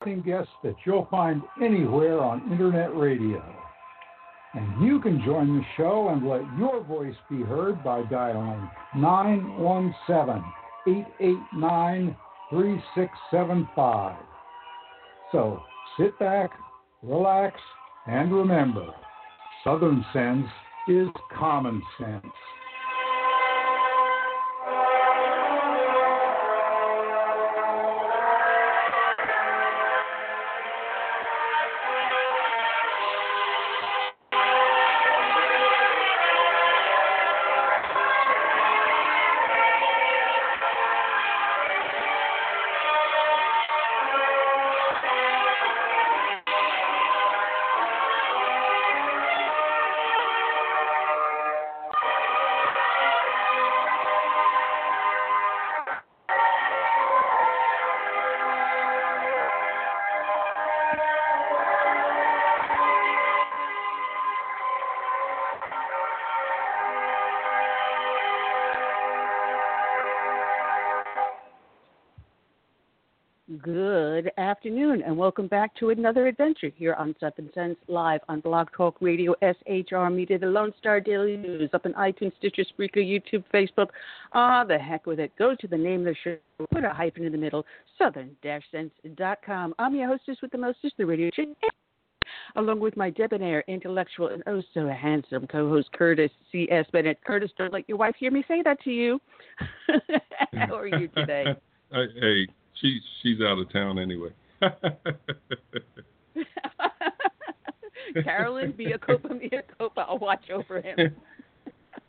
guests that you'll find anywhere on internet radio. And you can join the show and let your voice be heard by dialing 917 889 3675. So sit back, relax, and remember Southern sense is common sense. Welcome back to another adventure here on Southern Sense Live on Blog Talk Radio, SHR Media, the Lone Star Daily News, up in iTunes, Stitcher, Spreaker, YouTube, Facebook. Ah, the heck with it. Go to the name of the show, put a hyphen in the middle, southern-sense.com. I'm your hostess with the mostest, the radio chick, along with my debonair, intellectual, and oh so handsome co-host Curtis C.S. Bennett. Curtis, don't let your wife hear me say that to you. How are you today? hey, she she's out of town anyway. Carolyn Biacopa Biacopa, I'll watch over him.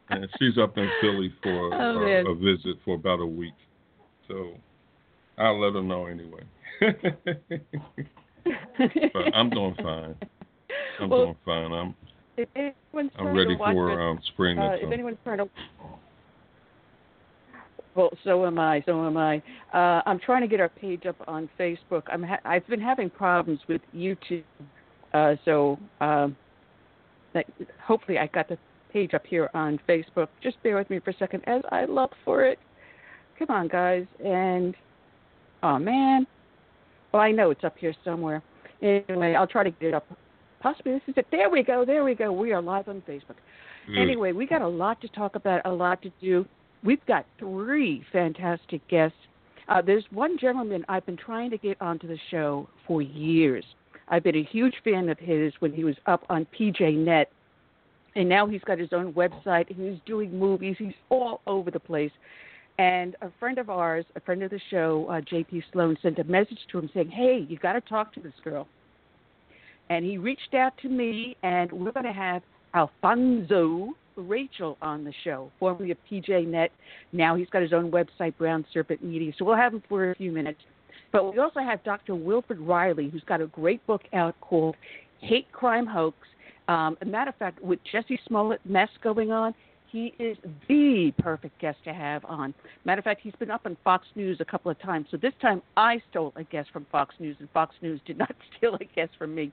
and she's up in Philly for Oh, uh, a visit for about a week, so I'll let her know anyway. but I'm doing fine. I'm Well, doing fine. I'm I'm ready for um, spring. uh, if anyone's trying to well, so am I. So am I. Uh, I'm trying to get our page up on Facebook. I'm ha- I've been having problems with YouTube, uh, so um, that hopefully I got the page up here on Facebook. Just bear with me for a second as I look for it. Come on, guys. And oh man, well I know it's up here somewhere. Anyway, I'll try to get it up. Possibly this is it. There we go. There we go. We are live on Facebook. Good. Anyway, we got a lot to talk about, a lot to do. We've got three fantastic guests. Uh, there's one gentleman I've been trying to get onto the show for years. I've been a huge fan of his when he was up on PJNet, and now he's got his own website. He's doing movies. He's all over the place. And a friend of ours, a friend of the show, uh, JP Sloan, sent a message to him saying, "Hey, you've got to talk to this girl." And he reached out to me, and we're going to have Alfonzo Rachel on the show, formerly of PJ Net. Now he's got his own website, Bronze Serpent Media. So we'll have him for a few minutes. But we also have Dr. Wilfred Reilly, who's got a great book out called Hate Crime Hoax. Um, a matter of fact, with Jussie Smollett mess going on, he is the perfect guest to have on. Matter of fact, he's been up on Fox News a couple of times. So this time I stole a guest from Fox News, and Fox News did not steal a guest from me.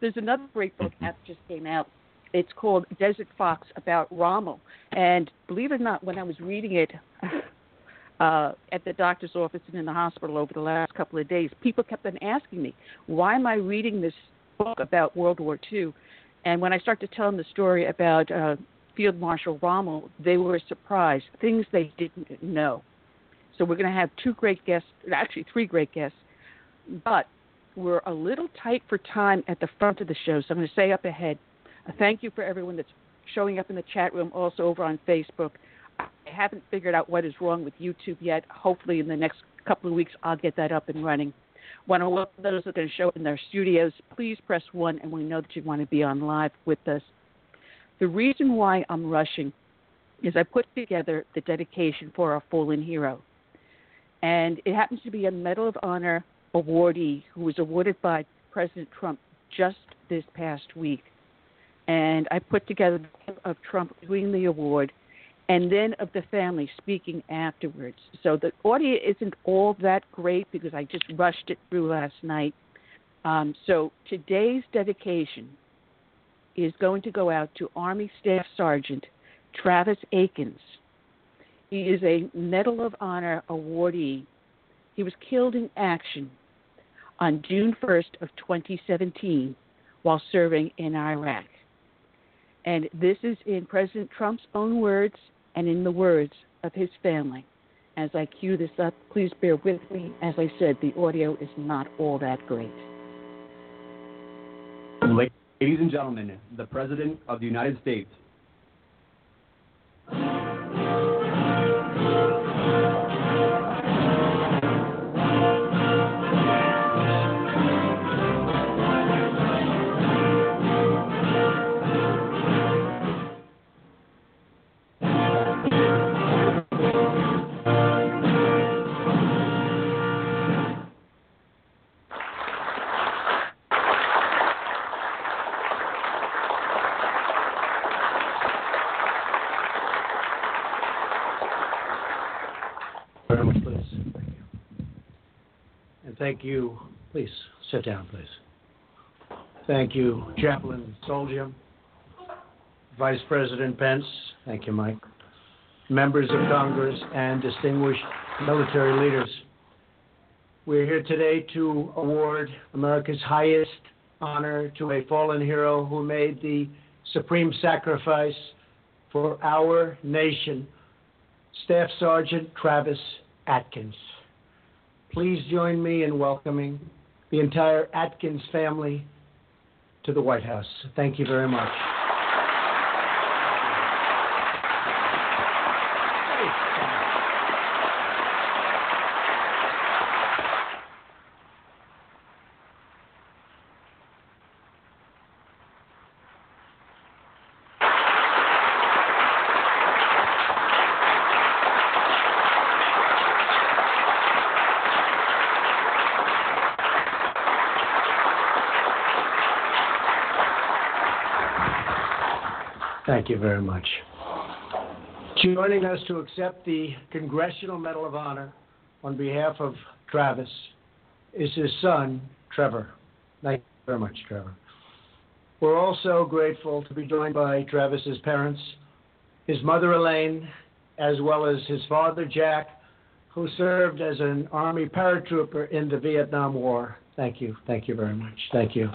There's another great book that just came out. It's called Desert Fox about Rommel. And believe it or not, when I was reading it uh, at the doctor's office and in the hospital over the last couple of days, people kept on asking me, why am I reading this book about World War II? And when I started to tell them the story about uh, Field Marshal Rommel, they were surprised, things they didn't know. So we're going to have two great guests, actually three great guests, but we're a little tight for time at the front of the show. So I'm going to say up ahead, thank you for everyone that's showing up in the chat room, also over on Facebook. I haven't figured out what is wrong with YouTube yet. Hopefully, in the next couple of weeks, I'll get that up and running. Want to welcome those that are going to show up in their studios. Please press one, and we know that you want to be on live with us. The reason why I'm rushing is I put together the dedication for our fallen hero, and it happens to be a Medal of Honor awardee who was awarded by President Trump just this past week. And I put together of Trump doing the award and then of the family speaking afterwards. So the audio isn't all that great because I just rushed it through last night. Um, so today's dedication is going to go out to Army Staff Sergeant Travis Atkins. He is a Medal of Honor awardee. He was killed in action on June 1st of 2017 while serving in Iraq. And this is in President Trump's own words and in the words of his family. As I cue this up, please bear with me. As I said, the audio is not all that great. Ladies and gentlemen, the President of the United States Thank you. And thank you. Please sit down, please. Thank you, Chaplain Soldier, Vice President Pence. Thank you, Mike. Members of Congress and distinguished military leaders. We're here today to award America's highest honor to a fallen hero who made the supreme sacrifice for our nation, Staff Sergeant Travis Atkins. Please join me in welcoming the entire Atkins family to the White House. Thank you very much. Thank you very much. Joining us to accept the Congressional Medal of Honor on behalf of Travis is his son, Trevor. Thank you very much, Trevor. We're also grateful to be joined by Travis's parents, his mother, Elaine, as well as his father, Jack, who served as an Army paratrooper in the Vietnam War. Thank you. Thank you very much. Thank you.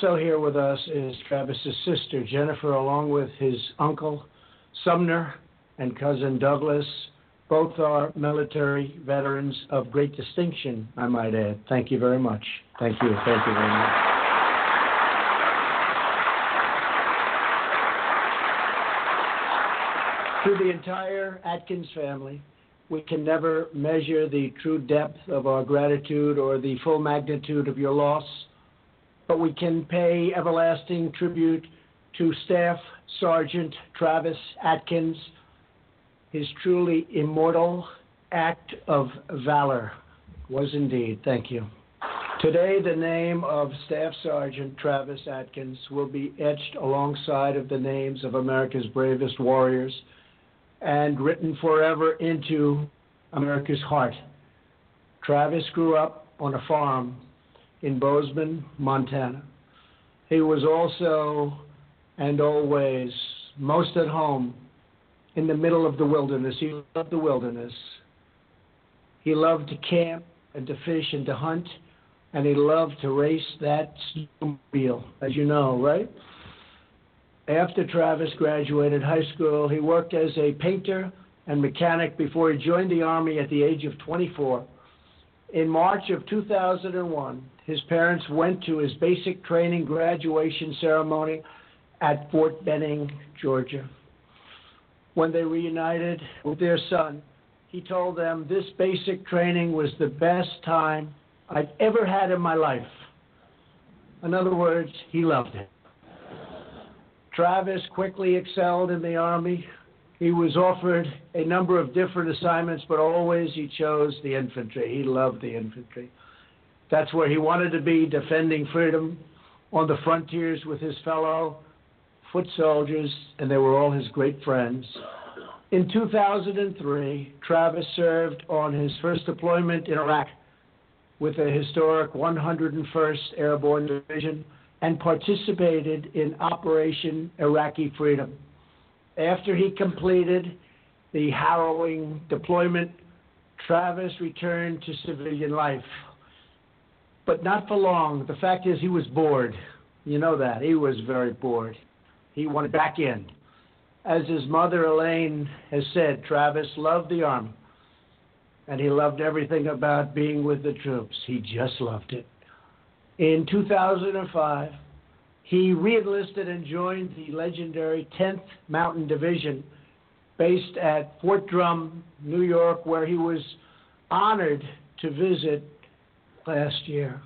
Also here with us is Travis's sister, Jennifer, along with his uncle, Sumner, and cousin Douglas. Both are military veterans of great distinction, I might add. Thank you very much. Thank you. Thank you very much. To the entire Atkins family, we can never measure the true depth of our gratitude or the full magnitude of your loss but we can pay everlasting tribute to Staff Sergeant Travis Atkins, his truly immortal act of valor was indeed. Thank you. Today, the name of Staff Sergeant Travis Atkins will be etched alongside of the names of America's bravest warriors and written forever into America's heart. Travis grew up on a farm in Bozeman, Montana. He was also and always most at home in the middle of the wilderness. He loved the wilderness. He loved to camp and to fish and to hunt, and he loved to race that snowmobile, as you know, right? After Travis graduated high school, he worked as a painter and mechanic before he joined the Army at the age of 24. In March of 2001, his parents went to his basic training graduation ceremony at Fort Benning, Georgia. When they reunited with their son, he told them this basic training was the best time I've ever had in my life. In other words, he loved it. Travis quickly excelled in the Army. He was offered a number of different assignments, but always he chose the infantry. He loved the infantry. That's where he wanted to be, defending freedom on the frontiers with his fellow foot soldiers, and they were all his great friends. In 2003, Travis served on his first deployment in Iraq with the historic 101st Airborne Division and participated in Operation Iraqi Freedom. After he completed the harrowing deployment, Travis returned to civilian life. But not for long. The fact is, he was bored. You know that. He was very bored. He wanted back in. As his mother, Elaine, has said, Travis loved the Army. And he loved everything about being with the troops. He just loved it. In 2005, he reenlisted and joined the legendary 10th Mountain Division based at Fort Drum, New York, where he was honored to visit last year.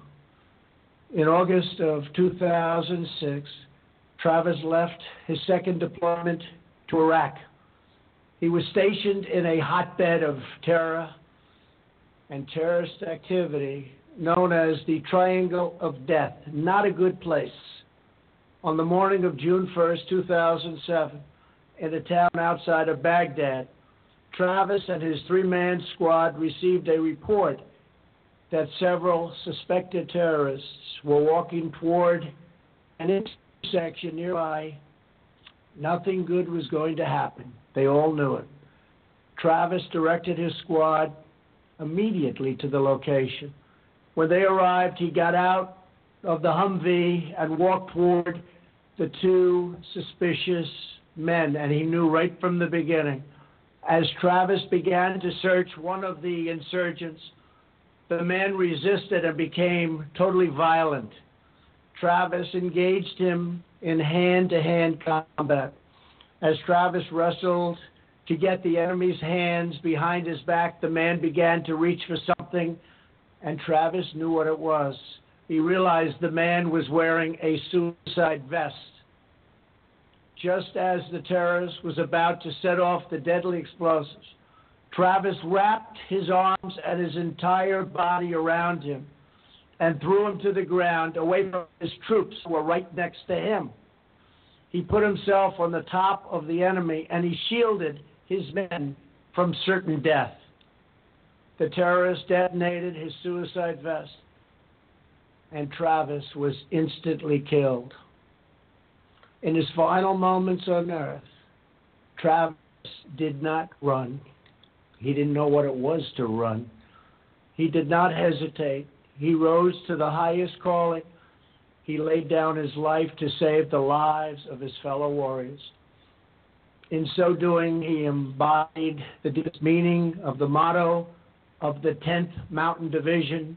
In August of 2006, Travis left his second deployment to Iraq. He was stationed in a hotbed of terror and terrorist activity known as the Triangle of Death. Not a good place. On the morning of June 1st, 2007, in a town outside of Baghdad, Travis and his three man squad received a report that several suspected terrorists were walking toward an intersection nearby. Nothing good was going to happen. They all knew it. Travis directed his squad immediately to the location. When they arrived, he got out of the Humvee and walked toward the two suspicious men, and he knew right from the beginning. As Travis began to search one of the insurgents, the man resisted and became totally violent. Travis engaged him in hand to hand combat. As Travis wrestled to get the enemy's hands behind his back, the man began to reach for something, and Travis knew what it was. He realized the man was wearing a suicide vest. Just as the terrorist was about to set off the deadly explosives, Travis wrapped his arms and his entire body around him and threw him to the ground away from his troops who were right next to him. He put himself on the top of the enemy and he shielded his men from certain death. The terrorist detonated his suicide vest and Travis was instantly killed. In his final moments on earth, Travis did not run. He didn't know what it was to run. He did not hesitate. He rose to the highest calling. He laid down his life to save the lives of his fellow warriors. In so doing, he embodied the deepest meaning of the motto of the 10th Mountain Division.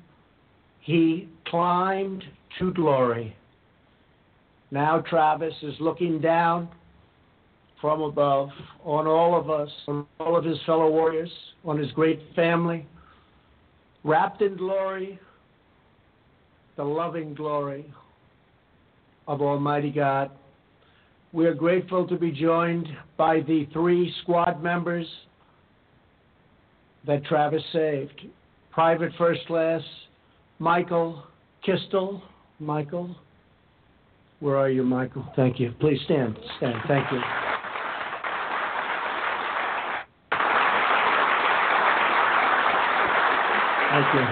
He climbed to glory. Now Travis is looking down from above on all of us, on all of his fellow warriors, on his great family, wrapped in glory, the loving glory of Almighty God. We are grateful to be joined by the three squad members that Travis saved Private First Class Michael Kistel. Michael, where are you, Michael? Thank you. Please stand. Stand. Thank you. Thank you.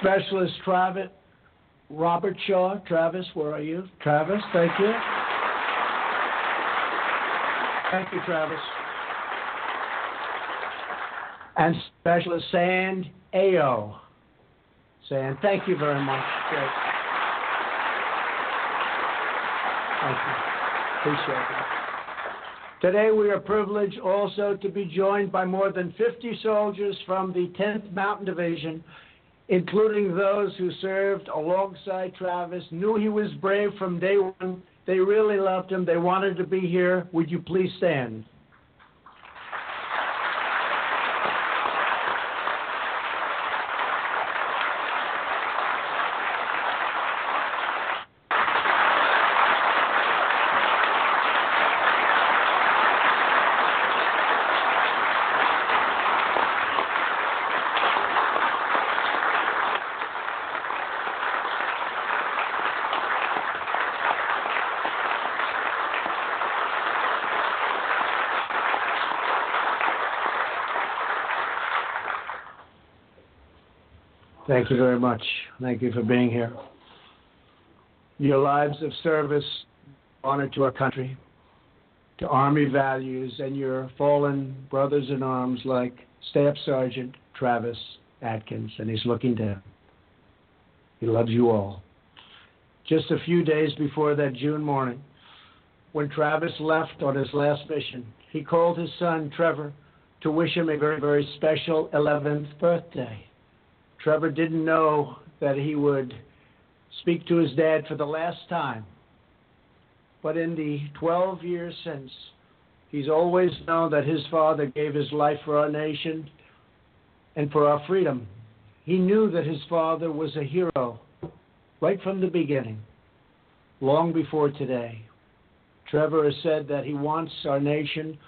Specialist Travis, Robert Shaw. Travis, where are you? Travis, thank you. Thank you, Travis. And Specialist Sand Ao. Sand, thank you very much. Great. Thank you. Appreciate it. Today, we are privileged also to be joined by more than 50 soldiers from the 10th Mountain Division, including those who served alongside Travis, knew he was brave from day one. They really loved him. They wanted to be here. Would you please stand? Thank you very much. Thank you for being here. Your lives of service, honor to our country. to Army values and your fallen brothers in arms like Staff Sergeant Travis Atkins, and he's looking down. He loves you all. Just a few days before that June morning, when Travis left on his last mission, he called his son Trevor to wish him a very, very special 11th birthday. Trevor didn't know that he would speak to his dad for the last time. But in the 12 years since, he's always known that his father gave his life for our nation and for our freedom. He knew that his father was a hero right from the beginning, long before today. Trevor has said that he wants our nation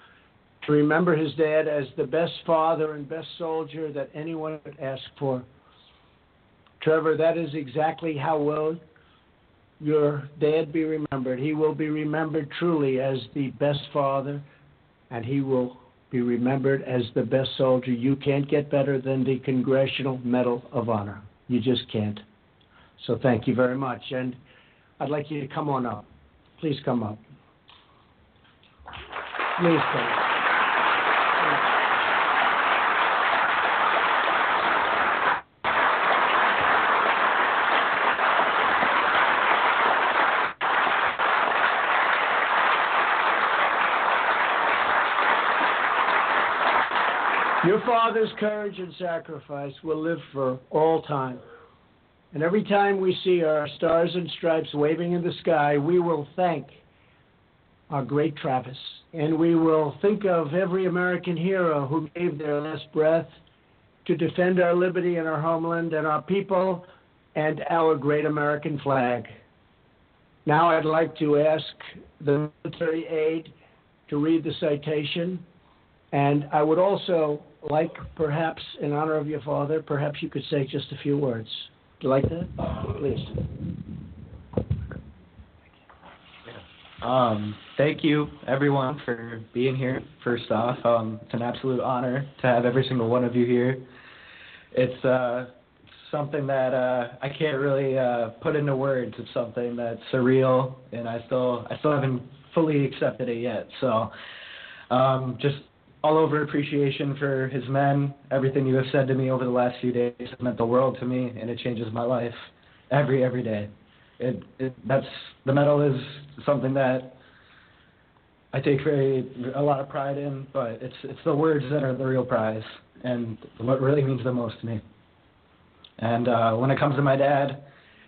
to remember his dad as the best father and best soldier that anyone could ask for. Trevor, that is exactly how will your dad be remembered. He will be remembered truly as the best father, and he will be remembered as the best soldier. You can't get better than the Congressional Medal of Honor. You just can't. So thank you very much. And I'd like you to come on up. Please come up. Please come. Your father's courage and sacrifice will live for all time. And every time we see our stars and stripes waving in the sky, we will thank our great Travis. And we will think of every American hero who gave their last breath to defend our liberty and our homeland and our people and our great American flag. Now I'd like to ask the military aide to read the citation. And I would also like, perhaps, in honor of your father, perhaps you could say just a few words. Do you like that? Please. Um, thank you, everyone, for being here. First off, um, it's an absolute honor to have every single one of you here. It's uh, something that uh, I can't really uh, put into words. It's something that's surreal, and I still I still haven't fully accepted it yet. So, um, just all over appreciation for his men. Everything you have said to me over the last few days has meant the world to me, and it changes my life every every day. It, it that's the medal is something that I take very a lot of pride in, but it's it's the words that are the real prize and what really means the most to me. And uh, when it comes to my dad,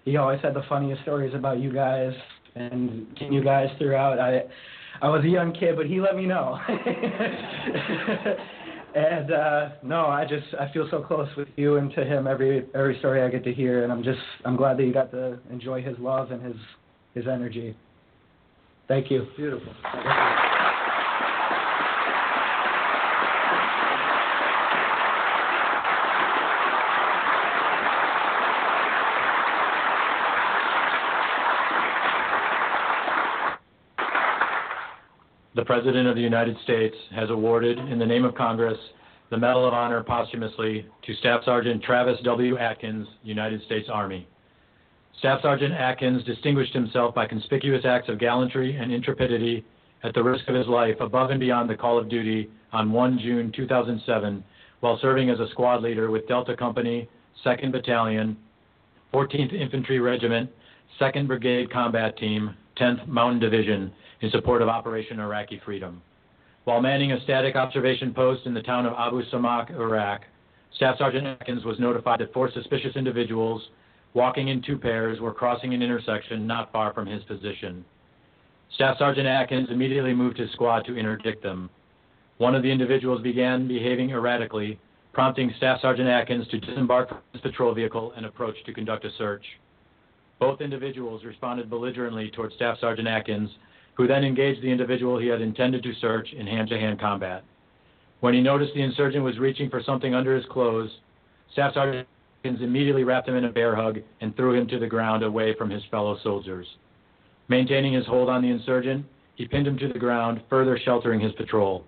he always had the funniest stories about you guys and you guys throughout. I I was a young kid, but he let me know. and uh no, I just I feel so close with you and to him every every story I get to hear and I'm just I'm glad that you got to enjoy his love and his his energy. Thank you. Beautiful. The President of the United States has awarded, in the name of Congress, the Medal of Honor posthumously to Staff Sergeant Travis W. Atkins, United States Army. Staff Sergeant Atkins distinguished himself by conspicuous acts of gallantry and intrepidity at the risk of his life above and beyond the call of duty on 1 June 2007 while serving as a squad leader with Delta Company, 2nd Battalion, 14th Infantry Regiment, 2nd Brigade Combat Team, 10th Mountain Division in support of Operation Iraqi Freedom. While manning a static observation post in the town of Abu Samak, Iraq, Staff Sergeant Atkins was notified that four suspicious individuals, walking in two pairs, were crossing an intersection not far from his position. Staff Sergeant Atkins immediately moved his squad to interdict them. One of the individuals began behaving erratically, prompting Staff Sergeant Atkins to disembark from his patrol vehicle and approach to conduct a search. Both individuals responded belligerently toward Staff Sergeant Atkins who then engaged the individual he had intended to search in hand-to-hand combat. When he noticed the insurgent was reaching for something under his clothes, Staff Sergeant Atkins immediately wrapped him in a bear hug and threw him to the ground away from his fellow soldiers. Maintaining his hold on the insurgent, he pinned him to the ground, further sheltering his patrol.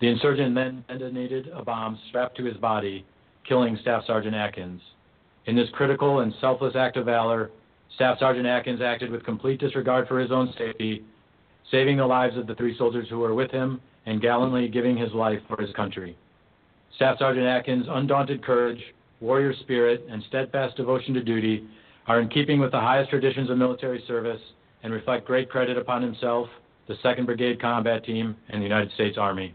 The insurgent then detonated a bomb strapped to his body, killing Staff Sergeant Atkins. In this critical and selfless act of valor, Staff Sergeant Atkins acted with complete disregard for his own safety saving the lives of the three soldiers who were with him and gallantly giving his life for his country. Staff Sergeant Atkins' undaunted courage, warrior spirit, and steadfast devotion to duty are in keeping with the highest traditions of military service and reflect great credit upon himself, the 2nd Brigade Combat Team, and the United States Army.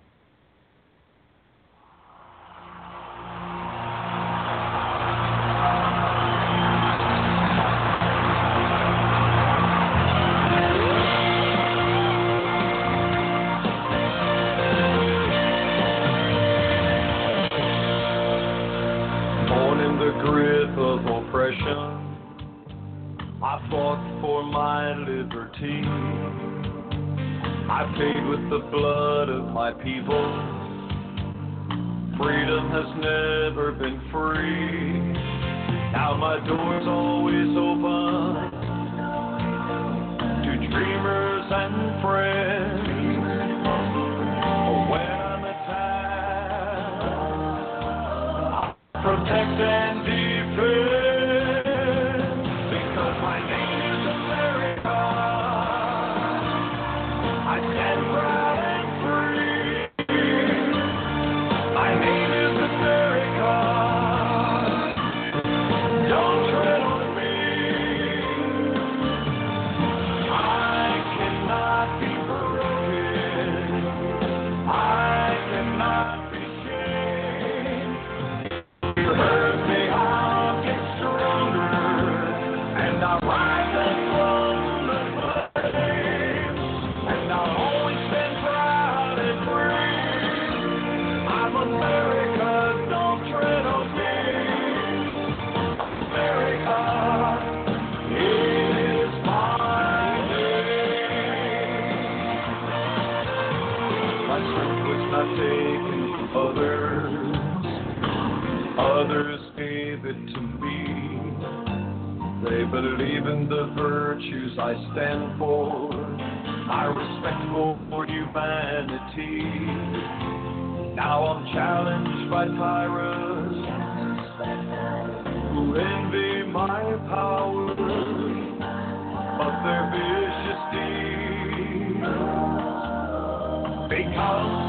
Become my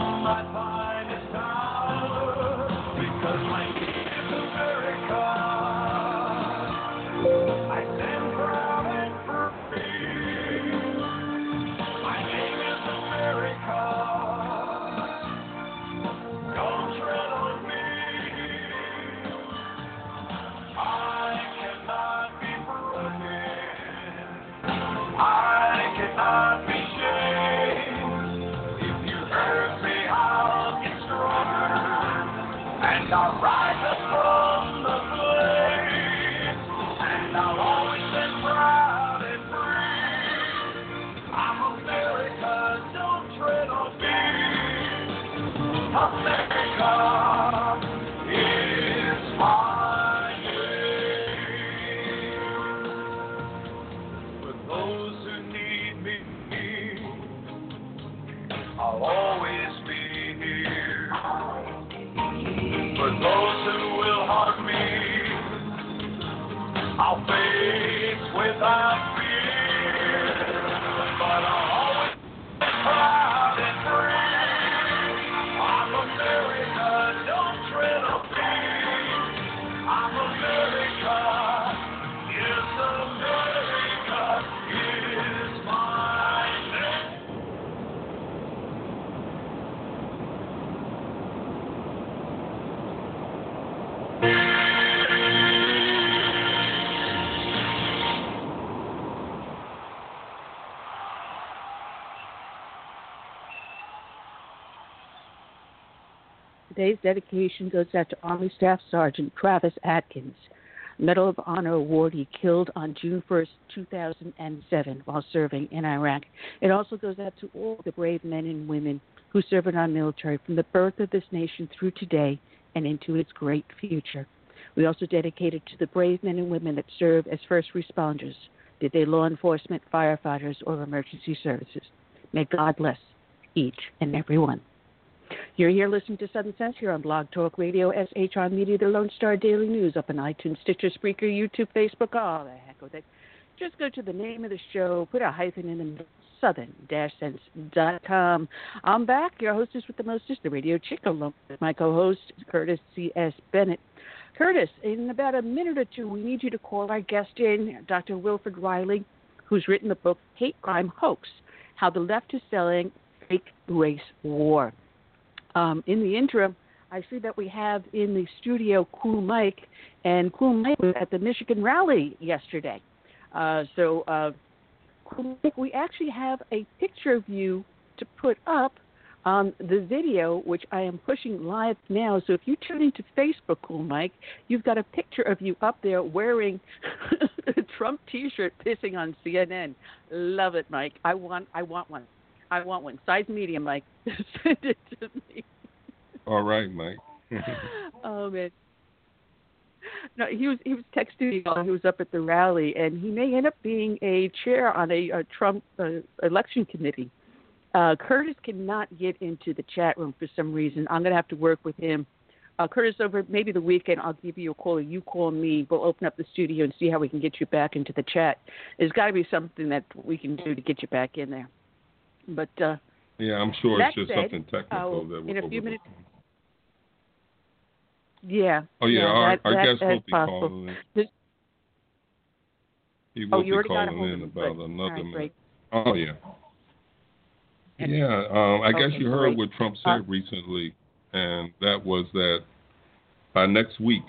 Today's dedication goes out to Army Staff Sergeant Travis Atkins, Medal of Honor awardee killed on June 1st, 2007, while serving in Iraq. It also goes out to all the brave men and women who serve in our military from the birth of this nation through today and into its great future. We also dedicate it to the brave men and women that serve as first responders, be they law enforcement, firefighters, or emergency services. May God bless each and every one. You're here listening to Southern Sense here on Blog Talk Radio, SHR Media, the Lone Star Daily News, up on iTunes, Stitcher, Spreaker, YouTube, Facebook, all the heck with it. Just go to the name of the show, put a hyphen in the southern-sense.com. I'm back, your hostess with the mostest, the radio chick, along with my co-host, Curtis C.S. Bennett. Curtis, in about a minute or two, we need you to call our guest in, Dr. Wilfred Reilly, who's written the book Hate Crime Hoax, How the Left is Selling Fake Race War. Um, in the interim, I see that we have in the studio Cool Mike, and Cool Mike was at the Michigan rally yesterday. Uh, so, uh, Cool Mike, we actually have a picture of you to put up on the video, which I am pushing live now. So if you tune into Facebook, Cool Mike, you've got a picture of you up there wearing a Trump T-shirt, pissing on CNN. Love it, Mike. I want, I want one. I want one. Size medium, Mike. Send it to me. All right, Mike. oh man. No, he was he was texting me while he was up at the rally, and he may end up being a chair on a, a Trump uh, election committee. Uh, Curtis cannot get into the chat room for some reason. I'm going to have to work with him. Uh, Curtis, over maybe the weekend, I'll give you a call. Or you call me. We'll open up the studio and see how we can get you back into the chat. There's got to be something that we can do to get you back in there. But uh, yeah, I'm sure it's just said, something technical uh, that in a few minutes. Yeah. Oh yeah, our, that, our that, guest will be possible. calling in. This- He Oh, will you be already got a calling in about Good. another right, minute. Oh yeah. Yeah, um, I guess you heard great. what Trump said Uh, recently, and that was that by next week,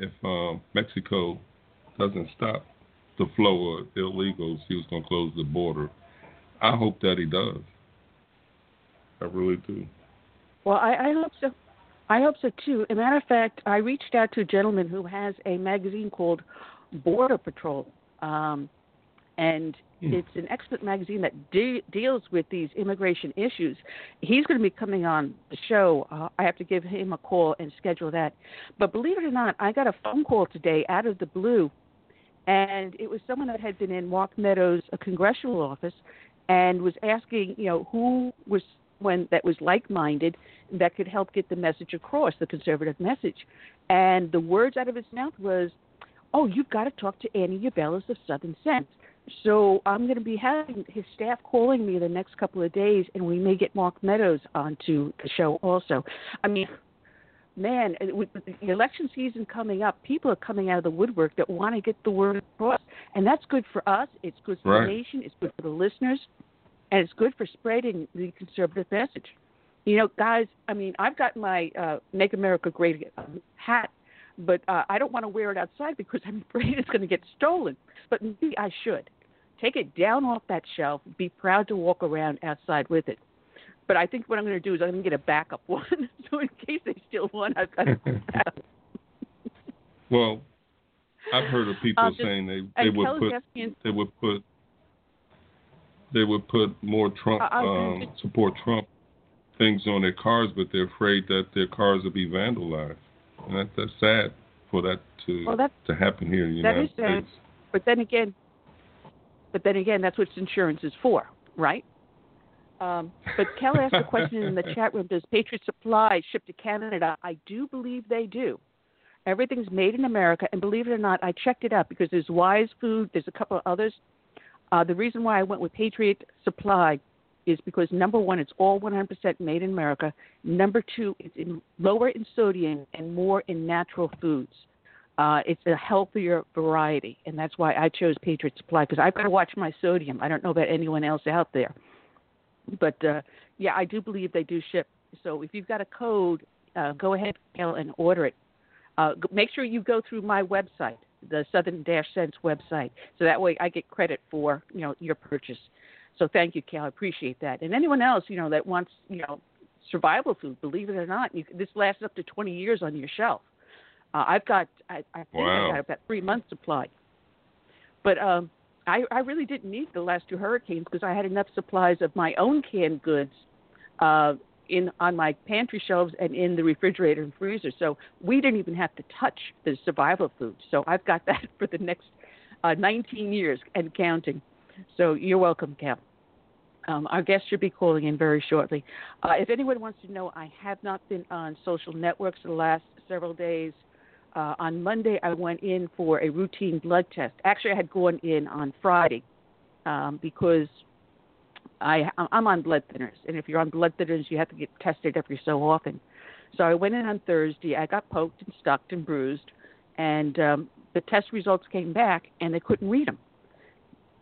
if um, Mexico doesn't stop the flow of illegals, he was going to close the border. I hope that he does. I really do. Well, I, I hope so. I hope so too. As a matter of fact, I reached out to a gentleman who has a magazine called Border Patrol, um, and Hmm. it's an excellent magazine that de- deals with these immigration issues. He's going to be coming on the show. Uh, I have to give him a call and schedule that. But believe it or not, I got a phone call today out of the blue, and it was someone that had been in Mark Meadows' a congressional office and was asking, you know, who was when that was like-minded that could help get the message across, the conservative message. And the words out of his mouth was, "Oh, you've got to talk to Annie Ubelis of Southern Sense." So I'm going to be having his staff calling me the next couple of days, and we may get Mark Meadows onto the show also. I mean, man, with the election season coming up, people are coming out of the woodwork that want to get the word across, and that's good for us. It's good for Right. the nation. It's good for the listeners, and it's good for spreading the conservative message. You know, guys, I mean, I've got my uh, "Make America Great" um, hat, but uh, I don't want to wear it outside because I'm afraid it's going to get stolen. But maybe I should take it down off that shelf. Be proud to walk around outside with it. But I think what I'm going to do is I'm going to get a backup one, so in case they steal one, I've got a. Well, I've heard of people Um, just- saying they they would put asking, they would put they would put more Trump I um, gonna support Trump things on their cars, but they're afraid that their cars will be vandalized, and that, that's sad for that to well, to happen here in the that United is sad. But then again, but then again, that's what insurance is for, right? Um, but Kel asked a question in the chat room: Does Patriot Supply ship to Canada? I do believe they do. Everything's made in America, and believe it or not, I checked it out because there's Wise Food, there's a couple of others. Uh, the reason why I went with Patriot Supply is because number one, it's all 100% made in America. Number two, it's in lower in sodium and more in natural foods. Uh, it's a healthier variety, and that's why I chose Patriot Supply because I've got to watch my sodium. I don't know about anyone else out there, but uh, yeah, I do believe they do ship. So if you've got a code, uh, go ahead and order it. Uh, make sure you go through my website, the Southern Dash Sense website, so that way I get credit for you know your purchase. So thank you, Cal. I appreciate that. And anyone else you know that wants you know survival food, believe it or not, you, this lasts up to 20 years on your shelf. Uh, I've got, I, I think Wow. I've got about three months supply. But um, I, I really didn't need the last two hurricanes because I had enough supplies of my own canned goods uh, in on my pantry shelves and in the refrigerator and freezer. So we didn't even have to touch the survival food. So I've got that for the next uh, 19 years and counting. So you're welcome, Cal. Um, our guest should be calling in very shortly. Uh, if anyone wants to know, I have not been on social networks the last several days. Uh, on Monday, I went in for a routine blood test. Actually, I had gone in on Friday um, because I I'm on blood thinners, and if you're on blood thinners, you have to get tested every so often. So I went in on Thursday. I got poked and stuck and bruised, and um, the test results came back, and they couldn't read them.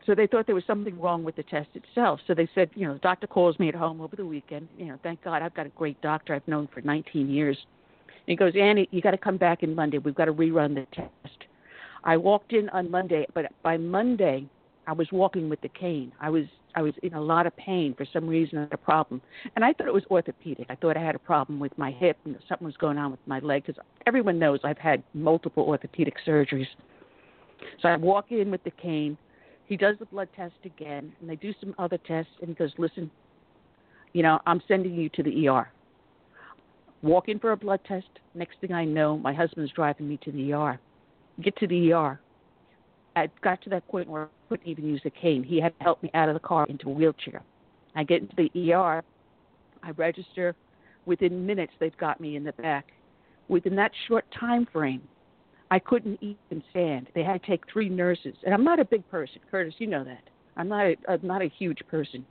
So they thought there was something wrong with the test itself. So they said, you know, the doctor calls me at home over the weekend. You know, thank God I've got a great doctor I've known for 19 years. He goes, Annie, you got to come back in Monday. We've got to rerun the test. I walked in on Monday, but by Monday I was walking with the cane. I was I was in a lot of pain for some reason. I had a problem, and I thought it was orthopedic. I thought I had a problem with my hip and something was going on with my leg because everyone knows I've had multiple orthopedic surgeries. So I walk in with the cane. He does the blood test again, and they do some other tests, and he goes, "Listen, you know, I'm sending you to the ER." Walk in for a blood test. Next thing I know, my husband's driving me to the ER. Get to the ER. I got to that point where I couldn't even use the cane. He had to help me out of the car into a wheelchair. I get into the ER. I register. Within minutes, they've got me in the back. Within that short time frame, I couldn't even stand. They had to take three nurses, and I'm not a big person, Curtis. You know that. I'm not a, I'm not a huge person,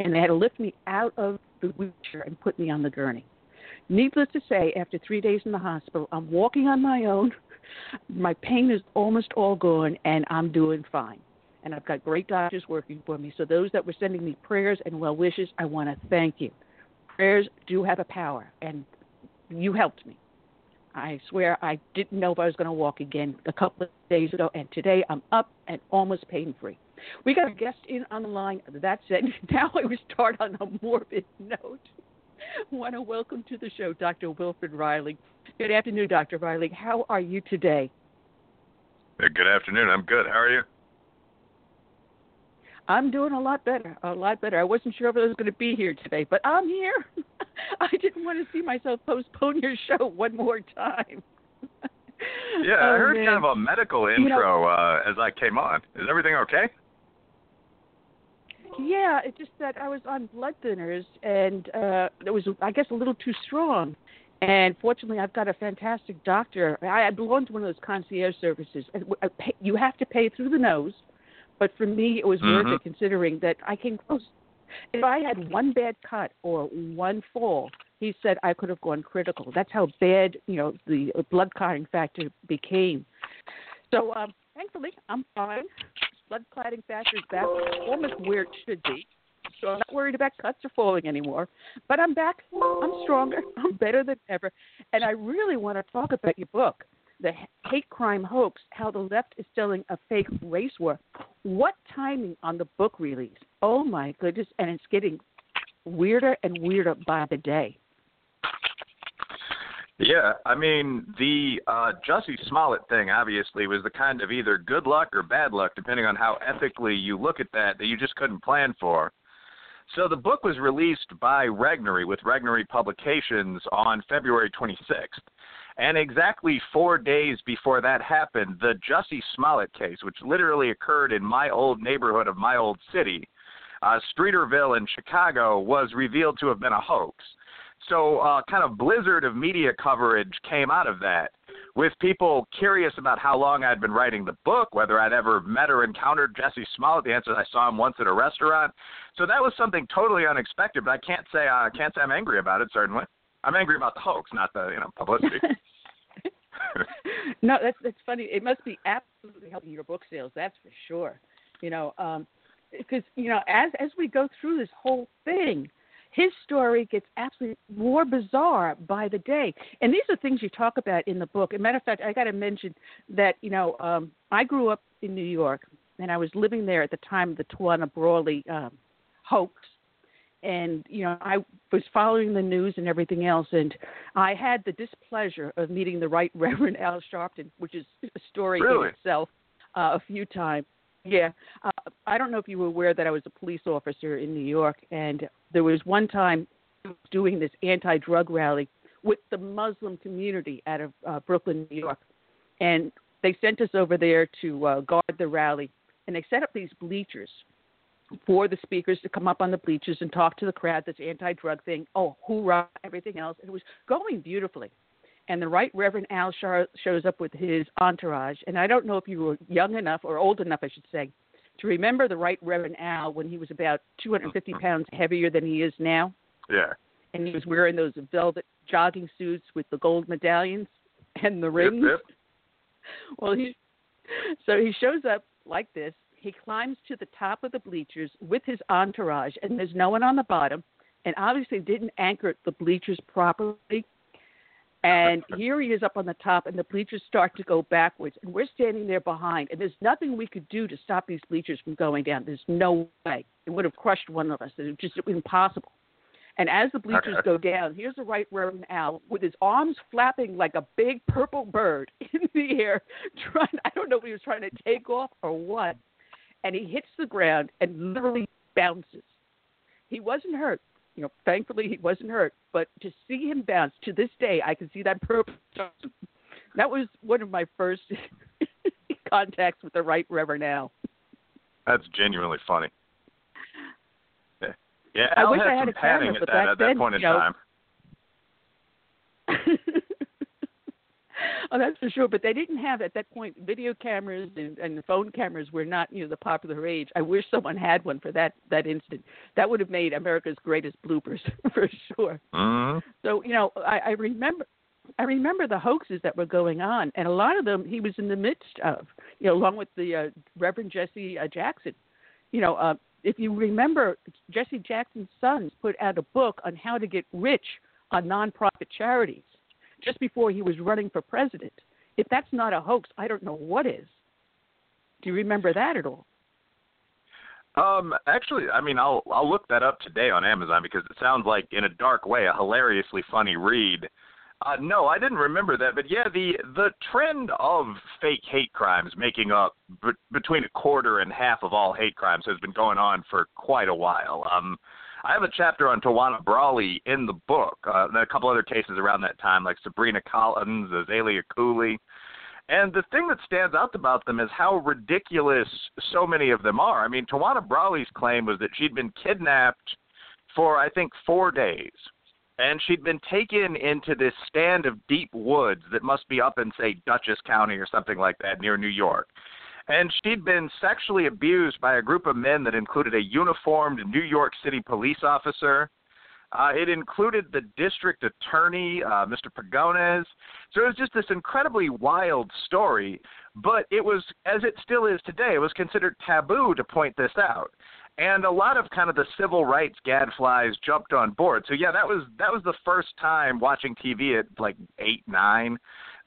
and they had to lift me out of the wheelchair and put me on the gurney. Needless to say, after three days in the hospital, I'm walking on my own. My pain is almost all gone, and I'm doing fine. And I've got great doctors working for me. So, those that were sending me prayers and well wishes, I want to thank you. Prayers do have a power, and you helped me. I swear I didn't know if I was going to walk again a couple of days ago, and today I'm up and almost pain free. We got a guest in on the line. That said, now I start on a morbid note. Want to welcome to the show Dr. Wilfred Reilly. Good afternoon, Dr. Reilly. How are you today? Good afternoon. I'm good. How are you? I'm doing a lot better, a lot better. I wasn't sure if I was going to be here today, but I'm here. I didn't want to see myself postpone your show one more time. yeah, oh, I heard man. kind of a medical intro you know, uh, as I came on. Is everything okay? Yeah, it's just that I was on blood thinners and uh it was I guess a little too strong. And fortunately, I've got a fantastic doctor. I, I belong to one of those concierge services. Pay, you have to pay through the nose, but for me, it was Mhm. worth it considering that I came close. If I had one bad cut or one fall, he said I could have gone critical. That's how bad, you know, the blood clotting factor became. So um, thankfully, I'm fine. Blood clotting factor is back almost where it should be. So I'm not worried about cuts or falling anymore. But I'm back. I'm stronger. I'm better than ever. And I really want to talk about your book, The Hate Crime Hoax How the Left is Selling a Fake Race War. What timing on the book release? Oh my goodness. And it's getting weirder and weirder by the day. Yeah, I mean the uh, Jussie Smollett thing obviously was the kind of either good luck or bad luck, depending on how ethically you look at that, that you just couldn't plan for. So the book was released by Regnery with Regnery Publications on February 26th. And exactly four days before that happened, the Jussie Smollett case, which literally occurred in my old neighborhood of my old city, uh, Streeterville in Chicago, was revealed to have been a hoax. So, uh, kind of blizzard of media coverage came out of that, with people curious about how long I'd been writing the book, whether I'd ever met or encountered Jussie Smollett. The answer is I saw him once at a restaurant. So that was something totally unexpected. But I can't say I uh, can't say I'm angry about it. Certainly, I'm angry about the hoax, not the you know publicity. no, that's that's funny. It must be absolutely helping your book sales. That's for sure. You know, um, because you know, as as we go through this whole thing, his story gets absolutely more bizarre by the day. And these are things you talk about in the book. As a matter of fact, I got to mention that you know um, I grew up in New York, and I was living there at the time of the Tawana Brawley um, hoax. And you know, I was following the news and everything else, and I had the displeasure of meeting the Right Reverend Al Sharpton, which is a story really? in itself, uh, a few times. Yeah, uh, I don't know if you were aware that I was a police officer in New York, and there was one time doing this anti-drug rally with the Muslim community out of uh, Brooklyn, New York, and they sent us over there to uh, guard the rally, and they set up these bleachers for the speakers to come up on the bleachers and talk to the crowd. This anti-drug thing, oh hoorah, everything else, it was going beautifully and the Right Reverend Al Shar shows up with his entourage. And I don't know if you were young enough or old enough, I should say, to remember the Right Reverend Al when he was about 250 pounds heavier than he is now, Yeah. and he was wearing those velvet jogging suits with the gold medallions and the rings. Yep, yep. Well, he so he shows up like this. He climbs to the top of the bleachers with his entourage, and there's no one on the bottom, and obviously didn't anchor the bleachers properly. And here he is up on the top, and the bleachers start to go backwards, and we're standing there behind, and there's nothing we could do to stop these bleachers from going down. There's no way it would have crushed one of us. It was just impossible. And as the bleachers go down, here's the right Reverend Al with his arms flapping like a big purple bird in the air, trying I don't know if he was trying to take off or what. And he hits the ground and literally bounces. He wasn't hurt. You know, thankfully he wasn't hurt. But to see him bounce to this day, I can see that purple. That was one of my first contacts with the right Reverend Al. That's genuinely funny. Yeah, yeah I Al wish had I had some a camera, padding at that, at that then, point in you know, time. oh, that's for sure. But they didn't have at that point video cameras and, and phone cameras were not you know the popular age. I wish someone had one for that that instant. That would have made America's greatest bloopers for sure. hmm So you know, I, I remember. I remember the hoaxes that were going on, and a lot of them he was in the midst of. You know, along with the uh, Reverend Jesse uh, Jackson. You know, uh, if you remember, Jesse Jackson's sons put out a book on how to get rich on nonprofit charities just before he was running for president. If that's not a hoax, I don't know what is. Do you remember that at all? Um, actually, I mean, I'll I'll look that up today on Amazon because it sounds like, in a dark way, a hilariously funny read. Uh, no, I didn't remember that, but yeah, the the trend of fake hate crimes making up b- between a quarter and half of all hate crimes has been going on for quite a while. Um, I have a chapter on Tawana Brawley in the book, uh, and a couple other cases around that time, like Sabrina Collins, Azalea Cooley. And the thing that stands out about them is how ridiculous so many of them are. I mean, Tawana Brawley's claim was that she'd been kidnapped for, I think, four days. And she'd been taken into this stand of deep woods that must be up in, say, Dutchess County or something like that near New York. And she'd been sexually abused by a group of men that included a uniformed New York City police officer. Uh, it included the district attorney, uh, Mr. Pagones. So it was just this incredibly wild story, but it was, as it still is today, it was considered taboo to point this out. And a lot of kind of the civil rights gadflies jumped on board. So yeah, that was that was the first time watching TV at like eight, nine,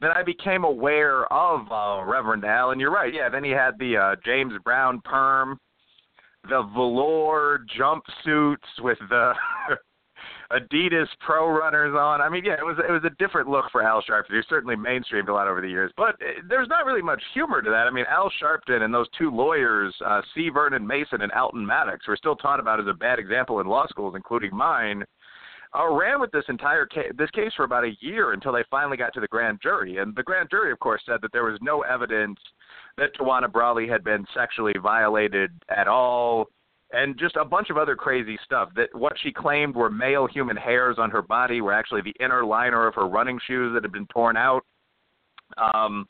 that I became aware of uh, Reverend Al. And you're right, yeah. Then he had the uh, James Brown perm, the velour jumpsuits with the Adidas Pro Runners on. I mean, yeah, it was it was a different look for Al Sharpton. He certainly mainstreamed a lot over the years, but uh, there's not really much humor to that. I mean, Al Sharpton and those two lawyers, uh, C. Vernon Mason and Alton Maddox, were still taught about as a bad example in law schools, including mine. Uh, ran with this entire case, this case for about a year until they finally got to the grand jury, and the grand jury, of course, said that there was no evidence that Tawana Brawley had been sexually violated at all and just a bunch of other crazy stuff. That what she claimed were male human hairs on her body were actually the inner liner of her running shoes that had been torn out. Um,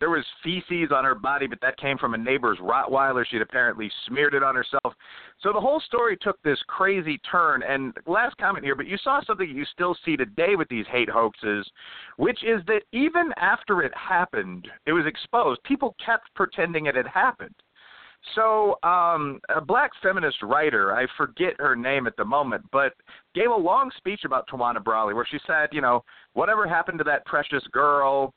there was feces on her body, but that came from a neighbor's Rottweiler. She'd apparently smeared it on herself. So the whole story took this crazy turn. And last comment here, but you saw something you still see today with these hate hoaxes, which is that even after it happened, it was exposed. People kept pretending it had happened. So, um, a black feminist writer, I forget her name at the moment, but gave a long speech about Tawana Brawley where she said, you know, whatever happened to that precious girl,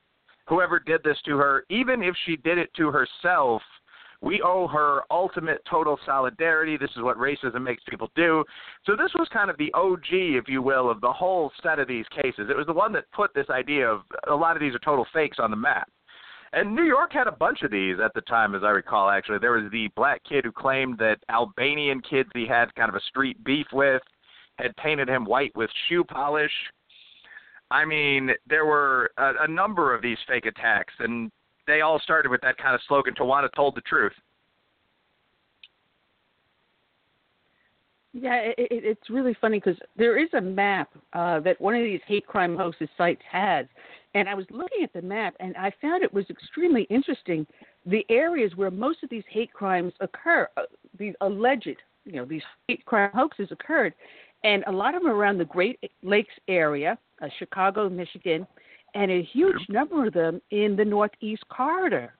whoever did this to her, even if she did it to herself, we owe her ultimate total solidarity. This is what racism makes people do. So this was kind of the OG, if you will, of the whole set of these cases. It was the one that put this idea of a lot of these are total fakes on the map. And New York had a bunch of these at the time, as I recall, actually. There was the black kid who claimed that Albanian kids he had kind of a street beef with had painted him white with shoe polish. I mean, there were a, a number of these fake attacks, and they all started with that kind of slogan, Tawana told the truth. Yeah, it, it, it's really funny because there is a map uh, that one of these hate crime hoaxes sites has, and I was looking at the map and I found it was extremely interesting the areas where most of these hate crimes occur, uh, these alleged, you know, these hate crime hoaxes occurred, and a lot of them around the Great Lakes area, uh, Chicago, Michigan, and a huge number of them in the Northeast corridor,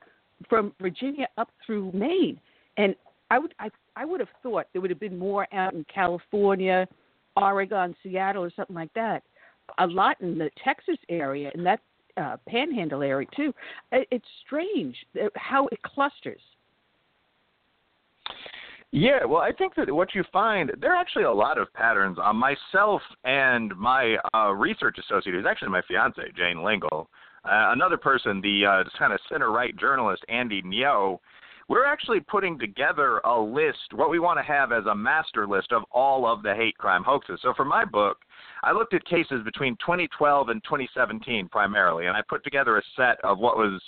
from Virginia up through Maine. And I would I, I would have thought there would have been more out in California, Oregon, Seattle, or something like that. A lot in the Texas area, and that uh, Panhandle area too. It's strange how it clusters. Yeah, well, I think that what you find there are actually a lot of patterns. on myself and my uh, research associate, who's actually my fiance, Jane Lingle, uh, another person, the uh, kind of center right journalist Andy Ngo, we're actually putting together a list, what we want to have as a master list of all of the hate crime hoaxes. So for my book, I looked at cases between 2012 and 2017 primarily, and I put together a set of what was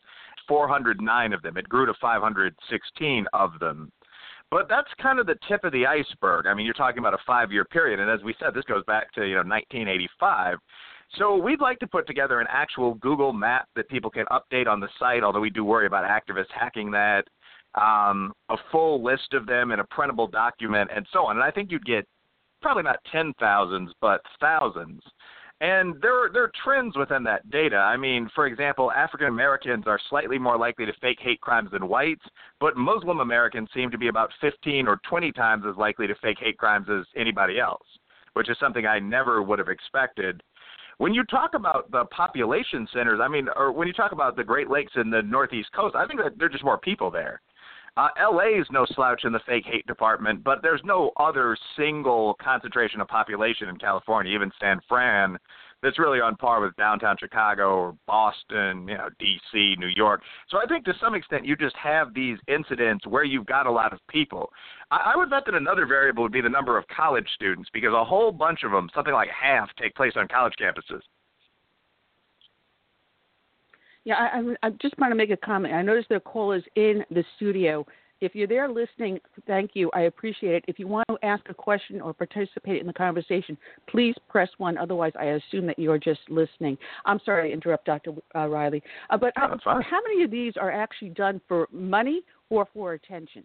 409 of them. It grew to 516 of them. But that's kind of the tip of the iceberg. I mean, you're talking about a five-year period, and as we said, this goes back to you know 1985. So we'd like to put together an actual Google map that people can update on the site, although we do worry about activists hacking that, um, a full list of them in a printable document, and so on. And I think you'd get probably not ten thousands, but thousands. And there there are trends within that data. I mean, for example, African Americans are slightly more likely to fake hate crimes than whites, but Muslim Americans seem to be about 15 or 20 times as likely to fake hate crimes as anybody else, which is something I never would have expected. When you talk about the population centers, I mean, or when you talk about the Great Lakes and the Northeast Coast, I think that there are just more people there. Uh, LA is no slouch in the fake hate department, but there's no other single concentration of population in California, even San Fran, that's really on par with downtown Chicago or Boston, you know, D.C., New York. So I think to some extent you just have these incidents where you've got a lot of people. I, I would bet that another variable would be the number of college students because a whole bunch of them, something like half, take place on college campuses. Yeah, I, I just want to make a comment. I noticed there call is in the studio. If you're there listening, thank you. I appreciate it. If you want to ask a question or participate in the conversation, please press one. Otherwise, I assume that you're just listening. I'm sorry to interrupt, Dr. Uh, Reilly. Uh, but uh, how many of these are actually done for money or for attention?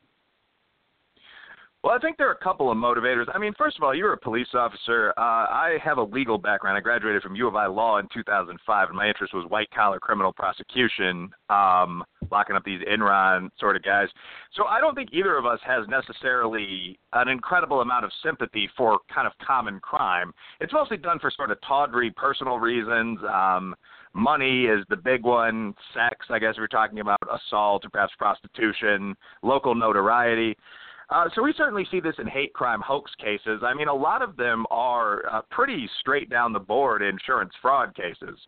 Well, I think there are a couple of motivators. I mean, first of all, you're a police officer. Uh, I have a legal background. I graduated from U of I Law in 2005, and my interest was white collar criminal prosecution, um, locking up these Enron sort of guys. So I don't think either of us has necessarily an incredible amount of sympathy for kind of common crime. It's mostly done for sort of tawdry personal reasons. Um, money is the big one. Sex, I guess we're talking about assault or perhaps prostitution, local notoriety. Uh, so we certainly see this in hate crime hoax cases. I mean, a lot of them are uh, pretty straight down the board insurance fraud cases,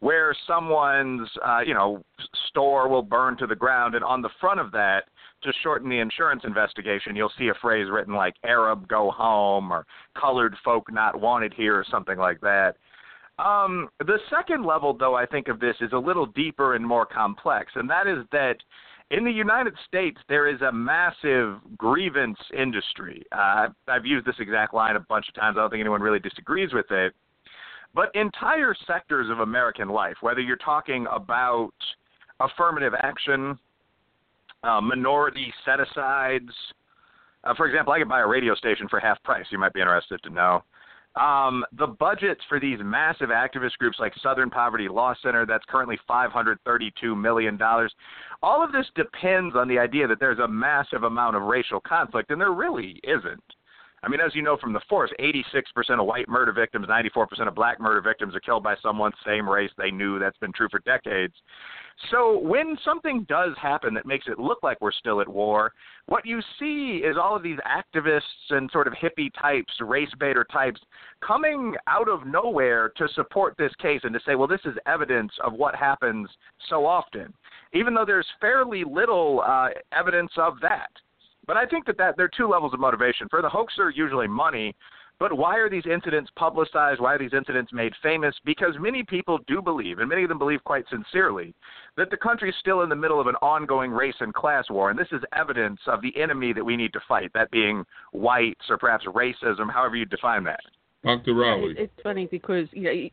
where someone's uh, you know store will burn to the ground, and on the front of that, to shorten the insurance investigation, you'll see a phrase written like "Arab go home" or "Colored folk not wanted here" or something like that. Um, the second level, though, I think of this is a little deeper and more complex, and that is that in the United States, there is a massive grievance industry. Uh, I've used this exact line a bunch of times. I don't think anyone really disagrees with it. But entire sectors of American life, whether you're talking about affirmative action, uh, minority set asides, uh, for example, I could buy a radio station for half price. You might be interested to know. Um, the budgets for these massive activist groups like Southern Poverty Law Center, that's currently $532 million. All of this depends on the idea that there's a massive amount of racial conflict, and there really isn't. I mean, as you know from the force, 86% of white murder victims, 94% of black murder victims are killed by someone same race they knew. That's been true for decades. So when something does happen that makes it look like we're still at war, what you see is all of these activists and sort of hippie types, race baiter types, coming out of nowhere to support this case and to say, well, this is evidence of what happens so often, even though there's fairly little uh, evidence of that. But I think that, that there are two levels of motivation. For the hoaxer, usually money. But why are these incidents publicized? Why are these incidents made famous? Because many people do believe, and many of them believe quite sincerely, that the country is still in the middle of an ongoing race and class war, and this is evidence of the enemy that we need to fight, that being whites or perhaps racism, however you define that. Dr. Reilly. It's funny because you, know, you,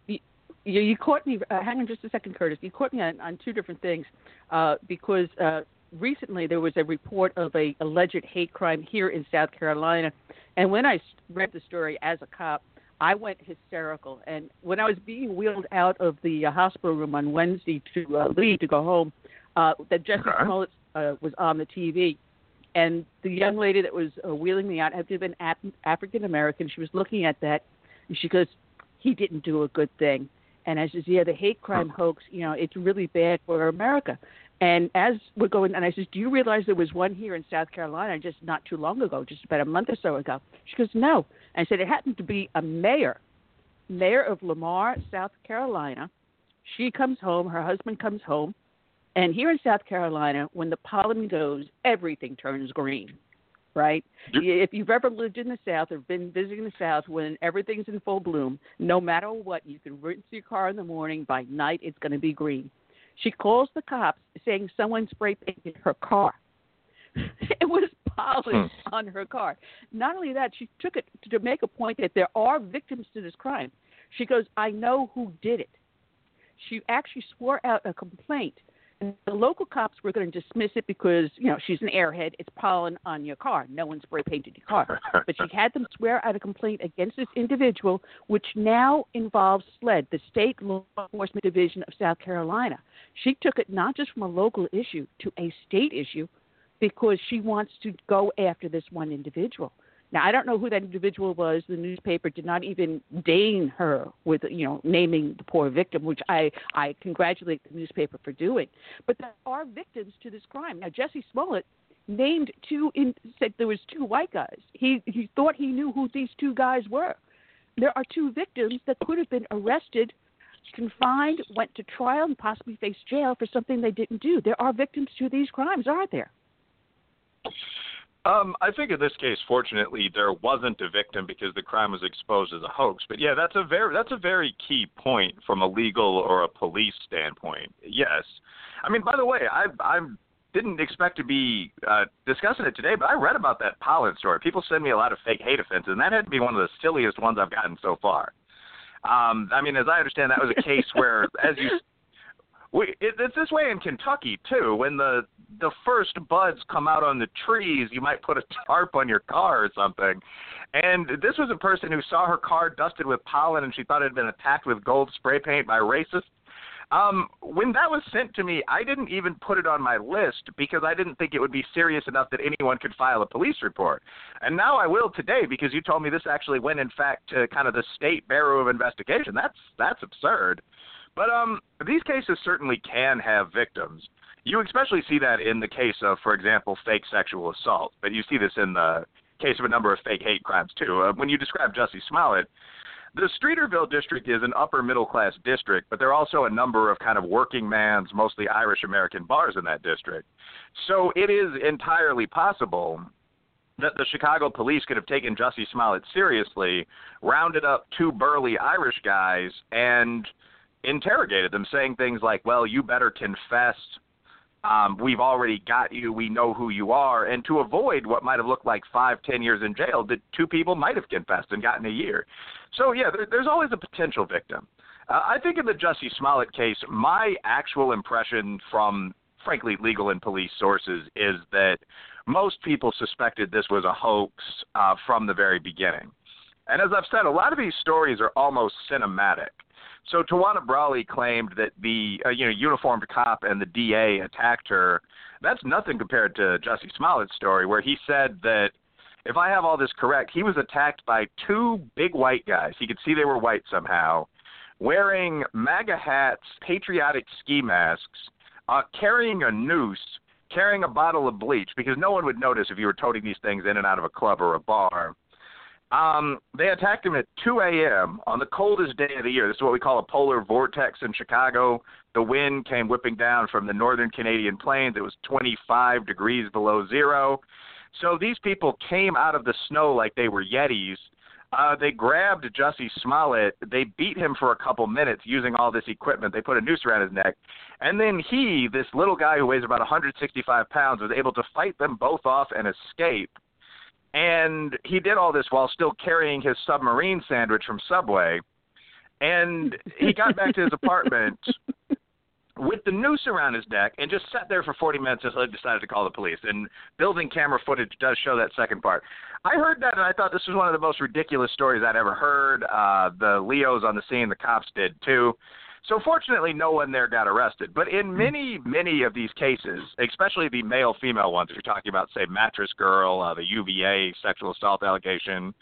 you, you caught me. Uh, hang on just a second, Curtis. You caught me on, on two different things uh, because uh, recently there was a report of a alleged hate crime here in South Carolina, and when I read the story as a cop, I went hysterical. And when I was being wheeled out of the uh, hospital room on Wednesday to uh, leave to go home, uh, that Jesse Okay. Smollett uh, was on the TV, and the young lady that was uh, wheeling me out had to have been Af- African American. She was looking at that, and she goes, "He didn't do a good thing." And I says, "Yeah, the hate crime hoax. You know, it's really bad for America." And as we're going, and I says, "Do you realize there was one here in South Carolina just not too long ago, just about a month or so ago?" She goes, "No." And I said, "It happened to be a mayor, mayor of Lamar, South Carolina. She comes home, her husband comes home, and here in South Carolina, when the pollen goes, everything turns green." Right? If you've ever lived in the South or been visiting the South when everything's in full bloom, no matter what, you can rinse your car in the morning. By night, it's going to be green. She calls the cops saying someone spray painted her car. it was pollen hmm. on her car. Not only that, she took it to make a point that there are victims to this crime. She goes, I know who did it. She actually swore out a complaint. And the local cops were going to dismiss it because, you know, she's an airhead. It's pollen on your car. No one spray painted your car. but she had them swear out a complaint against this individual, which now involves SLED, the State Law Enforcement Division of South Carolina. She took it not just from a local issue to a state issue because she wants to go after this one individual. Now I don't know who that individual was. The newspaper did not even deign her with you know naming the poor victim, which I I congratulate the newspaper for doing. But there are victims to this crime. Now Jesse Smollett named two in said there was two white guys. He he thought he knew who these two guys were. There are two victims that could have been arrested, confined, went to trial, and possibly face jail for something they didn't do. There are victims to these crimes, aren't there? Um, I think in this case, fortunately, there wasn't a victim because the crime was exposed as a hoax. But yeah, that's a very that's a very key point from a legal or a police standpoint. Yes, I mean, by the way, I I didn't expect to be uh, discussing it today, but I read about that pollen story. People send me a lot of fake hate offenses, and that had to be one of the silliest ones I've gotten so far. Um, I mean, as I understand, that was a case where, as you we, it, it's this way in Kentucky too. When the the first buds come out on the trees, you might put a tarp on your car or something. And this was a person who saw her car dusted with pollen, and she thought it had been attacked with gold spray paint by racists. Um, when that was sent to me, I didn't even put it on my list because I didn't think it would be serious enough that anyone could file a police report. And now I will today because you told me this actually went, in fact, to kind of the state bureau of investigation. That's that's absurd. But um, these cases certainly can have victims. You especially see that in the case of, for example, fake sexual assault. But you see this in the case of a number of fake hate crimes too. Uh, when you describe Jussie Smollett, the Streeterville district is an upper middle class district, but there are also a number of kind of working man's, mostly Irish American bars in that district. So it is entirely possible that the Chicago police could have taken Jussie Smollett seriously, rounded up two burly Irish guys, and interrogated them, saying things like, "Well, you better confess. Um, we've already got you. We know who you are." And to avoid what might have looked like five, ten years in jail, the two people might have confessed and gotten a year. So yeah, there, there's always a potential victim. Uh, I think in the Jussie Smollett case, my actual impression from, frankly, legal and police sources is that most people suspected this was a hoax uh, from the very beginning. And as I've said, a lot of these stories are almost cinematic. So Tawana Brawley claimed that the uh, you know uniformed cop and the DA attacked her. That's nothing compared to Jussie Smollett's story, where he said that if I have all this correct, he was attacked by two big white guys. He could see they were white somehow, wearing MAGA hats, patriotic ski masks, uh, carrying a noose, carrying a bottle of bleach, because no one would notice if you were toting these things in and out of a club or a bar. Um, they attacked him at 2 a.m. on the coldest day of the year. This is what we call a polar vortex in Chicago. The wind came whipping down from the northern Canadian plains. It was 25 degrees below zero. So these people came out of the snow like they were Yetis. Uh, they grabbed Jussie Smollett. They beat him for a couple minutes using all this equipment. They put a noose around his neck. And then he, this little guy who weighs about 165 pounds, was able to fight them both off and escape. And he did all this while still carrying his submarine sandwich from Subway. And he got back to his apartment with the noose around his neck and just sat there for 40 minutes until he decided to call the police. And building camera footage does show that second part. I heard that and I thought this was one of the most ridiculous stories I'd ever heard. Uh, the Leos on the scene, the cops did too. So fortunately, no one there got arrested. But in many, many of these cases, especially the male-female ones, if you're talking about, say, Mattress Girl, uh, the UVA sexual assault allegation,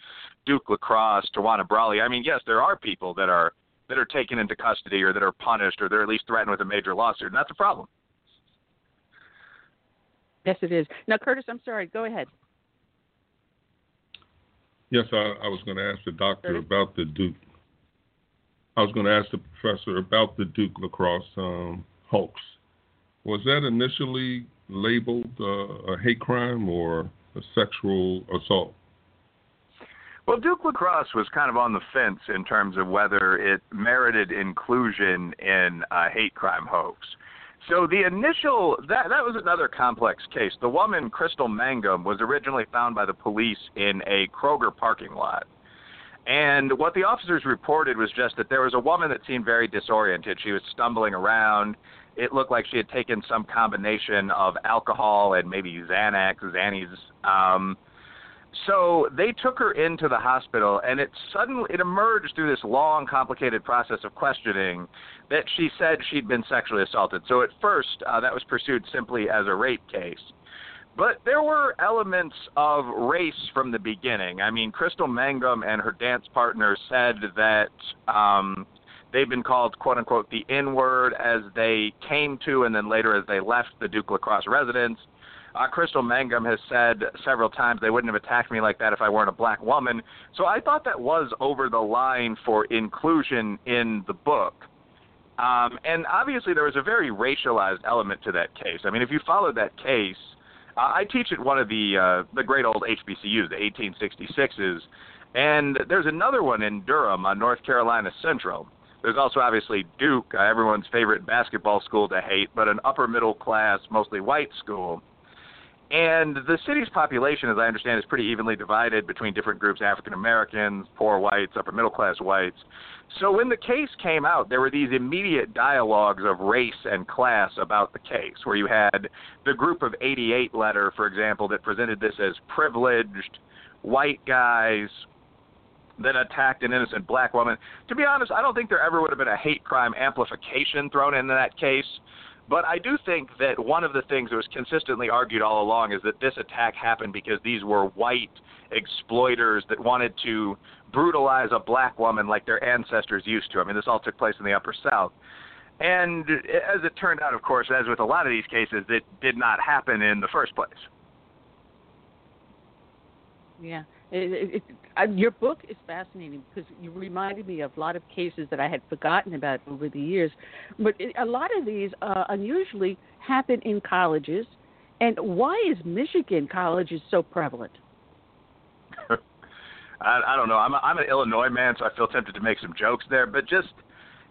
Duke Lacrosse, Tawana Brawley. I mean, yes, there are people that are that are taken into custody or that are punished or they're at least threatened with a major lawsuit, and that's a problem. Yes, it is. Now, Curtis, I'm sorry. Go ahead. Yes, I, I was going to ask the doctor Curtis? about the Duke. I was going to ask the professor about the Duke lacrosse um, hoax. Was that initially labeled uh, a hate crime or a sexual assault? Well, Duke Lacrosse was kind of on the fence in terms of whether it merited inclusion in a hate crime hoax. So the initial that that was another complex case. The woman Crystal Mangum was originally found by the police in a Kroger parking lot. And what the officers reported was just that there was a woman that seemed very disoriented. She was stumbling around. It looked like she had taken some combination of alcohol and maybe Xanax, Xannies. Um, so they took her into the hospital, and it suddenly it emerged through this long, complicated process of questioning that she said she'd been sexually assaulted. So at first, uh, that was pursued simply as a rape case. But there were elements of race from the beginning. I mean, Crystal Mangum and her dance partner said that um, they've been called "quote unquote" the N word as they came to, and then later as they left the Duke Lacrosse residence. Uh, Crystal Mangum has said several times they wouldn't have attacked me like that if I weren't a black woman. So I thought that was over the line for inclusion in the book. Um, and obviously, there was a very racialized element to that case. I mean, if you followed that case, uh, I teach at one of the uh, the great old HBCUs, the 1866s, and there's another one in Durham on North Carolina Central. There's also obviously Duke, uh, everyone's favorite basketball school to hate, but an upper middle class, mostly white school. And the city's population, as I understand, is pretty evenly divided between different groups African Americans, poor whites, upper middle class whites. So when the case came out, there were these immediate dialogues of race and class about the case, where you had the Group of 88 letter, for example, that presented this as privileged white guys that attacked an innocent black woman. To be honest, I don't think there ever would have been a hate crime amplification thrown into that case. But I do think that one of the things that was consistently argued all along is that this attack happened because these were white exploiters that wanted to brutalize a black woman like their ancestors used to. I mean, this all took place in the Upper South. And as it turned out, of course, as with a lot of these cases, it did not happen in the first place. Yeah. It, it, it, your book is fascinating because you reminded me of a lot of cases that I had forgotten about over the years. But a lot of these uh, unusually happen in colleges. And why is Michigan colleges so prevalent? I, I don't know. I'm a, I'm an Illinois man, so I feel tempted to make some jokes there. But just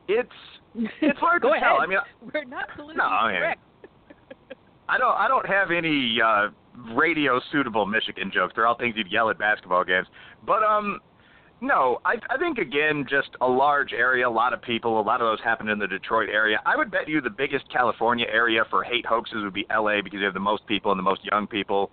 it's it's hard to ahead. tell. I mean, we're not politically no, I mean, correct. I don't I don't have any uh radio suitable Michigan jokes. They're all things you'd yell at basketball games. But um no, I I think again just a large area, a lot of people, a lot of those happen in the Detroit area. I would bet you the biggest California area for hate hoaxes would be LA because you have the most people and the most young people.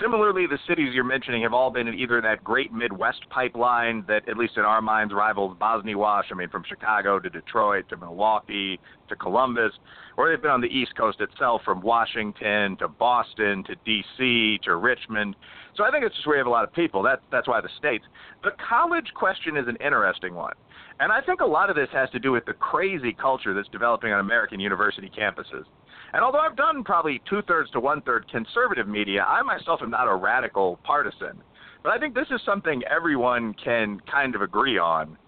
Similarly, the cities you're mentioning have all been in either that great Midwest pipeline that, at least in our minds, rivals BosWash. I mean, from Chicago to Detroit to Milwaukee to Columbus, or they've been on the East Coast itself, from Washington to Boston to D.C. to Richmond. So I think it's just where you have a lot of people. That's that's why the states. The college question is an interesting one. And I think a lot of this has to do with the crazy culture that's developing on American university campuses. And although I've done probably two thirds to one third conservative media, I myself am not a radical partisan. But I think this is something everyone can kind of agree on.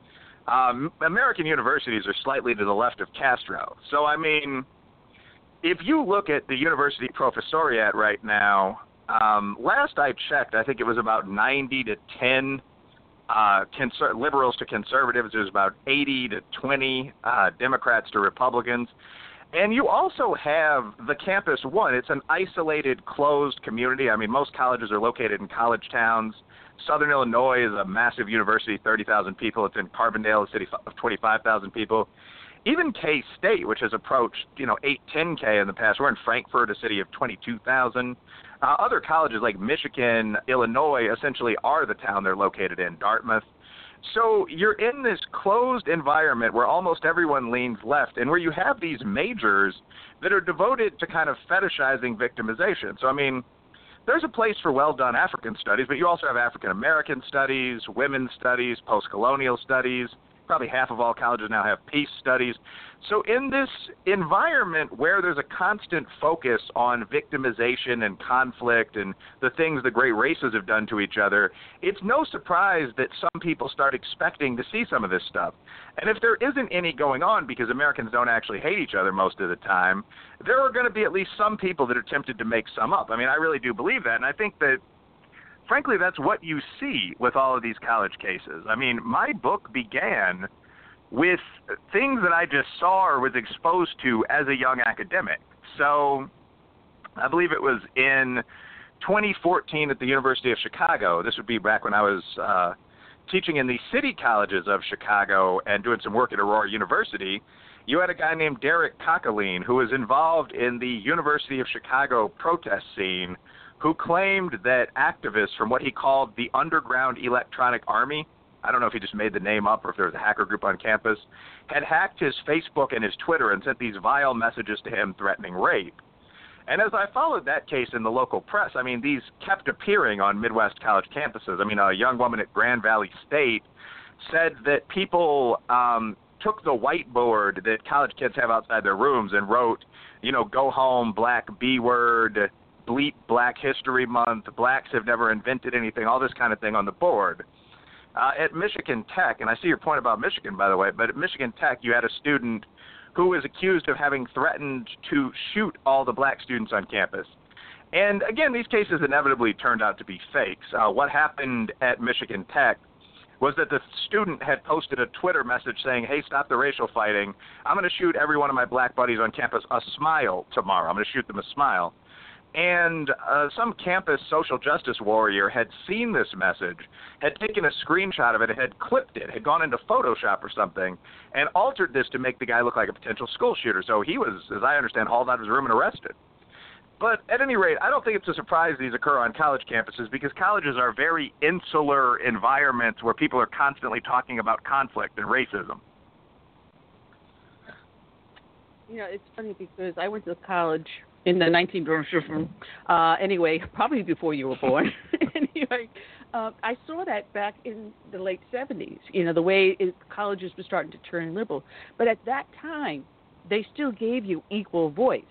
Um, American universities are slightly to the left of Castro. So, I mean, if you look at the university professoriate right now, um, last I checked, I think it was about 90 to 10 uh, conser- liberals to conservatives. It was about 80 to 20 uh, Democrats to Republicans. And you also have the Campus One. It's an isolated, closed community. I mean, most colleges are located in college towns. Southern Illinois is a massive university, 30,000 people. It's in Carbondale, a city of 25,000 people. even K State, which has approached you know 8, 10k in the past. We're in Frankfort, a city of 22,000. Uh, other colleges like Michigan, Illinois, essentially are the town they're located in. Dartmouth. So you're in this closed environment where almost everyone leans left, and where you have these majors that are devoted to kind of fetishizing victimization. So I mean there's a place for well done African studies, but you also have African American studies, women's studies, post colonial studies, probably half of all colleges now have peace studies. So, in this environment where there's a constant focus on victimization and conflict and the things the great races have done to each other, it's no surprise that some people start expecting to see some of this stuff. And if there isn't any going on because Americans don't actually hate each other most of the time, there are going to be at least some people that are tempted to make some up. I mean, I really do believe that. And I think that frankly, that's what you see with all of these college cases. I mean, my book began with things that I just saw or was exposed to as a young academic. So I believe it was in 2014 at the University of Chicago. This would be back when I was uh, teaching in the city colleges of Chicago and doing some work at Aurora University. You had a guy named Derek Cockeline who was involved in the University of Chicago protest scene who claimed that activists from what he called the underground electronic army I don't know if he just made the name up or if there was a hacker group on campus, had hacked his Facebook and his Twitter and sent these vile messages to him threatening rape. And as I followed that case in the local press, I mean, these kept appearing on Midwest college campuses. I mean, a young woman at Grand Valley State said that people um, took the whiteboard that college kids have outside their rooms and wrote, you know, go home, black B word, bleep Black History Month, blacks have never invented anything, all this kind of thing on the board. Uh, at Michigan Tech, and I see your point about Michigan, by the way, but at Michigan Tech, you had a student who was accused of having threatened to shoot all the black students on campus. And again, these cases inevitably turned out to be fakes. Uh, what happened at Michigan Tech was that the student had posted a Twitter message saying, "Hey, stop the racial fighting. I'm going to shoot every one of my black buddies on campus a smile tomorrow. I'm going to shoot them a smile." And uh, some campus social justice warrior had seen this message, had taken a screenshot of it, had clipped it, had gone into Photoshop or something, and altered this to make the guy look like a potential school shooter. So he was, as I understand, hauled out of his room and arrested. But at any rate, I don't think it's a surprise these occur on college campuses because colleges are very insular environments where people are constantly talking about conflict and racism. You know, it's funny because I went to college in the 19th uh, anyway, probably before you were born. anyway, uh, I saw that back in the late 70s. You know, the way it, colleges were starting to turn liberal, but at that time, they still gave you equal voice.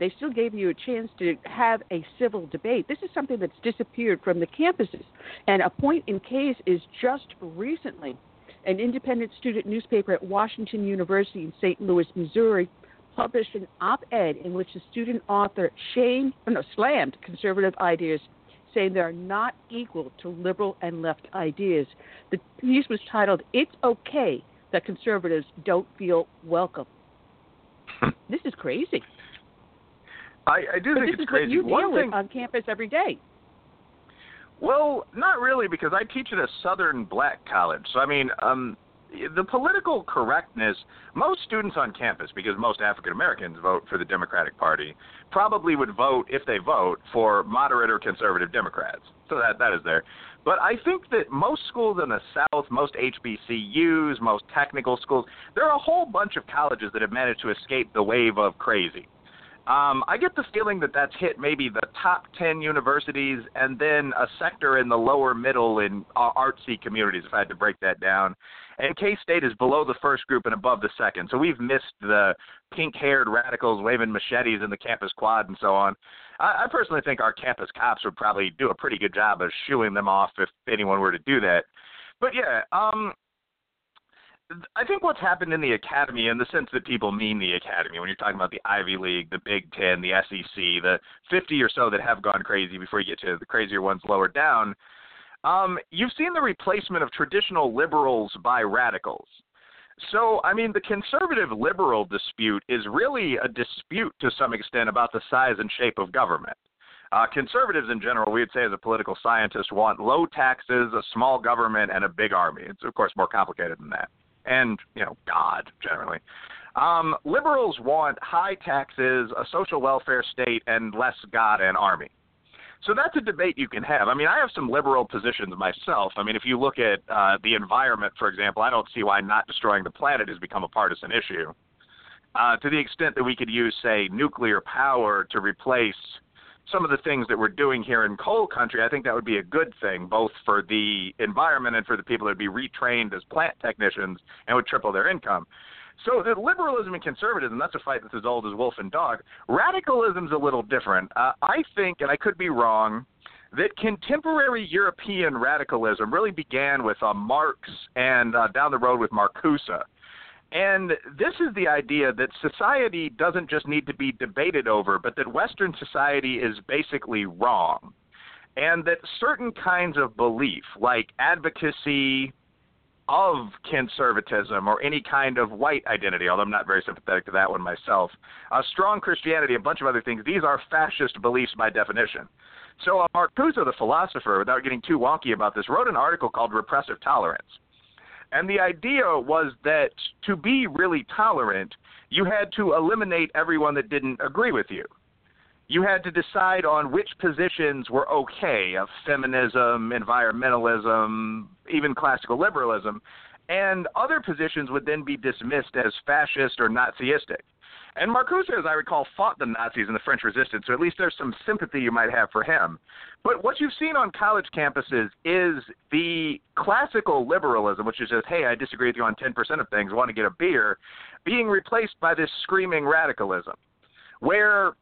They still gave you a chance to have a civil debate. This is something that's disappeared from the campuses. And a point in case is just recently, an independent student newspaper at Washington University in St. Louis, Missouri, published an op-ed in which the student author shamed, no, slammed conservative ideas, saying they are not equal to liberal and left ideas. The piece was titled "It's Okay That Conservatives Don't Feel Welcome." this is crazy. I, I do but think this it's is crazy. What you One deal thing, with on campus every day. Well, not really, because I teach at a Southern black college. So I mean, um, the political correctness, most students on campus, because most African Americans vote for the Democratic Party, probably would vote, if they vote, for moderate or conservative Democrats. So that, that is there. But I think that most schools in the South, most HBCUs, most technical schools, there are a whole bunch of colleges that have managed to escape the wave of crazy. Um, I get the feeling that that's hit maybe the top 10 universities and then a sector in the lower middle in uh, artsy communities, if I had to break that down. And K State is below the first group and above the second. So we've missed the pink haired radicals waving machetes in the campus quad and so on. I, I personally think our campus cops would probably do a pretty good job of shooing them off if anyone were to do that. But yeah, um, I think what's happened in the academy, in the sense that people mean the academy, when you're talking about the Ivy League, the Big Ten, the SEC, the 50 or so that have gone crazy before you get to the crazier ones lower down, um, you've seen the replacement of traditional liberals by radicals. So, I mean, the conservative liberal dispute is really a dispute to some extent about the size and shape of government. Uh, conservatives in general, we would say as a political scientist, want low taxes, a small government, and a big army. It's, of course, more complicated than that and you know God generally. Um, liberals want high taxes, a social welfare state, and less God and army. So that's a debate you can have. I mean, I have some liberal positions myself. I mean, if you look at uh, the environment, for example, I don't see why not destroying the planet has become a partisan issue. Uh, to the extent that we could use, say, nuclear power to replace some of the things that we're doing here in coal country, I think that would be a good thing, both for the environment and for the people that would be retrained as plant technicians and would triple their income. So the liberalism and conservatism, that's a fight that's as old as wolf and dog. Radicalism's a little different. Uh, I think, and I could be wrong, that contemporary European radicalism really began with uh, Marx and uh, down the road with Marcuse. And this is the idea that society doesn't just need to be debated over, but that Western society is basically wrong. And that certain kinds of belief, like advocacy of conservatism or any kind of white identity, although I'm not very sympathetic to that one myself, uh, strong Christianity, a bunch of other things, these are fascist beliefs by definition. So uh, Marcuse, the philosopher, without getting too wonky about this, wrote an article called Repressive Tolerance. And the idea was that to be really tolerant, you had to eliminate everyone that didn't agree with you. You had to decide on which positions were okay of feminism, environmentalism, even classical liberalism, and other positions would then be dismissed as fascist or Nazistic. And Marcuse, as I recall, fought the Nazis in the French Resistance, so at least there's some sympathy you might have for him. But what you've seen on college campuses is the classical liberalism, which is just, hey, I disagree with you on 10% of things, want to get a beer, being replaced by this screaming radicalism, where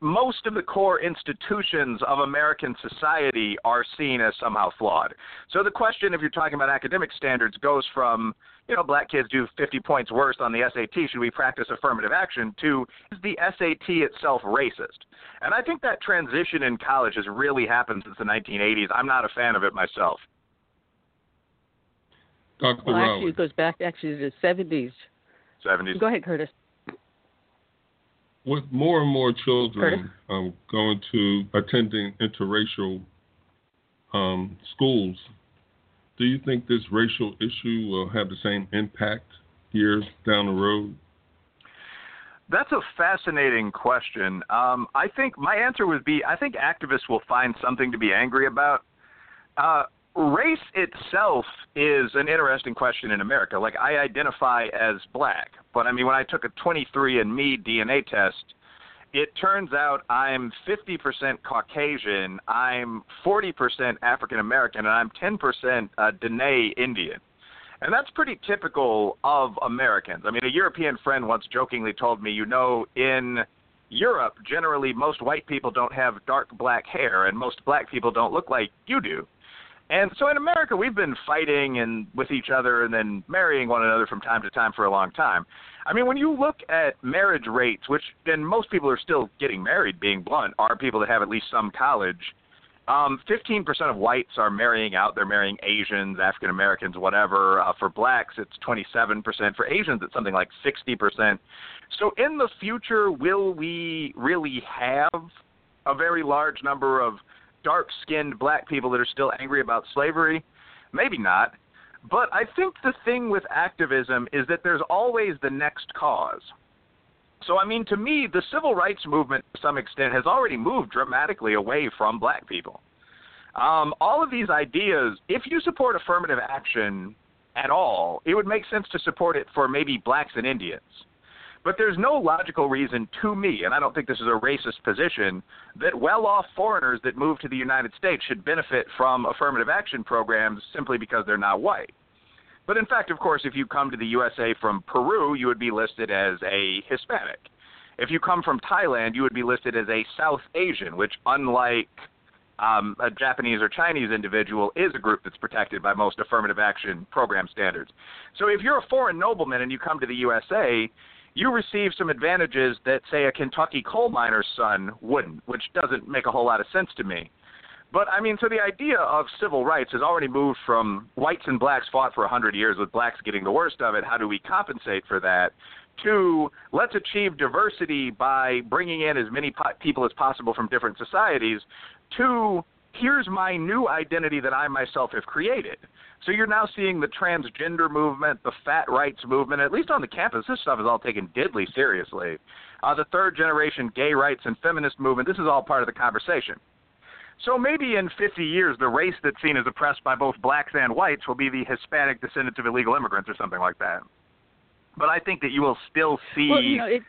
most of the core institutions of American society are seen as somehow flawed. So the question, if you're talking about academic standards, goes from, you know, black kids do 50 points worse on the SAT, should we practice affirmative action, to is the SAT itself racist? And I think that transition in college has really happened since the 1980s. I'm not a fan of it myself. Dr. Well, actually, it goes back actually to the 70s. 70s. Go ahead, Curtis. With more and more children um, going to attending interracial um, schools, do you think this racial issue will have the same impact years down the road? That's a fascinating question. Um, I think my answer would be I think activists will find something to be angry about. Uh, race itself is an interesting question in America. Like, I identify as black, but I mean, when I took a 23andMe DNA test, it turns out I'm 50% Caucasian, I'm 40% African American, and I'm 10% uh, Dene Indian. And that's pretty typical of Americans. I mean, a European friend once jokingly told me, you know, in Europe, generally most white people don't have dark black hair, and most black people don't look like you do. And so in America, we've been fighting and with each other and then marrying one another from time to time for a long time. I mean, when you look at marriage rates, which then most people are still getting married, being blunt, are people that have at least some college. Um, 15% of whites are marrying out. They're marrying Asians, African Americans, whatever. Uh, for blacks, it's 27%. For Asians, it's something like 60%. So in the future, will we really have a very large number of dark skinned black people that are still angry about slavery? Maybe not. But I think the thing with activism is that there's always the next cause. So, I mean, to me, the civil rights movement to some extent has already moved dramatically away from black people. Um, all of these ideas, if you support affirmative action at all, it would make sense to support it for maybe blacks and Indians. But there's no logical reason to me, and I don't think this is a racist position, that well off foreigners that move to the United States should benefit from affirmative action programs simply because they're not white. But in fact, of course, if you come to the USA from Peru, you would be listed as a Hispanic. If you come from Thailand, you would be listed as a South Asian, which, unlike um, a Japanese or Chinese individual, is a group that's protected by most affirmative action program standards. So if you're a foreign nobleman and you come to the USA, you receive some advantages that, say, a Kentucky coal miner's son wouldn't, which doesn't make a whole lot of sense to me. But I mean, so the idea of civil rights has already moved from whites and blacks fought for a 100 years with blacks getting the worst of it. How do we compensate for that? To let's achieve diversity by bringing in as many po- people as possible from different societies. To here's my new identity that I myself have created. So you're now seeing the transgender movement, the fat rights movement, at least on the campus, this stuff is all taken deadly seriously. Uh, the third generation gay rights and feminist movement, this is all part of the conversation. So maybe in 50 years, the race that's seen as oppressed by both blacks and whites will be the Hispanic descendants of illegal immigrants or something like that. But I think that you will still see. Well, you know, it,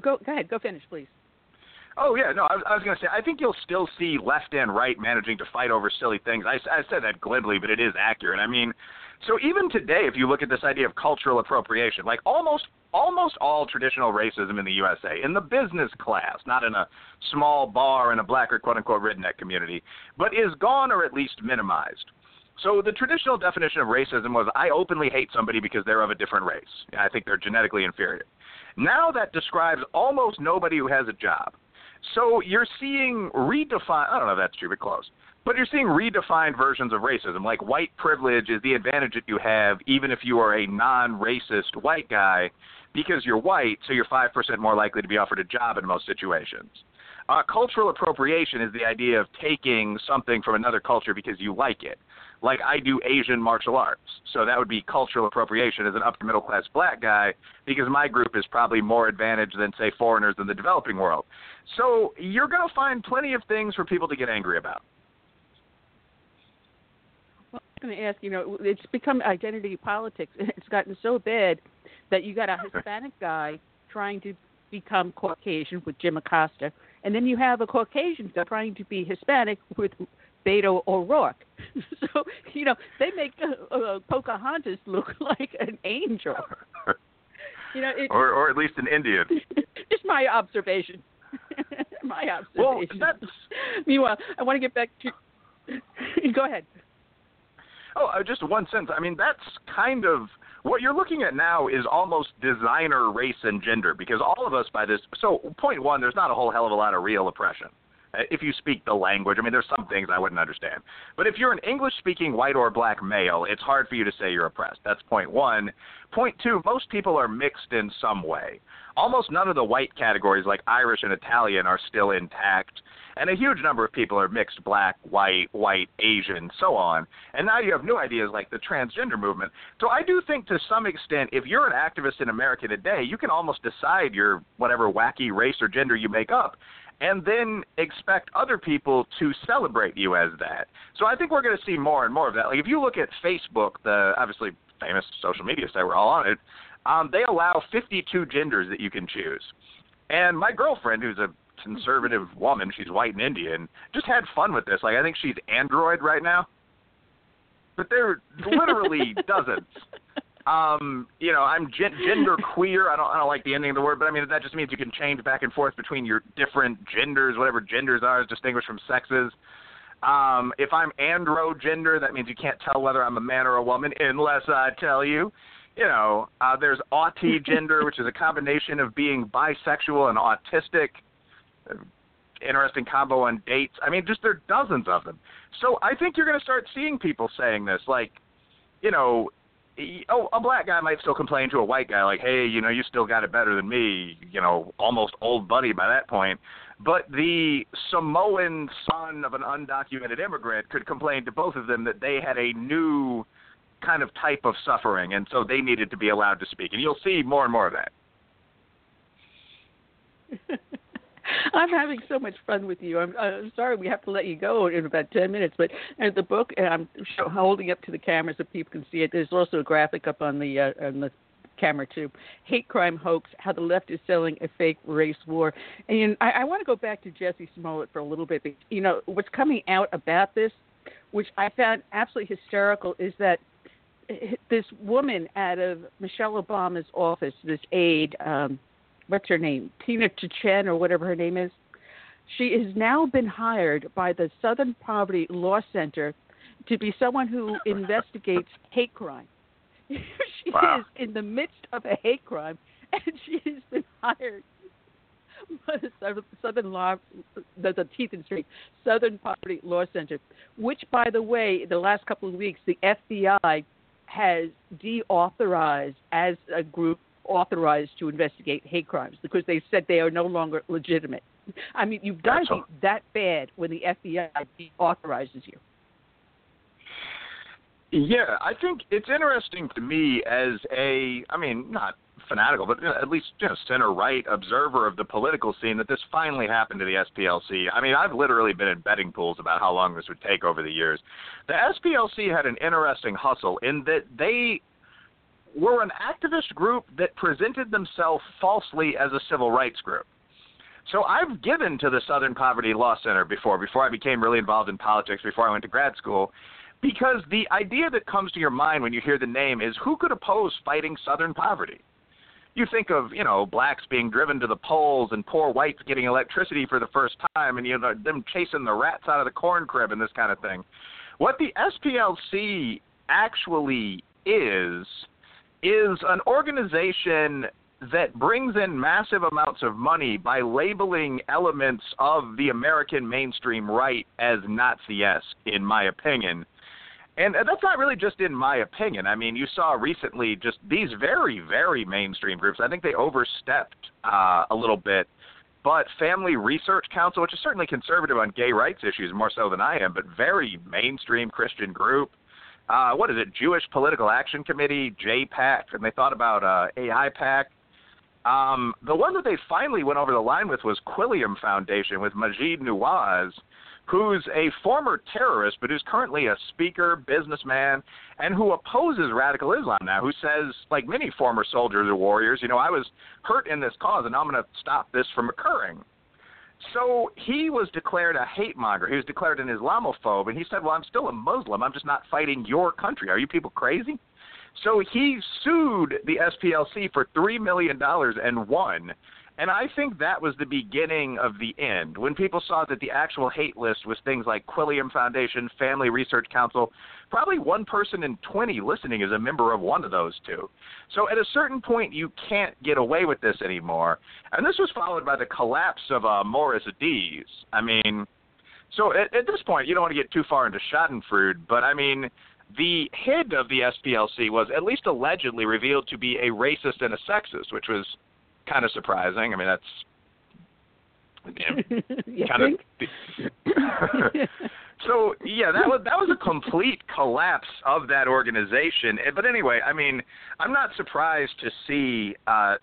go go ahead, go finish, please. Oh yeah, no, I was, I was going to say I think you'll still see left and right managing to fight over silly things. I, I said that glibly, but it is accurate. I mean, so even today, if you look at this idea of cultural appropriation, like almost almost all traditional racism in the USA, in the business class, not in a small bar in a black or quote unquote redneck community, but is gone or at least minimized. So the traditional definition of racism was I openly hate somebody because they're of a different race. I think they're genetically inferior. Now that describes almost nobody who has a job. So you're seeing redefined, I don't know if that's true, but close. But you're seeing redefined versions of racism. Like white privilege is the advantage that you have even if you are a non racist white guy because you're white, so you're 5% more likely to be offered a job in most situations. Uh, cultural appropriation is the idea of taking something from another culture because you like it. Like I do Asian martial arts, so that would be cultural appropriation as an upper middle class black guy because my group is probably more advantaged than say foreigners in the developing world. So you're going to find plenty of things for people to get angry about. Well, I'm going to ask, you know, it's become identity politics. It's gotten so bad that you got a Hispanic guy trying to become Caucasian with Jim Acosta, and then you have a Caucasian guy trying to be Hispanic with Beto O'Rourke. so you know they make uh, uh, Pocahontas look like an angel. you know, it, or or at least an Indian. just my observation. my observation. Well, that's. Meanwhile, I want to get back to. Go ahead. Oh, uh, just one sentence. I mean, that's kind of what you're looking at now is almost designer race and gender because all of us by this. So, point one, there's not a whole hell of a lot of real oppression. If you speak the language. I mean, there's some things I wouldn't understand. But if you're an English speaking white or black male, it's hard for you to say you're oppressed. That's point one. Point two, most people are mixed in some way. Almost none of the white categories like Irish and Italian are still intact. And a huge number of people are mixed black, white, white, Asian, so on. And now you have new ideas like the transgender movement. So I do think to some extent, if you're an activist in America today, you can almost decide your whatever wacky race or gender you make up and then expect other people to celebrate you as that. So I think we're going to see more and more of that. Like if you look at Facebook, the obviously famous social media site, we're all on it. Um, they allow 52 genders that you can choose. And my girlfriend, who's a conservative woman, she's white and Indian, just had fun with this. Like I think she's Android right now. But there are literally dozens um, you know, I'm gen- gender queer. I don't, I don't like the ending of the word, but I mean that just means you can change back and forth between your different genders, whatever genders are, is distinguished from sexes. Um, if I'm androgender, that means you can't tell whether I'm a man or a woman unless I tell you. You know, uh, there's gender, which is a combination of being bisexual and autistic. Interesting combo on dates. I mean, just there are dozens of them. So I think you're going to start seeing people saying this, like, you know, oh, a black guy might still complain to a white guy like, "Hey, you know, you still got it better than me," you know, almost old buddy by that point. But the Samoan son of an undocumented immigrant could complain to both of them that they had a new kind of type of suffering, and so they needed to be allowed to speak. And you'll see more and more of that. I'm having so much fun with you. I'm, I'm sorry we have to let you go in about 10 minutes, but in the book, and I'm holding up to the camera so people can see it. There's also a graphic up on the uh, on the camera too. Hate crime hoax: How the left is selling a fake race war. And you know, I, I want to go back to Jussie Smollett for a little bit. You know what's coming out about this, which I found absolutely hysterical, is that this woman out of Michelle Obama's office, this aide. Um, what's her name, Tina Tchen or whatever her name is. She has now been hired by the Southern Poverty Law Center to be someone who investigates hate crime. she wow. is in the midst of a hate crime, and she has been hired by the Southern Law, the, and Street Southern Poverty Law Center, which, by the way, the last couple of weeks, the FBI has deauthorized as a group authorized to investigate hate crimes because they said they are no longer legitimate. I mean, you've got to be that bad when the FBI authorizes you. Yeah, I think it's interesting to me as a, I mean, not fanatical, but at least you know, center right observer of the political scene that this finally happened to the SPLC. I mean, I've literally been in betting pools about how long this would take over the years. The SPLC had an interesting hustle in that they were an activist group that presented themselves falsely as a civil rights group. So I've given to the Southern Poverty Law Center before, before I became really involved in politics, before I went to grad school, because the idea that comes to your mind when you hear the name is who could oppose fighting Southern poverty? You think of, you know, blacks being driven to the polls and poor whites getting electricity for the first time and, you know, them chasing the rats out of the corn crib and this kind of thing. What the SPLC actually is, is an organization that brings in massive amounts of money by labeling elements of the American mainstream right as Nazi esque, in my opinion. And that's not really just in my opinion. I mean, you saw recently just these very, very mainstream groups. I think they overstepped uh, a little bit. But Family Research Council, which is certainly conservative on gay rights issues more so than I am, but very mainstream Christian group. Uh, what is it? Jewish Political Action Committee, JPAC, and they thought about uh, AIPAC. Um, the one that they finally went over the line with was Quilliam Foundation with Maajid Nawaz, who's a former terrorist, but who's currently a speaker, businessman, and who opposes radical Islam now, who says, like many former soldiers or warriors, you know, I was hurt in this cause, and I'm going to stop this from occurring. So he was declared a hate monger. He was declared an Islamophobe, and he said, Well, I'm still a Muslim. I'm just not fighting your country. Are you people crazy? So he sued the SPLC for $3 million and won and I think that was the beginning of the end when people saw that the actual hate list was things like Quilliam Foundation, Family Research Council. Probably one person in 20 listening is a member of one of those two. So at a certain point, you can't get away with this anymore. And this was followed by the collapse of uh, Morris Dees. I mean, so at, at this point, you don't want to get too far into Schadenfreude, but I mean, the head of the SPLC was at least allegedly revealed to be a racist and a sexist, which was kind of surprising. I mean, that's you kind of. so yeah, that was that was a complete collapse of that organization. But anyway, I mean, I'm not surprised to see uh,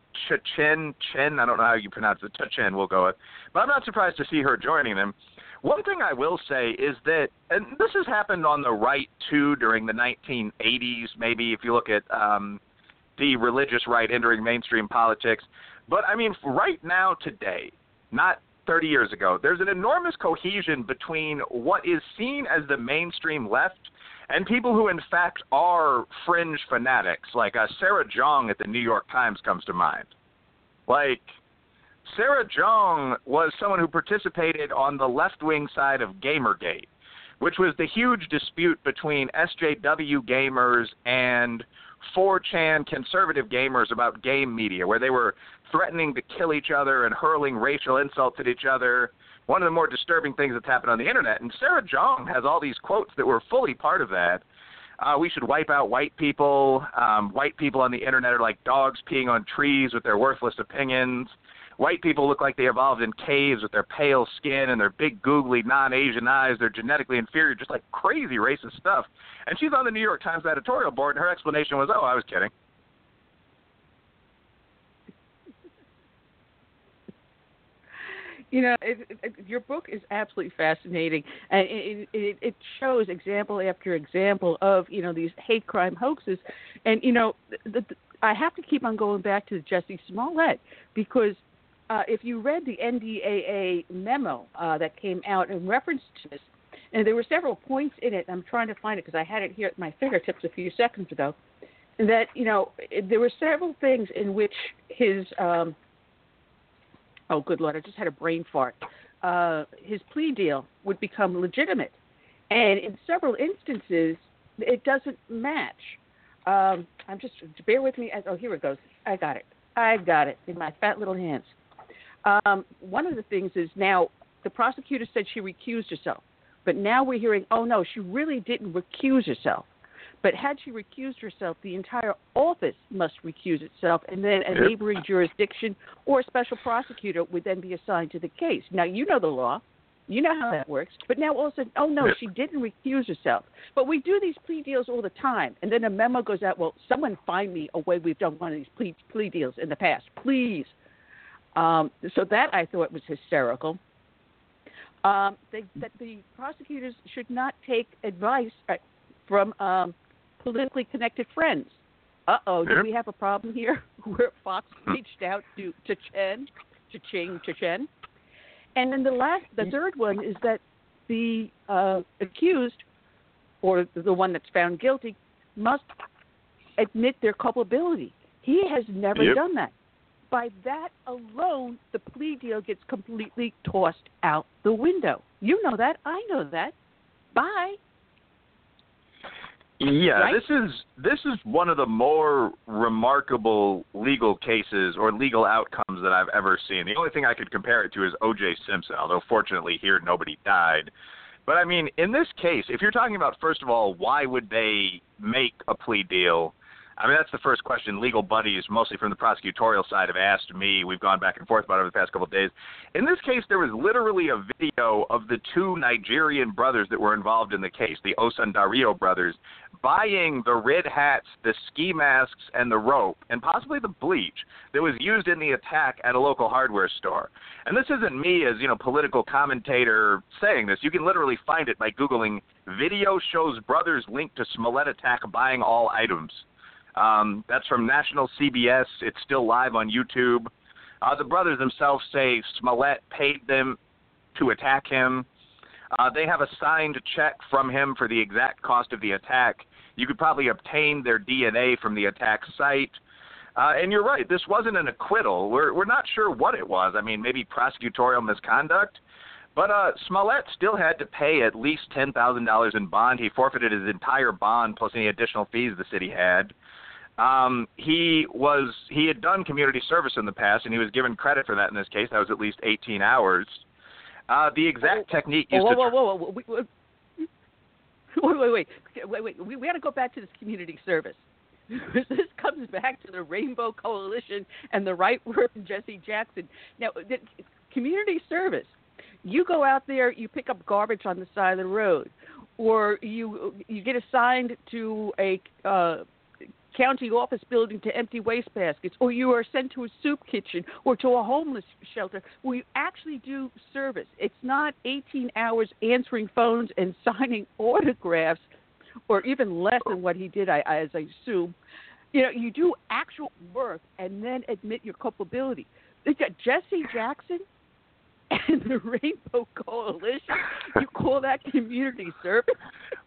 Chen Chen. I don't know how you pronounce it. Chen, we'll go with. But I'm not surprised to see her joining them. One thing I will say is that, and this has happened on the right too during the 1980s. Maybe if you look at um, the religious right entering mainstream politics, but I mean, right now, today, not 30 years ago, there's an enormous cohesion between what is seen as the mainstream left and people who, in fact, are fringe fanatics. Like uh, Sarah Jeong at the New York Times comes to mind. Like, Sarah Jeong was someone who participated on the left wing side of Gamergate, which was the huge dispute between SJW gamers and 4chan conservative gamers about game media, where they were threatening to kill each other and hurling racial insults at each other. One of the more disturbing things that's happened on the internet. And Sarah Jeong has all these quotes that were fully part of that. Uh, we should wipe out white people. Um, white people on the internet are like dogs peeing on trees with their worthless opinions. White people look like they evolved in caves with their pale skin and their big, googly, non-Asian eyes. They're genetically inferior, just like crazy racist stuff. And she's on the New York Times editorial board, and her explanation was, "Oh, I was kidding." you know, it, it, your book is absolutely fascinating, and it, it, it shows example after example of you know these hate crime hoaxes, and you know, the, the, I have to keep on going back to Jussie Smollett because uh, if you read the NDAA memo uh, that came out in reference to this, and there were several points in it. I'm trying to find it because I had it here at my fingertips a few seconds ago. That you know, there were several things in which his um, oh, good lord, I just had a brain fart. Uh, his plea deal would become legitimate, and in several instances, it doesn't match. Um, I'm just bear with me. As, oh, here it goes. I got it. I got it in my fat little hands. Um, one of the things is now the prosecutor said she recused herself, but now we're hearing, oh no, she really didn't recuse herself. But had she recused herself, the entire office must recuse itself, and then a neighboring jurisdiction or a special prosecutor would then be assigned to the case. Now, you know the law. You know how that works. But now all of a sudden, oh no, she didn't recuse herself. But we do these plea deals all the time, and then a memo goes out. Well, someone find me a way we've done one of these plea plea deals in the past, please. Um, so that I thought was hysterical. Um, they, that the prosecutors should not take advice uh, from um, politically connected friends. Uh oh, do we have a problem here? Where Fox reached out to to Chen, to Ching, to Chen, and then the last, the third one is that the uh, accused, or the one that's found guilty, must admit their culpability. He has never Yep. done that. By that alone, the plea deal gets completely tossed out the window. You know that. I know that. Bye. Yeah, Right? this is this is one of the more remarkable legal cases or legal outcomes that I've ever seen. The only thing I could compare it to is O.J. Simpson, although fortunately here nobody died. But I mean, in this case, if you're talking about first of all, why would they make a plea deal? I mean, that's the first question. Legal buddies, mostly from the prosecutorial side, have asked me. We've gone back and forth about it over the past couple of days. In this case, there was literally a video of the two Nigerian brothers that were involved in the case, the Osundairo brothers, buying the red hats, the ski masks, and the rope, and possibly the bleach that was used in the attack at a local hardware store. And this isn't me as, you know, political commentator saying this. You can literally find it by Googling video shows brothers linked to Smollett attack buying all items. Um, that's from National CBS. It's still live on YouTube. Uh, the brothers themselves say Smollett paid them to attack him. Uh, they have a signed check from him for the exact cost of the attack. You could probably obtain their DNA from the attack site. Uh, and you're right, this wasn't an acquittal. We're we're not sure what it was. I mean, maybe prosecutorial misconduct. But uh, Smollett still had to pay at least ten thousand dollars in bond. He forfeited his entire bond plus any additional fees the city had. Um, he was he had done community service in the past, and he was given credit for that in this case. That was at least 18 hours. Uh, the exact technique used whoa, to whoa, whoa, whoa, whoa, wait, wait, wait, wait, wait. We, we got to go back to this community service. this comes back to the Rainbow Coalition and the right word Jesse Jackson. Now, the, community service. You go out there, you pick up garbage on the side of the road, or you you get assigned to a uh, county office building to empty waste baskets, or you are sent to a soup kitchen or to a homeless shelter where you actually do service. It's not 18 hours answering phones and signing autographs, or even less than what he did, I, as I assume. You know, you do actual work and then admit your culpability. Jesse Jackson and the Rainbow Coalition. You call that community service?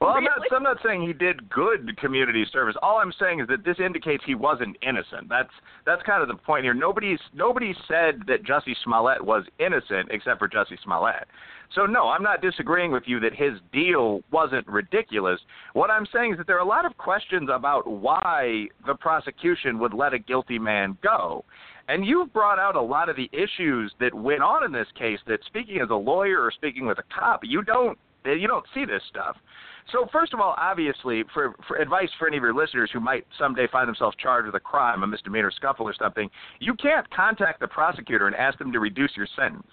Well, I'm not, I'm not saying he did good community service. All I'm saying is that this indicates he wasn't innocent. That's that's kind of the point here. Nobody's nobody said that Jussie Smollett was innocent except for Jussie Smollett. So no, I'm not disagreeing with you that his deal wasn't ridiculous. What I'm saying is that there are a lot of questions about why the prosecution would let a guilty man go. And you've brought out a lot of the issues that went on in this case that speaking as a lawyer or speaking with a cop, you don't you don't see this stuff. So first of all, obviously, for, for advice for any of your listeners who might someday find themselves charged with a crime, a misdemeanor scuffle or something, you can't contact the prosecutor and ask them to reduce your sentence.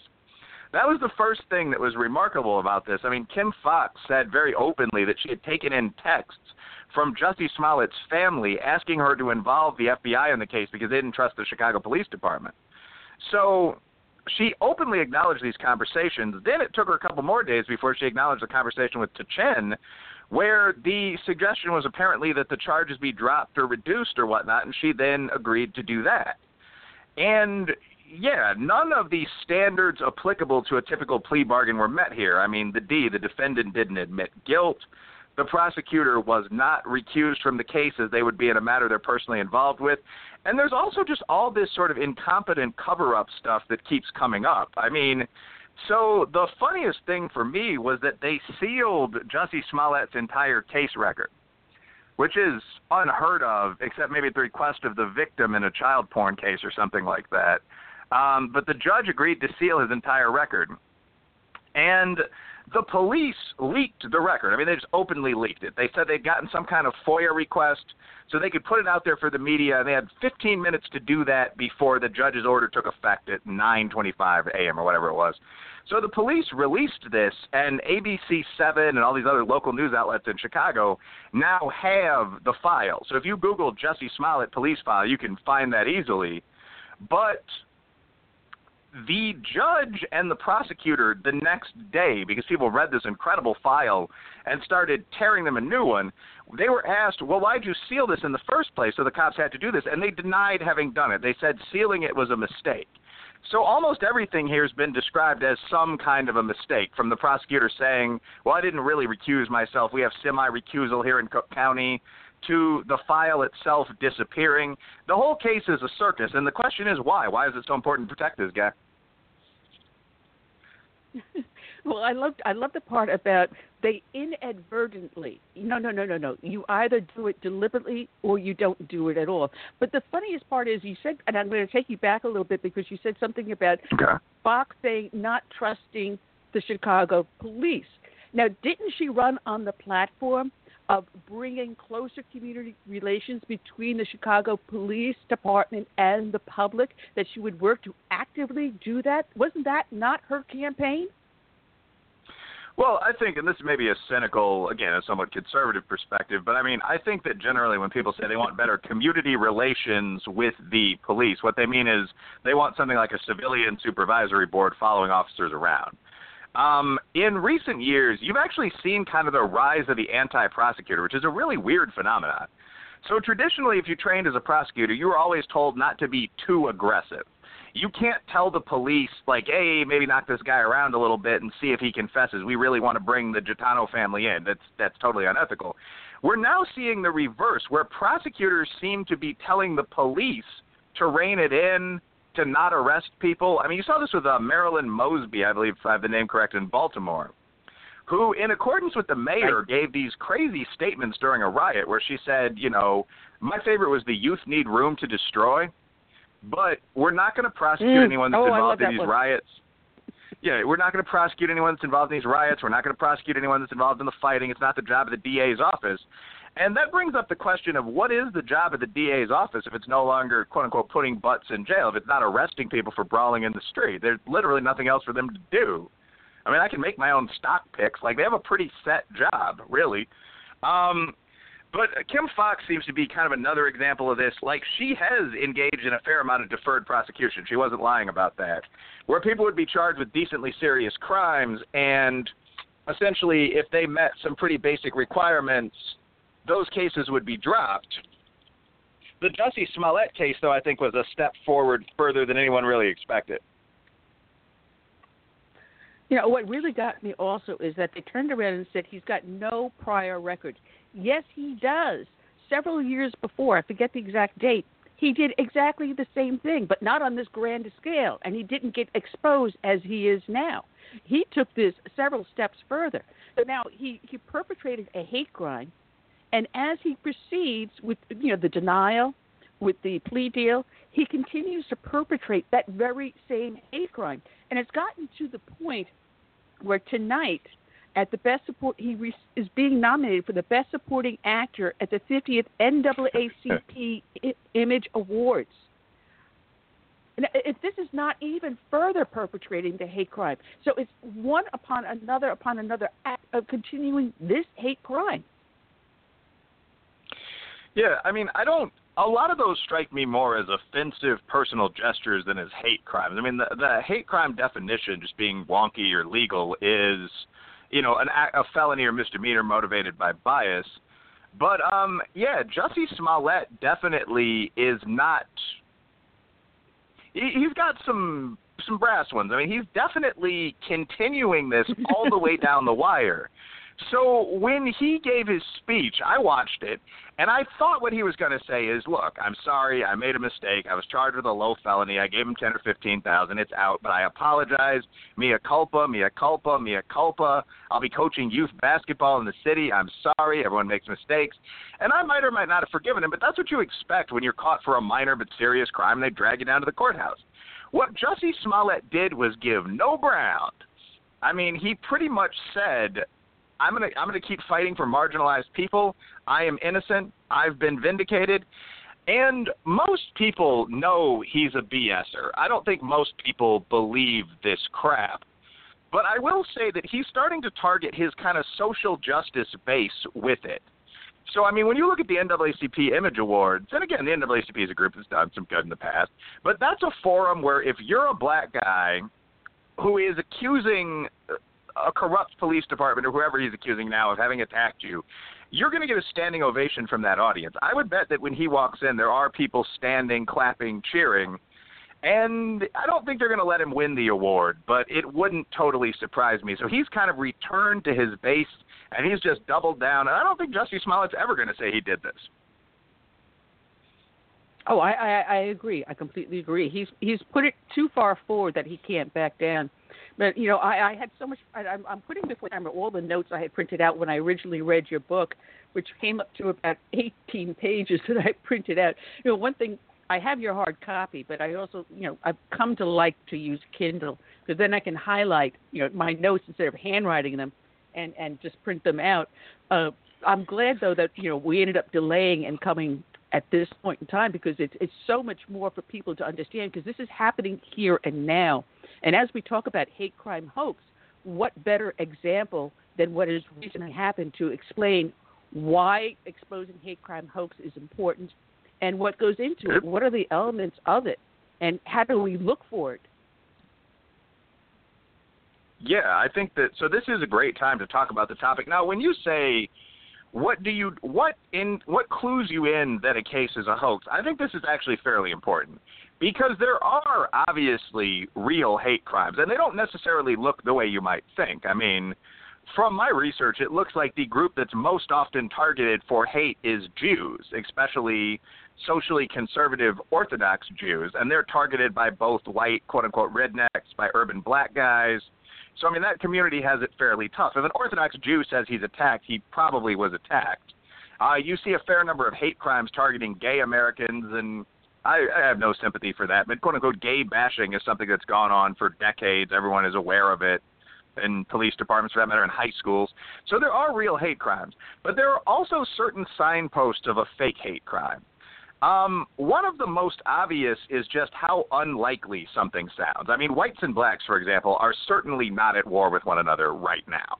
That was the first thing that was remarkable about this. I mean, Kim Foxx said very openly that she had taken in texts from Jussie Smollett's family asking her to involve the FBI in the case because they didn't trust the Chicago Police Department. So she openly acknowledged these conversations. Then it took her a couple more days before she acknowledged the conversation with Tchen, where the suggestion was apparently that the charges be dropped or reduced or whatnot, and she then agreed to do that. And yeah, none of the standards applicable to a typical plea bargain were met here. I mean, the D, the defendant didn't admit guilt. The prosecutor was not recused from the cases they would be in a matter they're personally involved with. And there's also just all this sort of incompetent cover up stuff that keeps coming up. I mean, so the funniest thing for me was that they sealed Jussie Smollett's entire case record, which is unheard of, except maybe at the request of the victim in a child porn case or something like that. Um, but the judge agreed to seal his entire record. And The police leaked the record. I mean, they just openly leaked it. They said they'd gotten some kind of FOIA request so they could put it out there for the media, and they had 15 minutes to do that before the judge's order took effect at 9:25 a.m. or whatever it was. So the police released this, and ABC7 and all these other local news outlets in Chicago now have the file. So if you Google Jussie Smollett police file, you can find that easily. But the judge and the prosecutor the next day, because people read this incredible file and started tearing them a new one, they were asked, Well, why'd you seal this in the first place? So the cops had to do this. And they denied having done it. They said sealing it was a mistake. So almost everything here has been described as some kind of a mistake, from the prosecutor saying, "Well, I didn't really recuse myself. We have semi-recusal here in Cook County," to the file itself disappearing. The whole case is a circus, and the question is why? Why is it so important to protect this guy? well, I loved I love the part about they inadvertently. No, no, no, no, no. You either do it deliberately or you don't do it at all. But the funniest part is you said, and I'm going to take you back a little bit because you said something about okay. Foxx saying not trusting the Chicago police. Now, didn't she run on the platform of bringing closer community relations between the Chicago Police Department and the public, that she would work to actively do that? Wasn't that not her campaign? Well, I think, and this may be a cynical, again, a somewhat conservative perspective, but I mean, I think that generally when people say they want better community relations with the police, what they mean is they want something like a civilian supervisory board following officers around. Um, in recent years, you've actually seen kind of the rise of the anti-prosecutor, which is a really weird phenomenon. So traditionally, if you trained as a prosecutor, you were always told not to be too aggressive. You can't tell the police like, "Hey, maybe knock this guy around a little bit and see if he confesses. We really want to bring the Gitano family in." That's that's totally unethical. We're now seeing the reverse, where prosecutors seem to be telling the police to rein it in, to not arrest people. I mean, you saw this with uh, Marilyn Mosby, I believe, if I have the name correct, in Baltimore, who, in accordance with the mayor, gave these crazy statements during a riot where she said, you know, my favorite was the youth need room to destroy, but we're not going to prosecute mm. anyone that's oh, involved in these one. riots. Yeah, we're not going to prosecute anyone that's involved in these riots. We're not going to prosecute anyone that's involved in the fighting. It's not the job of the DA's office. And that brings up the question of what is the job of the DA's office if it's no longer, quote unquote, putting butts in jail, if it's not arresting people for brawling in the street. There's literally nothing else for them to do. I mean, I can make my own stock picks. Like, they have a pretty set job, really. Um, but Kim Foxx seems to be kind of another example of this. Like, she has engaged in a fair amount of deferred prosecution. She wasn't lying about that. Where people would be charged with decently serious crimes, and essentially, if they met some pretty basic requirements, those cases would be dropped. The Jussie Smollett case, though, I think was a step forward further than anyone really expected. You know, what really got me also is that they turned around and said he's got no prior record. Yes, he does. Several years before, I forget the exact date, he did exactly the same thing, but not on this grand scale, and he didn't get exposed as he is now. He took this several steps further. So now he, he perpetrated a hate crime and as he proceeds with you know the denial, with the plea deal, he continues to perpetrate that very same hate crime, and it's gotten to the point where tonight, at the best support, he re- is being nominated for the best supporting actor at the 50th NAACP I- Image Awards. And if this is not even further perpetrating the hate crime, so it's one upon another upon another act of continuing this hate crime. Yeah, I mean, I don't. A lot of those strike me more as offensive personal gestures than as hate crimes. I mean, the, the hate crime definition, just being wonky or legal, is, you know, an a felony or misdemeanor motivated by bias. But um, yeah, Jussie Smollett definitely is not. He, he's got some some brass ones. I mean, he's definitely continuing this all the way down the wire. So when he gave his speech, I watched it, and I thought what he was going to say is, "Look, I'm sorry, I made a mistake. I was charged with a low felony. I gave him ten or fifteen thousand. It's out, but I apologize. Mea culpa, mea culpa, mea culpa. I'll be coaching youth basketball in the city. I'm sorry. Everyone makes mistakes." And I might or might not have forgiven him, but that's what you expect when you're caught for a minor but serious crime. and They drag you down to the courthouse. What Jussie Smollett did was give no ground I mean, he pretty much said, "I'm gonna I'm gonna keep fighting for marginalized people. I am innocent. I've been vindicated." And most people know he's a BSer. I don't think most people believe this crap. But I will say that he's starting to target his kind of social justice base with it. So, I mean, when you look at the NAACP Image Awards, and again, the NAACP is a group that's done some good in the past, but that's a forum where if you're a black guy who is accusing a corrupt police department or whoever he's accusing now of having attacked you, you're going to get a standing ovation from that audience. I would bet that when he walks in, there are people standing, clapping, cheering. And I don't think they're going to let him win the award, but it wouldn't totally surprise me. So he's kind of returned to his base, and he's just doubled down. And I don't think Jussie Smollett's ever going to say he did this. Oh, I, I I agree. I completely agree. He's he's put it too far forward that he can't back down. But you know, I, I had so much. I, I'm, I'm putting before camera all the notes I had printed out when I originally read your book, which came up to about 18 pages that I printed out. You know, one thing I have your hard copy, but I also, you know, I've come to like to use Kindle because then I can highlight, you know, my notes instead of handwriting them, and and just print them out. Uh, I'm glad though that you know we ended up delaying and coming at this point in time because it's it's so much more for people to understand because this is happening here and now. And as we talk about hate crime hoax, what better example than what has recently happened to explain why exposing hate crime hoax is important and what goes into it? What are the elements of it? And how do we look for it? Yeah, I think that so this is a great time to talk about the topic. Now, when you say what do you what in what clues you in that a case is a hoax? I think this is actually fairly important because there are obviously real hate crimes and they don't necessarily look the way you might think. I mean, from my research, it looks like the group that's most often targeted for hate is Jews, especially socially conservative Orthodox Jews, and they're targeted by both white, quote unquote, rednecks, by urban black guys. So, I mean, that community has it fairly tough. If an Orthodox Jew says he's attacked, he probably was attacked. Uh, you see a fair number of hate crimes targeting gay Americans, and I, I have no sympathy for that. But quote unquote, gay bashing is something that's gone on for decades. Everyone is aware of it in police departments, for that matter, in high schools. So there are real hate crimes, but there are also certain signposts of a fake hate crime. Um, one of the most obvious is just how unlikely something sounds. I mean, whites and blacks, for example, are certainly not at war with one another right now.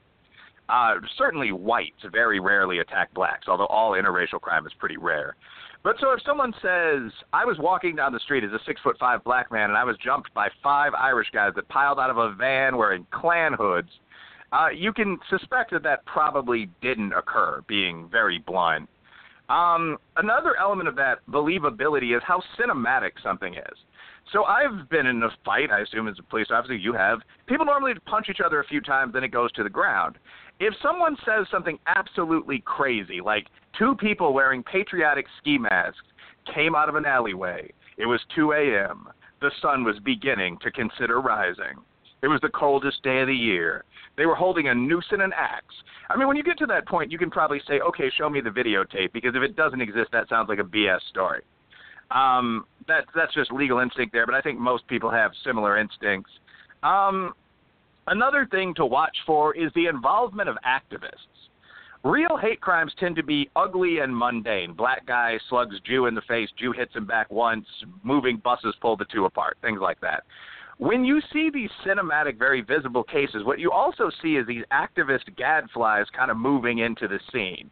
Uh, certainly, whites very rarely attack blacks, although all interracial crime is pretty rare. But so if someone says, I was walking down the street as a six foot five black man and I was jumped by five Irish guys that piled out of a van wearing Klan hoods, uh, you can suspect that that probably didn't occur, being very blunt. Um, another element of that believability is how cinematic something is. So I've been in a fight, I assume as a police officer you have. People normally punch each other a few times, then it goes to the ground. If someone says something absolutely crazy, like two people wearing patriotic ski masks came out of an alleyway, it was 2 a.m., the sun was beginning to consider rising. It was the coldest day of the year. They were holding a noose and an axe. I mean, when you get to that point, you can probably say, okay, show me the videotape, because if it doesn't exist, that sounds like a BS story. Um, that, that's just legal instinct there, but I think most people have similar instincts. Um, another thing to watch for is the involvement of activists. Real hate crimes tend to be ugly and mundane. Black guy slugs Jew in the face, Jew hits him back once, moving buses pull the two apart, things like that when you see these cinematic, very visible cases, what you also see is these activist gadflies kind of moving into the scene.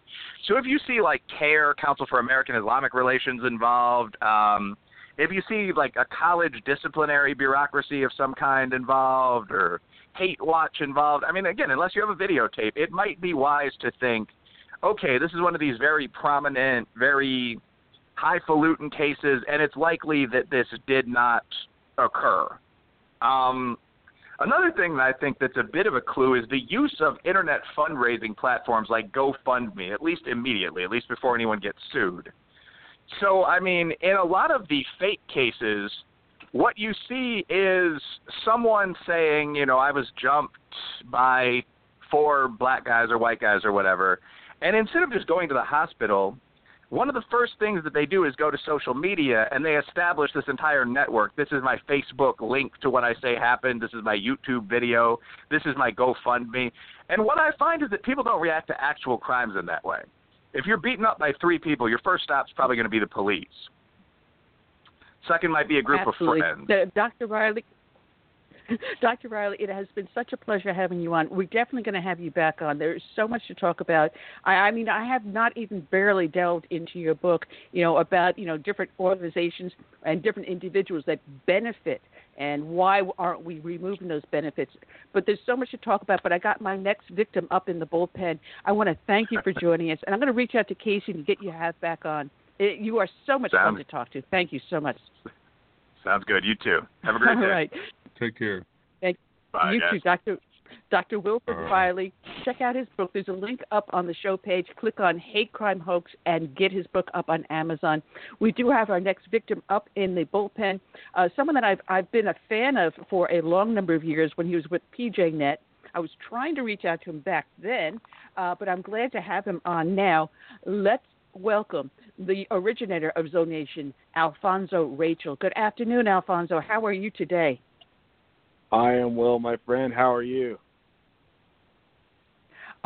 So if you see like CAIR, Council for American Islamic Relations involved, um, if you see like a college disciplinary bureaucracy of some kind involved, or Hate Watch involved, I mean, again, unless you have a videotape, it might be wise to think, okay, this is one of these very prominent, very highfalutin cases, and it's likely that this did not occur. Um, another thing that I think that's a bit of a clue is the use of internet fundraising platforms like GoFundMe, at least immediately, at least before anyone gets sued. So, I mean, in a lot of the fake cases, what you see is someone saying, you know, I was jumped by four black guys or white guys or whatever, and instead of just going to the hospital, one of the first things that they do is go to social media and they establish this entire network. This is my Facebook link to what I say happened. This is my YouTube video. This is my GoFundMe. And what I find is that people don't react to actual crimes in that way. If you're beaten up by three people, your first stop's probably going to be the police. Second might be a group Absolutely. of friends. Dr. Reilly, Dr. Reilly, it has been such a pleasure having you on. We're definitely going to have you back on. There's so much to talk about. I, I mean, I have not even barely delved into your book, you know, about you know different organizations and different individuals that benefit and why aren't we removing those benefits? But there's so much to talk about. But I got my next victim up in the bullpen. I want to thank you for joining us, and I'm going to reach out to Casey to get you have back on. It, you are so much Sounds- fun to talk to. Thank you so much. Sounds good. You too. Have a great All day. right. Take care. Bye, you guys. too, Dr. Dr. Wilfred All right. Reilly. Check out his book. There's a link up on the show page. Click on Hate Crime Hoax and get his book up on Amazon. We do have our next victim up in the bullpen. Uh, someone that I've I've been a fan of for a long number of years when he was with PJ Net. I was trying to reach out to him back then, uh, but I'm glad to have him on now. Let's welcome the originator of ZoNation, Alfonzo Rachel. Good afternoon, Alfonzo. How are you today? I am well, my friend. How are you?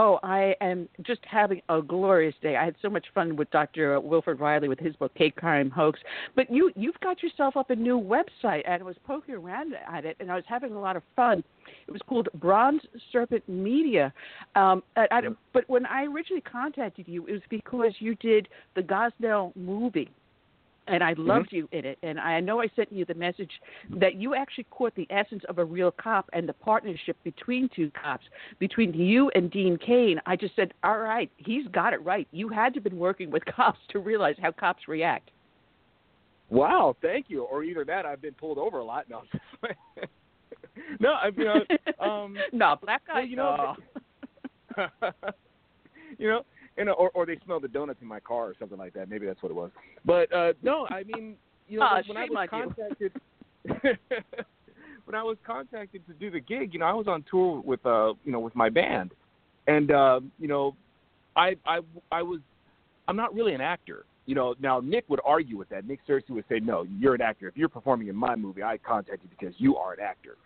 Oh, I am just having a glorious day. I had so much fun with Dr. Wilfred Reilly with his book Hate Crime Hoax. But you you've got yourself up a new website and I was poking around at it and I was having a lot of fun. It was called Bronze Serpent Media. Um I, I, but when I originally contacted you it was because you did the Gosnell movie and I loved you in it. And I know I sent you the message that you actually caught the essence of a real cop and the partnership between two cops, between you and Dean Cain. I just said, all right, he's got it right. You had to have been working with cops to realize how cops react. Wow, thank you. Or either that, I've been pulled over a lot. No, no, I you know, um, no, black guy. well, you know, you know, and or or they smelled the donuts in my car or something like that. Maybe that's what it was. But uh no, I mean, you know, Ah, when I was on contacted, when I was contacted to do the gig, you know, I was on tour with uh, you know, with my band, and uh, you know, I I I was, I'm not really an actor. You know, now Nick would argue with that. Nick Searcy would say, "No, you're an actor. If you're performing in my movie, I contact you because you are an actor."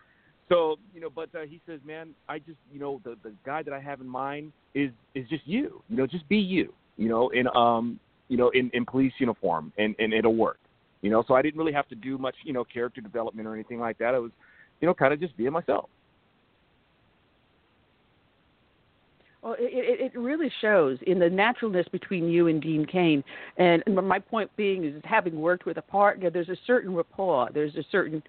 So you know, but uh, he says, "Man, I just you know the the guy that I have in mind is is just you. You know, just be you. You know, in um you know in in police uniform, and and it'll work. You know, so I didn't really have to do much you know character development or anything like that. I was you know kind of just being myself. Well, it, it, really shows in the naturalness between you and Dean Cain. And my point being is, having worked with a partner, there's a certain rapport, there's a certain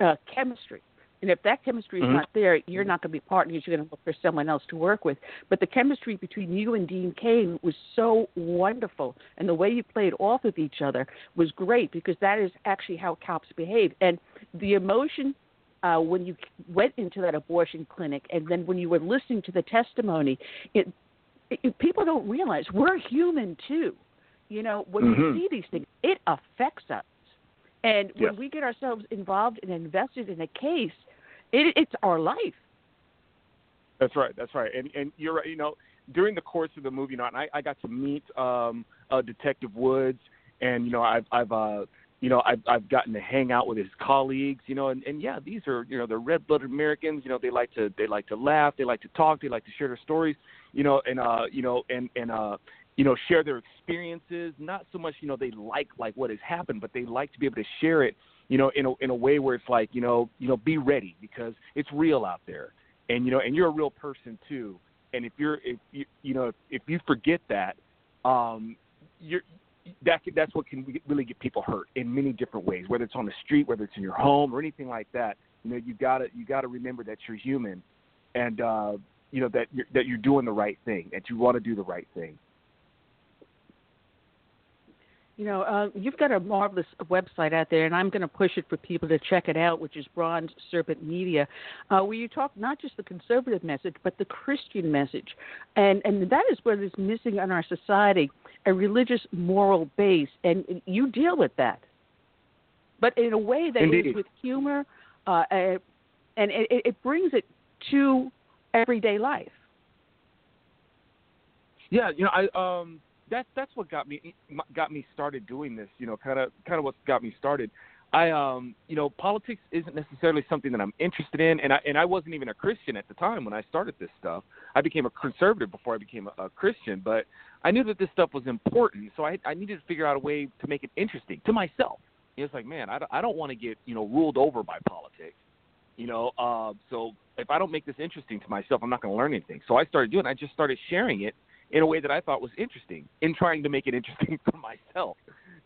uh, chemistry. And if that chemistry is Mhm. not there, you're not going to be partners. You're going to look for someone else to work with. But the chemistry between you and Dean Cain was so wonderful, and the way you played off of each other was great because that is actually how cops behave. And the emotion uh, when you went into that abortion clinic, and then when you were listening to the testimony, it, it people don't realize we're human too. You know, when Mhm. we see these things, it affects us. And when Yes. we get ourselves involved and invested in a case, it, it's our life. That's right. That's right. And and you're right. You know, during the course of the movie, you know, and I, I got to meet um, uh, Detective Woods, and you know, I've I've uh, you know, I've I've gotten to hang out with his colleagues. You know, and and yeah, these are you know they're red-blooded Americans. You know, they like to they like to laugh, they like to talk, they like to share their stories. You know, and uh, you know, and and uh, you know, share their experiences. Not so much, you know, they like like what has happened, but they like to be able to share it. You know, in a in a way where it's like, you know, you know, be ready because it's real out there and you know and you're a real person too and if you're if you you know if, you forget that um you're that that's what can really get people hurt in many different ways whether it's on the street whether it's in your home or anything like that you know you got to you got to remember that you're human and uh you know that you're that you're doing the right thing that you want to do the right thing You know, uh, you've got a marvelous website out there, and I'm going to push it for people to check it out, which is Bronze Serpent Media, uh, where you talk not just the conservative message, but the Christian message, and and that is what is missing in our society, a religious moral base, and you deal with that, but in a way that is Indeed. with humor, uh, and it, it brings it to everyday life. Yeah, you know, I um that's that's what got me got me started doing this. You know, kind of kind of what got me started. I um you know politics isn't necessarily something that I'm interested in, and I and I wasn't even a Christian at the time when I started this stuff. I became a conservative before I became a, a Christian, but I knew that this stuff was important, so I I needed to figure out a way to make it interesting to myself. It's like, man, I don't, I don't want to get you know ruled over by politics, you know. Uh, so if I don't make this interesting to myself, I'm not going to learn anything. So I started doing. I just started sharing it in a way that I thought was interesting, in trying to make it interesting for myself.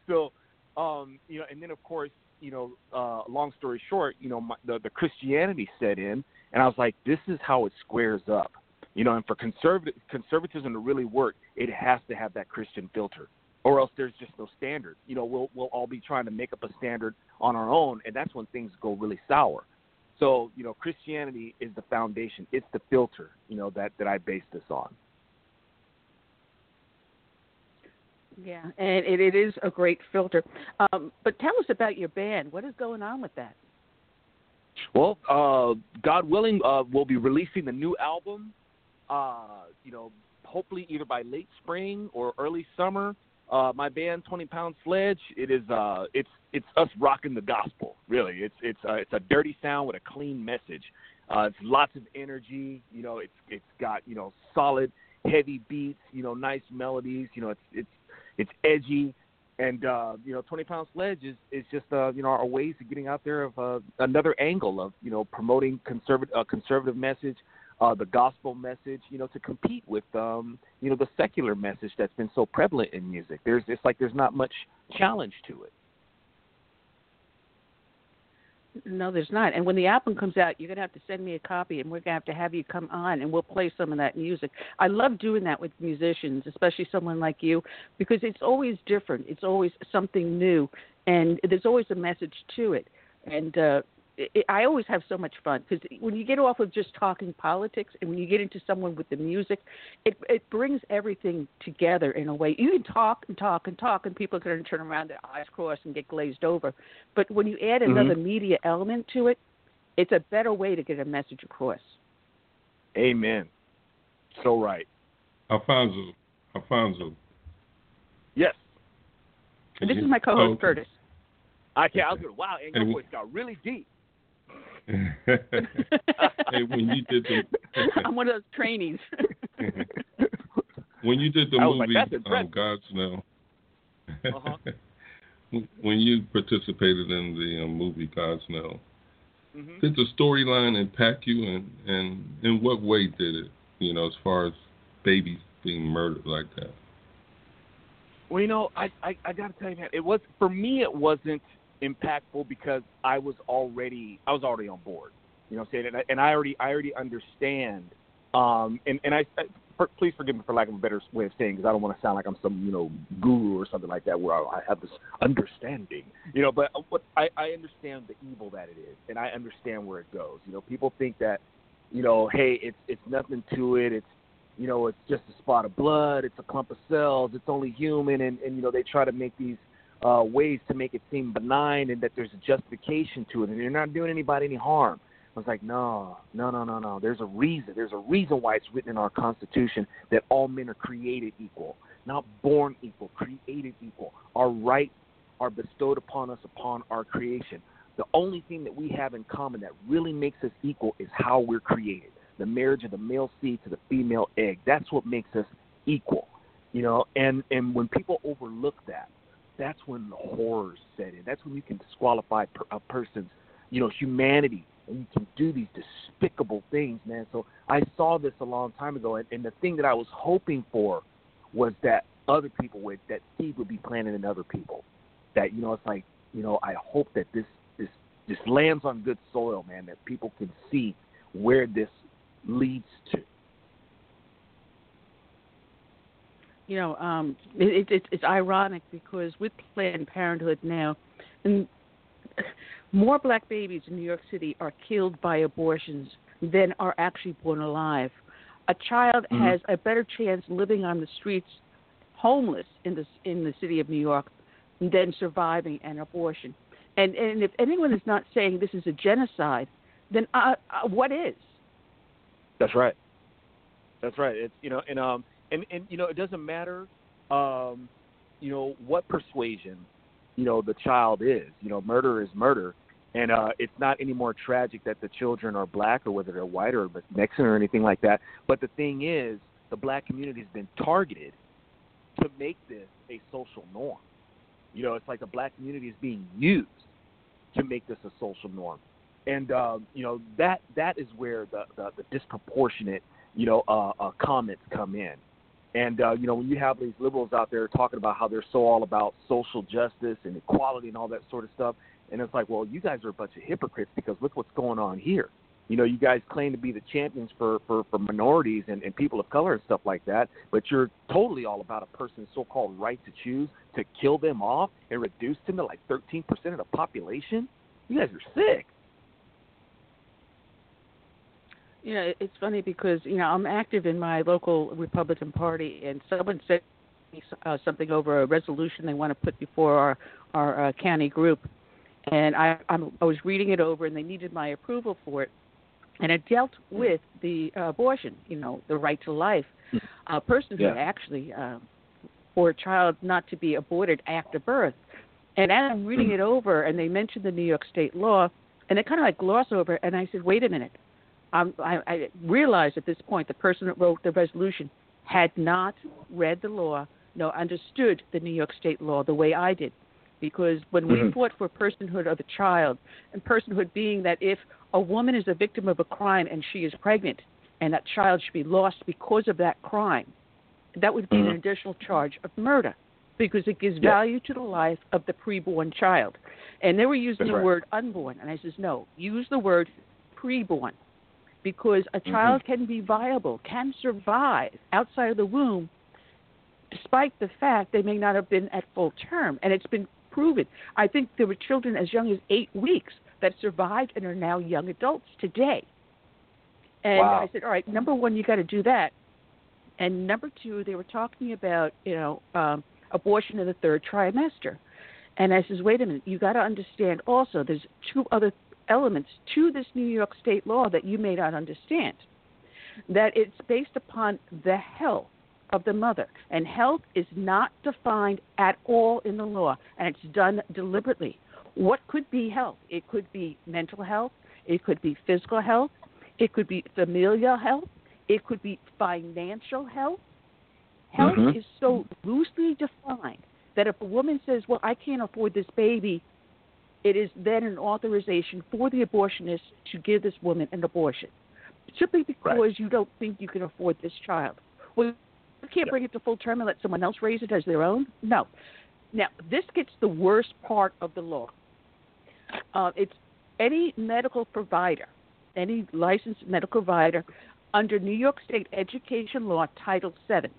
So, um, you know, and then of course, you know, uh, long story short, you know, my, the the Christianity set in, and I was like, this is how it squares up, you know. And for conservative conservatism to really work, it has to have that Christian filter or else there's just no standard. You know, we'll we'll all be trying to make up a standard on our own, and that's when things go really sour. So, you know, Christianity is the foundation. It's the filter, you know, that that I base this on. Yeah, and it, it is a great filter. Um, but tell us about your band. What is going on with that? Well, uh, God willing, uh, we'll be releasing the new album. Uh, you know, hopefully either by late spring or early summer. Uh, my band, Twenty Pound Sledge, it is uh, it's it's us rocking the gospel. Really, it's it's uh, it's a dirty sound with a clean message. Uh, it's lots of energy. You know, it's it's got you know solid, heavy beats. You know, nice melodies. You know, it's it's it's edgy, and uh, you know, Twenty Pound Sledge is is just uh, you know our ways of getting out there of uh, another angle of you know promoting conservative a conservative message uh, the gospel message, you know, to compete with, um, you know, the secular message that's been so prevalent in music. There's, it's like there's not much challenge to it. No, there's not. And when the album comes out, you're gonna have to send me a copy, and we're gonna have to have you come on, and we'll play some of that music. I love doing that with musicians, especially someone like you, because it's always different. It's always something new, and there's always a message to it. And uh, it, I always have so much fun because when you get off of just talking politics and when you get into someone with the music, it it brings everything together in a way. You can talk and talk and talk, and people are going to turn around, their eyes crossed, and get glazed over. But when you add Mm-hmm. another media element to it, it's a better way to get a message across. Amen. So right. Alfonzo, Alfonzo. Yes. can And this you- is my co-host oh, okay. Curtis. I can't. I was good. Wow, and your And- voice got really deep. hey, when you did the I'm one of those trainees. when you did the like, movie that's um. God's Now, Uh-huh. when you participated in the um, movie Gosnell, hmm did the storyline impact you, and and in what way did it? You know, as far as babies being murdered like that. Well, you know, I I, I got to tell you, man, it was for me. It wasn't impactful because I was already I was already on board. You know, saying, and I, and I already I already understand. Um, and and I, I for, please forgive me for lack of a better way of saying because I don't want to sound like I'm some you know guru or something like that where I, I have this understanding. You know, but what I I understand the evil that it is, and I understand where it goes. You know, people think that you know, hey, it's it's nothing to it. It's you know, it's just a spot of blood, it's a clump of cells, it's only human, and, and you know, they try to make these uh, ways to make it seem benign and that there's a justification to it, and you're not doing anybody any harm. I was like, no, no, no, no, no. There's a reason. There's a reason why it's written in our Constitution that all men are created equal, not born equal, created equal. Our rights are bestowed upon us upon our creation. The only thing that we have in common that really makes us equal is how we're created the marriage of the male seed to the female egg. That's what makes us equal, you know. And and when people overlook that, that's when the horrors set in. That's when you can disqualify a person's, you know, humanity, and you can do these despicable things, man. So I saw this a long time ago, and, and the thing that I was hoping for was that other people would that seed would be planted in other people. That you know, it's like you know, I hope that this this this lands on good soil, man. That people can see where this leads to. You know, um, it, it, it's ironic because with Planned Parenthood now, and more black babies in New York City are killed by abortions than are actually born alive. A child Mhm. has a better chance living on the streets, homeless in the in the city of New York, than surviving an abortion. And and if anyone is not saying this is a genocide, then uh, uh, what is? That's right. That's right. It's you know, and um, and and you know, it doesn't matter um, you know, what persuasion, you know, the child is. You know, murder is murder, and uh, it's not any more tragic that the children are black or whether they're white or Mexican or anything like that. But the thing is, the black community has been targeted to make this a social norm. You know, it's like the black community is being used to make this a social norm, and um, you know that that is where the the, the disproportionate you know uh, uh, comments come in. And uh, you know when you have these liberals out there talking about how they're so all about social justice and equality and all that sort of stuff, and it's like, well, you guys are a bunch of hypocrites because look what's going on here. You know, you guys claim to be the champions for for, for minorities and, and people of color and stuff like that, but you're totally all about a person's so-called right to choose to kill them off and reduce them to like 13% of the population. You guys are sick. You know, it's funny because you know I'm active in my local Republican Party, and someone said uh, something over a resolution they want to put before our our uh, county group, and I I'm, I was reading it over, and they needed my approval for it, and it dealt with the uh, abortion, you know, the right to life, uh, personhood Yeah. actually, uh, for a child not to be aborted after birth. And as I'm reading it over, and they mentioned the New York State law, and they kind of like gloss over, it, and I said, wait a minute. Um, I, I realized at this point the person that wrote the resolution had not read the law, no, understood the New York State law the way I did. Because when we Mhm. fought for personhood of the child, and personhood being that if a woman is a victim of a crime and she is pregnant, and that child should be lost because of that crime, that would be an Mhm. additional charge of murder because it gives Yeah. value to the life of the preborn child. And they were using That's the right. word unborn, and I says no, use the word preborn because a Mm-hmm. child can be viable, can survive outside of the womb, despite the fact they may not have been at full term, and it's been proven. I think there were children as young as eight weeks that survived and are now young adults today. And Wow. I said, all right, number one, you got to do that. And number two, they were talking about, you know, um, abortion in the third trimester. And I says, wait a minute, you got to understand also there's two other elements to this New York State law that you may not understand. That it's based upon the health of the mother, and health is not defined at all in the law, and it's done deliberately. What could be health? It could be mental health, it could be physical health, it could be familial health, it could be financial health. Health Mhm. is so loosely defined that if a woman says, Well, I can't afford this baby, it is then an authorization for the abortionist to give this woman an abortion. Simply because you don't think you can afford this child. Well, you can't bring it to full term and let someone else raise it as their own? No. Now, this gets the worst part of the law. Uh, it's any medical provider, any licensed medical provider under New York State Education Law Title VII.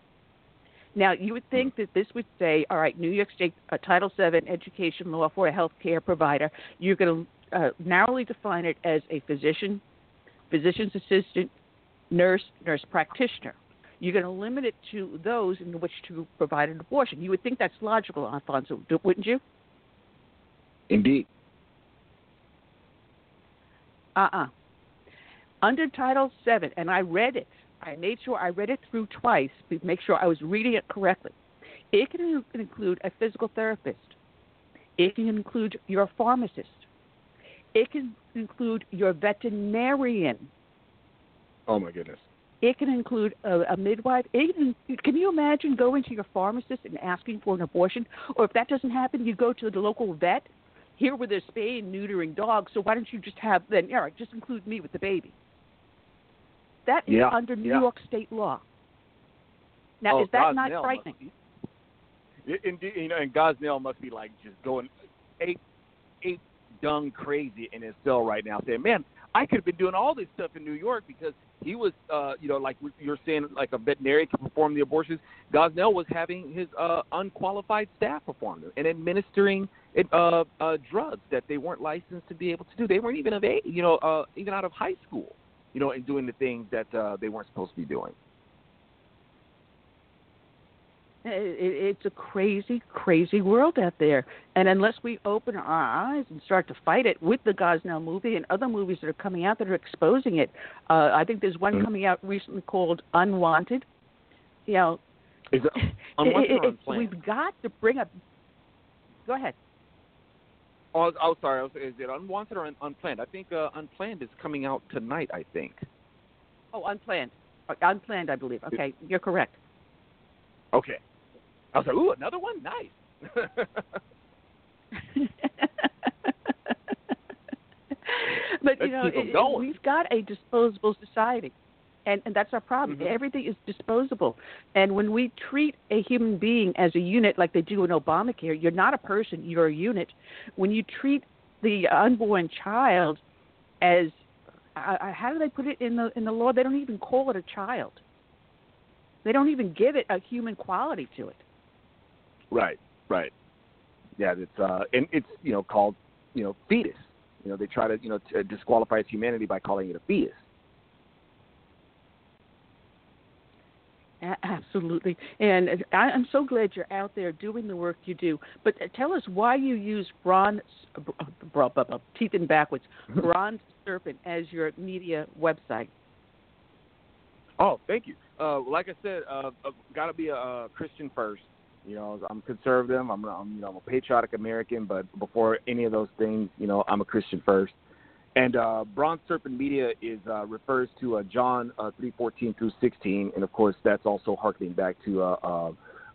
Now, you would think that this would say, all right, New York State uh, Title VII Education Law for a health care provider, you're going to uh, narrowly define it as a physician, physician's assistant, nurse, nurse practitioner. You're going to limit it to those in which to provide an abortion. You would think that's logical, Alfonzo, wouldn't you? Indeed. Uh-uh. Under Title VII, and I read it. I made sure I read it through twice to make sure I was reading it correctly. It can include a physical therapist. It can include your pharmacist. It can include your veterinarian. Oh my goodness. It can include a, a midwife. It can, can you imagine going to your pharmacist and asking for an abortion? Or if that doesn't happen, you go to the local vet. Here where they're spaying neutering dogs, so why don't you just have then? Right, just include me with the baby. That is Yeah, under New yeah. York state law. Now, Oh, is that not frightening? It- Indeed, you know, and Gosnell must be like just going ape, ape, dung crazy in his cell right now, saying, "Man, I could have been doing all this stuff in New York because he was, uh, you know, like you're saying, like a veterinarian can perform the abortions. Gosnell was having his uh, unqualified staff perform them and administering it, uh, uh, drugs that they weren't licensed to be able to do. They weren't even of age, you know, uh, even out of high school, you know, and doing the things that uh, they weren't supposed to be doing. It, it, it's a crazy, crazy world out there. And unless we open our eyes and start to fight it with the Gosnell movie and other movies that are coming out that are exposing it, uh, I think there's one Mhm. coming out recently called Unwanted. You know, Is it it, it, we've got to bring up. Go ahead. Oh, oh, sorry. I was, is it unwanted or un, unplanned? I think uh, unplanned is coming out tonight. I think. Oh, unplanned. Uh, Unplanned, I believe. Okay, you're correct. Okay. I was like, ooh, another one. Nice. but you know, it- we've got a disposable society, and and that's our problem. Mhm. Everything is disposable, and when we treat a human being as a unit, like they do in Obamacare, you're not a person; you're a unit. When you treat the unborn child as uh, uh, how do they put it in the in the law? They don't even call it a child. They don't even give it a human quality to it. right. Right. Yeah. It's uh, and it's you know called you know fetus. You know they try to you know to disqualify its humanity by calling it a fetus. Absolutely, and I, I'm so glad you're out there doing the work you do. But uh, tell us why you use bronze, uh, br- teeth in backwards, bronze serpent as your media website. Oh, thank you. Uh, like I said, uh, uh, got to be a, uh Christian first. You know, I'm conservative. I'm, I'm, you know, I'm a patriotic American. But before any of those things, you know, I'm a Christian first. And uh, Bronze Serpent Media is uh, refers to uh, John uh, three fourteen through sixteen, and of course that's also harkening back to uh, uh,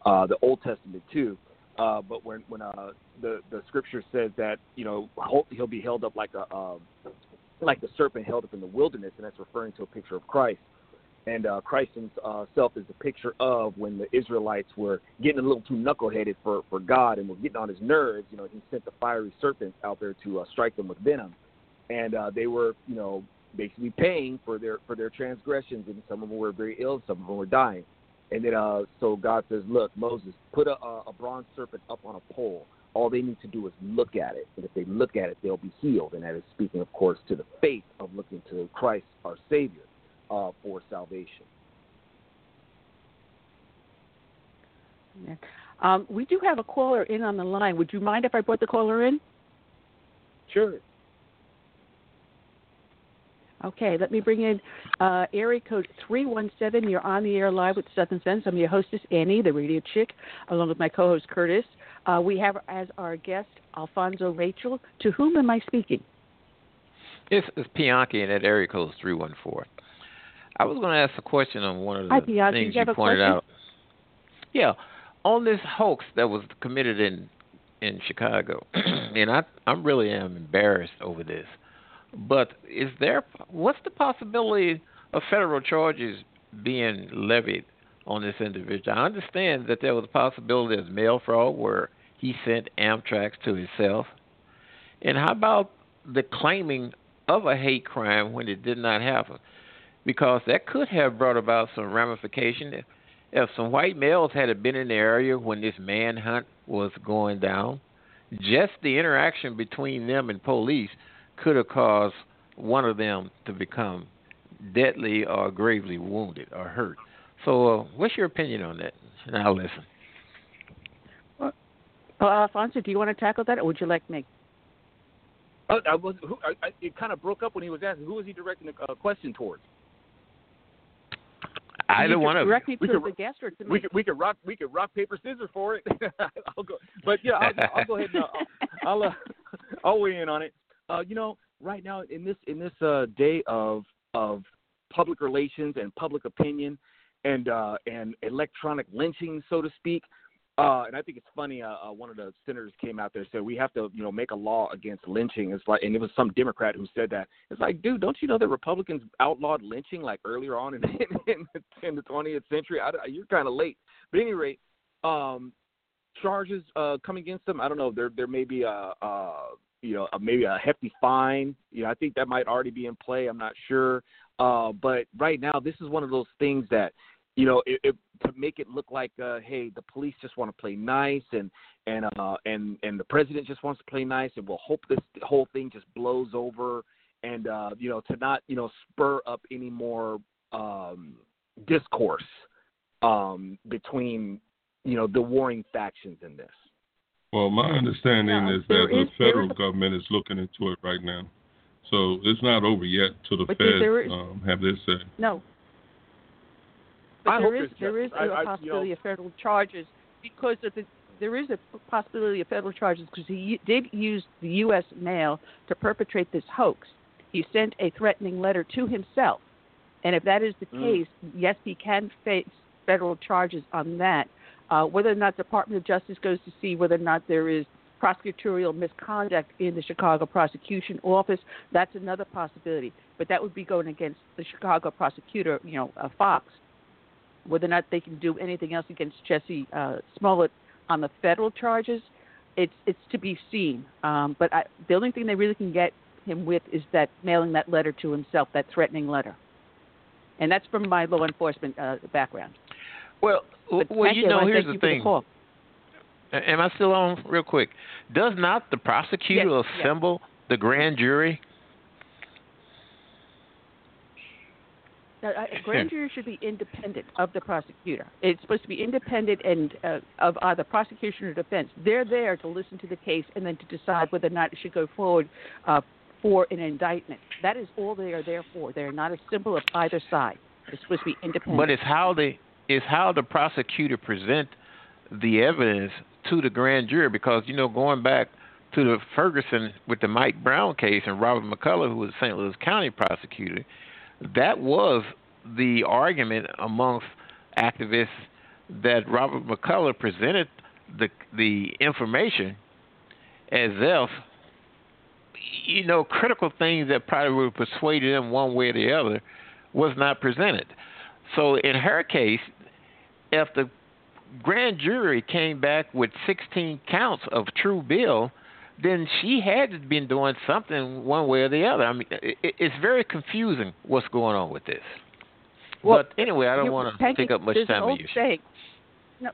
uh, the Old Testament too. Uh, but when when uh, the the scripture says that you know he'll- be held up like a uh, like the serpent held up in the wilderness, and that's referring to a picture of Christ. And uh, Christ himself is a picture of when the Israelites were getting a little too knuckleheaded for, for God and were getting on his nerves. You know, he sent the fiery serpents out there to uh, strike them with venom, and uh, they were, you know, basically paying for their for their transgressions. And some of them were very ill, some of them were dying. And then, uh, so God says, "Look, Moses, put a, a bronze serpent up on a pole. All they need to do is look at it, and if they look at it, they'll be healed." And that is speaking, of course, to the faith of looking to Christ, our Savior uh, for salvation. Um, we do have a caller in on the line. Would you mind if I brought the caller in? Sure. Okay, let me bring in uh, area code 317. You're on the air live with Southern Sense. I'm your hostess, Annie, the radio chick, along with my co host, Curtis. Uh, we have as our guest Alfonzo Rachel. To whom am I speaking? It's, it's Pianki in that area code is 314. I was going to ask a question on one of the Hi, Bianchi. things You a pointed question? out. Yeah, on this hoax that was committed in in Chicago, and I I really am embarrassed over this. But is there what's the possibility of federal charges being levied on this individual? I understand that there was a possibility of mail fraud where he sent Amtrak to himself. And how about the claiming of a hate crime when it did not happen? Because that could have brought about some ramification. If, if some white males had been in the area when this manhunt was going down, just the interaction between them and police could have caused one of them to become deadly or gravely wounded or hurt. So, uh, what's your opinion on that? And I'll listen. Uh, Alfonzo, do you want to tackle that, or would you like me? Uh, I was, who, I, I, it kind of broke up when he was asking. Who was he directing the uh, question towards? Either you one of direct you. me to the guest or to me? We could we could rock we could rock paper scissors for it. I'll go, but yeah, I'll, I'll go ahead and uh, I'll uh, I'll weigh in on it. Uh, you know, right now in this in this uh, day of of public relations and public opinion and uh, and electronic lynching, so to speak. Uh, and I think it's funny. Uh, uh, one of the senators came out there and said we have to, you know, make a law against lynching. It's like, and it was some Democrat who said that. It's like, dude, don't you know that Republicans outlawed lynching like earlier on in, in, in the 20th century? I, you're kind of late. But any rate, um, charges uh, coming against them. I don't know. There there may be a, a you know maybe a hefty fine. You know, I think that might already be in play. I'm not sure. Uh, but right now, this is one of those things that you know, it, it, to make it look like, uh, hey, the police just want to play nice, and and uh, and and the president just wants to play nice, and we'll hope this whole thing just blows over, and uh, you know, to not you know spur up any more um, discourse um, between you know the warring factions in this. Well, my understanding Yeah, is there that the is- federal is government is looking into it right now. So it's not over yet till the But feds there is- um, have their say. No. But I there hope is there's there is justice. I- a I- you possibility know- of federal charges because of the there is a possibility of federal charges because he did use the U.S. mail to perpetrate this hoax. He sent a threatening letter to himself, and if that is the Mm. case, yes, he can face federal charges on that. Uh, whether or not the Department of Justice goes to see whether or not there is prosecutorial misconduct in the Chicago prosecution office, that's another possibility. But that would be going against the Chicago prosecutor, you know, uh, Foxx. Whether or not they can do anything else against Jussie uh, Smollett on the federal charges, it's it's to be seen. Um, but I, the only thing they really can get him with is that mailing that letter to himself, that threatening letter. And that's from my law enforcement uh, background. Well, But well, you you. know, I here's the you for the thing. Am I still on real quick? Does not the prosecutor Yes, yes. assemble the grand jury? Now, a grand jury should be independent of the prosecutor. It's supposed to be independent and uh, of either prosecution or defense. They're there to listen to the case and then to decide whether or not it should go forward uh, for an indictment. That is all they are there for. They're not a symbol of either side. It's supposed to be independent. But it's how they it's how the prosecutor present the evidence to the grand jury because you know going back to the Ferguson with the Mike Brown case and Robert McCulloch who was St. Louis County prosecutor, that was the argument amongst activists that Robert McCulloch presented the the information as if you know critical things that probably would have persuaded them one way or the other was not presented. So in her case, if the grand jury came back with 16 counts of true bill, then she had to been doing something one way or the other. I mean, it, it's very confusing what's going on with this. Well, but anyway, I don't want to take up much time of yours. saying. No.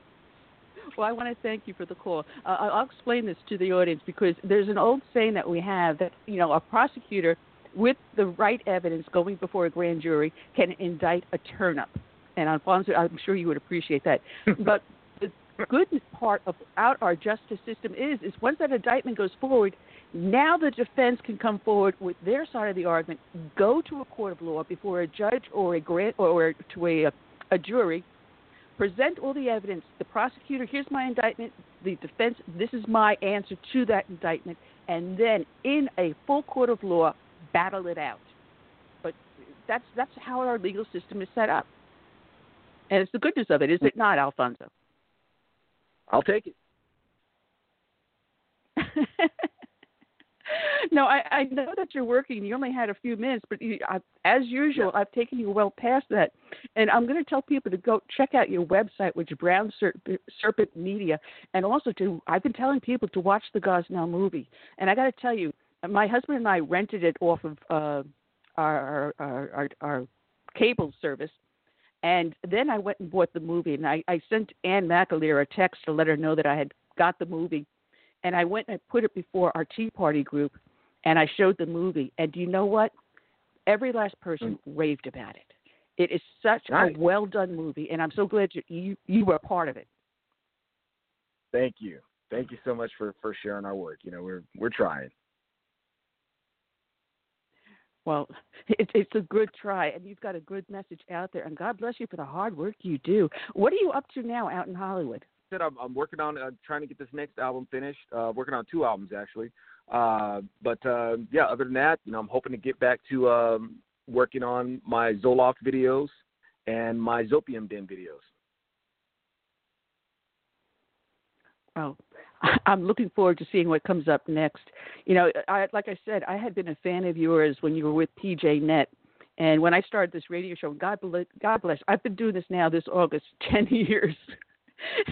Well, I want to thank you for the call. Uh, I'll I'll explain this to the audience because there's an old saying that we have that you know a prosecutor with the right evidence going before a grand jury can indict a turnip. And Alfonzo, I'm sure you would appreciate that. but the good part about our justice system is is once that indictment goes forward, now the defense can come forward with their side of the argument, go to a court of law before a judge or a grant or to a uh, a jury, present all the evidence. The prosecutor, here's my indictment. The defense, this is my answer to that indictment, and then in a full court of law, battle it out. But that's that's how our legal system is set up, and it's the goodness of it, is it not, Alfonzo? I'll take it. no, I, I know that you're working. You only had a few minutes, but you, I, as usual, I've taken you well past that. And I'm going to tell people to go check out your website, which is Brown Serpent, Serpent Media, and also to. I've been telling people to watch the Gosnell movie, and I got to tell you, my husband and I rented it off of uh, our, our our our cable service. And then I went and bought the movie, and I, I sent Ann McAleer a text to let her know that I had got the movie and I went and I put it before our Tea Party group, and I showed the movie. And do you know what? Every last person hmm. raved about it. It is such Nice. a well done movie, and I'm so glad you, you you were a part of it. Thank you. Thank you so much for for sharing our work. You know, we're we're trying. Well, it, it's a good try, and you've got a good message out there. And God bless you for the hard work you do. What are you up to now out in Hollywood? Said I'm, I'm working on uh, trying to get this next album finished. Uh, working on two albums actually. Uh, but uh, yeah, other than that, you know, I'm hoping to get back to um, working on my Zoloft videos and my Zopium Den videos. Well, I'm looking forward to seeing what comes up next. You know, I like I said, I had been a fan of yours when you were with PJ Net, and when I started this radio show, God bless, God bless, I've been doing this now this August ten years.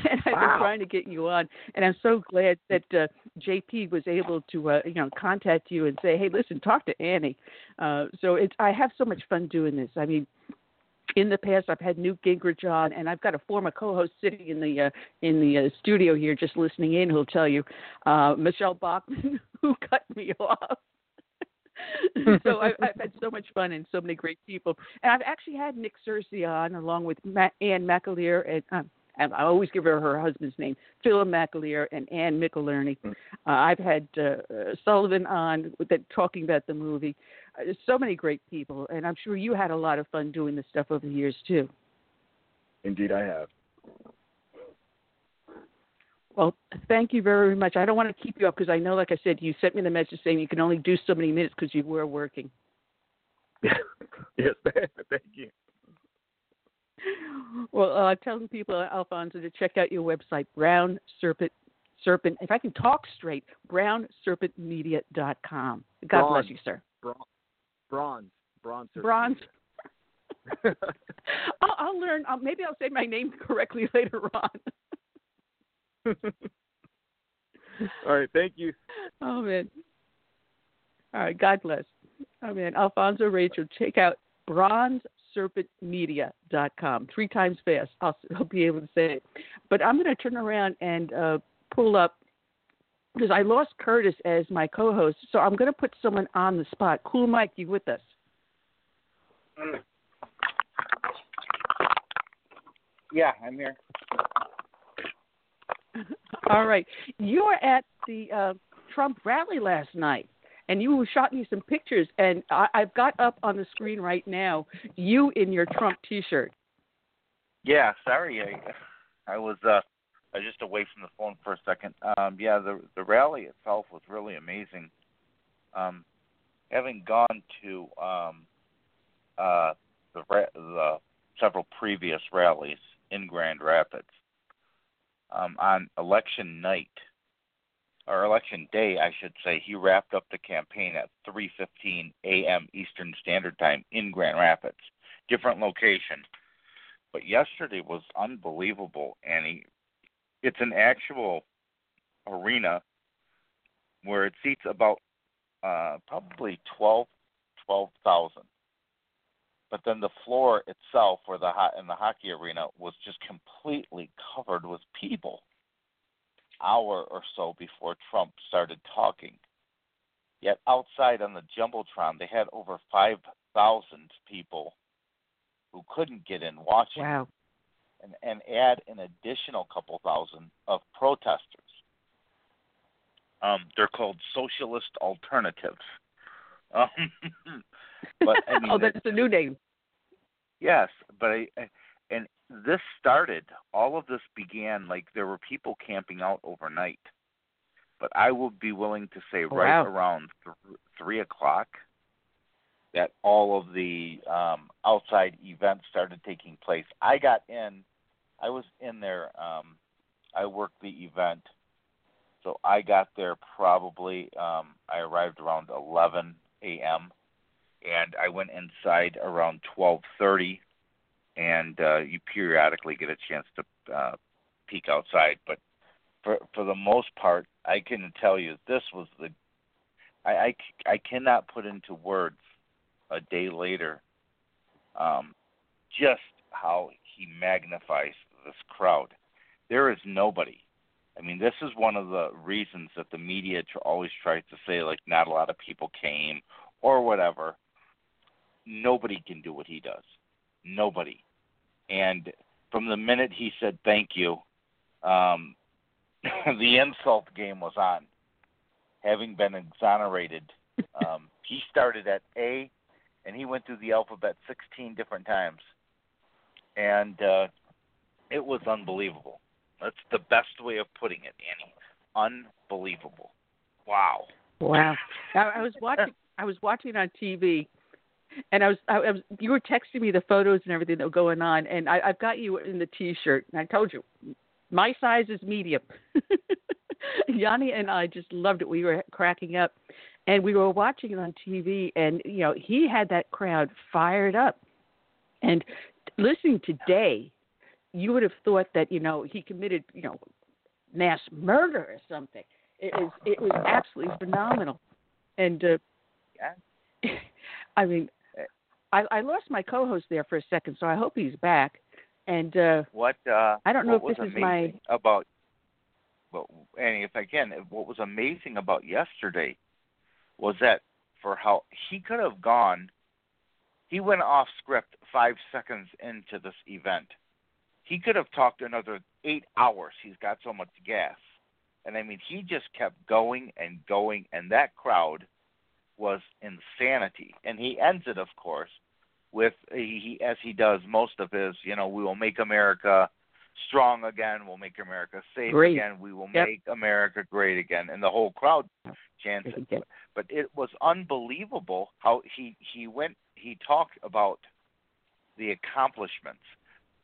and I've Wow. been trying to get you on, and I'm so glad that uh, JP was able to, uh, you know, contact you and say, "Hey, listen, talk to Annie." Uh, so it's I have so much fun doing this. I mean, in the past I've had Newt Gingrich on, and I've got a former co-host sitting in the uh, in the uh, studio here just listening in who'll tell you uh, Michelle Bachmann who cut me off. so I, I've had so much fun and so many great people, and I've actually had Nick Searcy on along with Ma- Ann McAleer and. Um, and I always give her her husband's name, Philip McAleer and Ann McElhinney. Uh, I've had uh, uh, Sullivan on with that, talking about the movie. Uh, so many great people, and I'm sure you had a lot of fun doing this stuff over the years too. Indeed, I have. Well, thank you very much. I don't want to keep you up because I know, like I said, you sent me the message saying you can only do so many minutes because you were working. yes, ma'am. Thank you. Well, uh, telling people, Alfonzo, to check out your website, Brown Serpent. Serpent. If I can talk straight, brownserpentmedia.com. God Bronze. bless you, sir. Bron- bronze. Bronze. Bronze. I'll, I'll learn. Uh, maybe I'll say my name correctly later on. All right. Thank you. Oh man. All right. God bless. Oh man. Alfonzo Rachel, check out bronzeserpentmedia.com. Three times fast. I'll, I'll be able to say it. But I'm going to turn around and uh, pull up because I lost Curtis as my co-host, so I'm going to put someone on the spot. Cool, Mike, you with us? Yeah, I'm here. All right. You were at the uh, Trump rally last night, and you shot me some pictures, and I, I've got up on the screen right now you in your Trump T-shirt. Yeah, sorry, I I was uh Was just away from the phone for a second. Um yeah, the the rally itself was really amazing. Um having gone to um uh the the several previous rallies in Grand Rapids um on election night or election day, I should say, he wrapped up the campaign at 3:15 a.m. Eastern Standard Time in Grand Rapids. Different location. But yesterday was unbelievable, and he, it's an actual arena where it seats about uh, probably 12 12,000. But then the floor itself, where the ho- in the hockey arena, was just completely covered with people. Hour or so before Trump started talking. Yet outside on the jumbotron, they had over 5,000 people who couldn't get in watching Wow. And, and add an additional couple thousand of protesters. Um, they're called socialist alternatives. Um, but I mean, oh, that's a new name. yes, but I, I, and this started. All of this began like there were people camping out overnight. But I would be willing to say Oh, right wow. around th- three o'clock that all of the um, outside events started taking place. I got in. I was in there. Um, I worked the event, so I got there probably. Um, I arrived around 11 a.m. and I went inside around 12:30. And uh, you periodically get a chance to uh, peek outside, but for for the most part, I can tell you this was the. I I cannot put into words a day later um, just how he magnifies this crowd. There is nobody. I mean, this is one of the reasons that the media always tries to say like not a lot of people came or whatever. Nobody can do what he does. Nobody. And from the minute he said thank you, um, the insult game was on. Having been exonerated, um, he started at A, and he went through the alphabet 16 different times, and uh, it was unbelievable. That's the best way of putting it, Annie. Unbelievable. Wow. Wow. I, I was watching. I was watching on TV, and I was, I, I was. You were texting me the photos and everything that were going on, and I, I've got you in the T-shirt. And I told you, my size is medium. Yanni and I just loved it. We were cracking up, and we were watching it on TV, and you know he had that crowd fired up. And listening today, you would have thought that you know he committed you know mass murder or something. It was it was absolutely phenomenal, and uh, I mean, I, I lost my co-host there for a second, so I hope he's back. And uh, What uh, I don't know if this is my about well, Annie, if I can, what was amazing about yesterday was that for how he could have gone, he went off script five seconds into this event. He could have talked another eight hours. He's got so much gas, and I mean, he just kept going and going, and that crowd was insanity. And he ends it, of course, with he, as he does most of his. You know, we will make America strong again. We'll make America safe Great. again. We will Yep. make America great again. And the whole crowd chants it. But it was unbelievable how he he went. He talked about the accomplishments.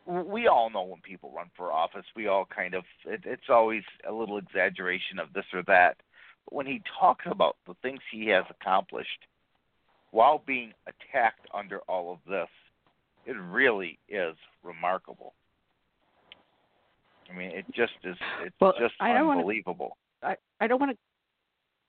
We all know when people run for office, we all kind of it, it's always a little exaggeration of this or that. But when he talks about the things he has accomplished while being attacked under all of this, it really is remarkable. I mean, it just is. It's Well, just I don't wanna- unbelievable. I, I don't want to.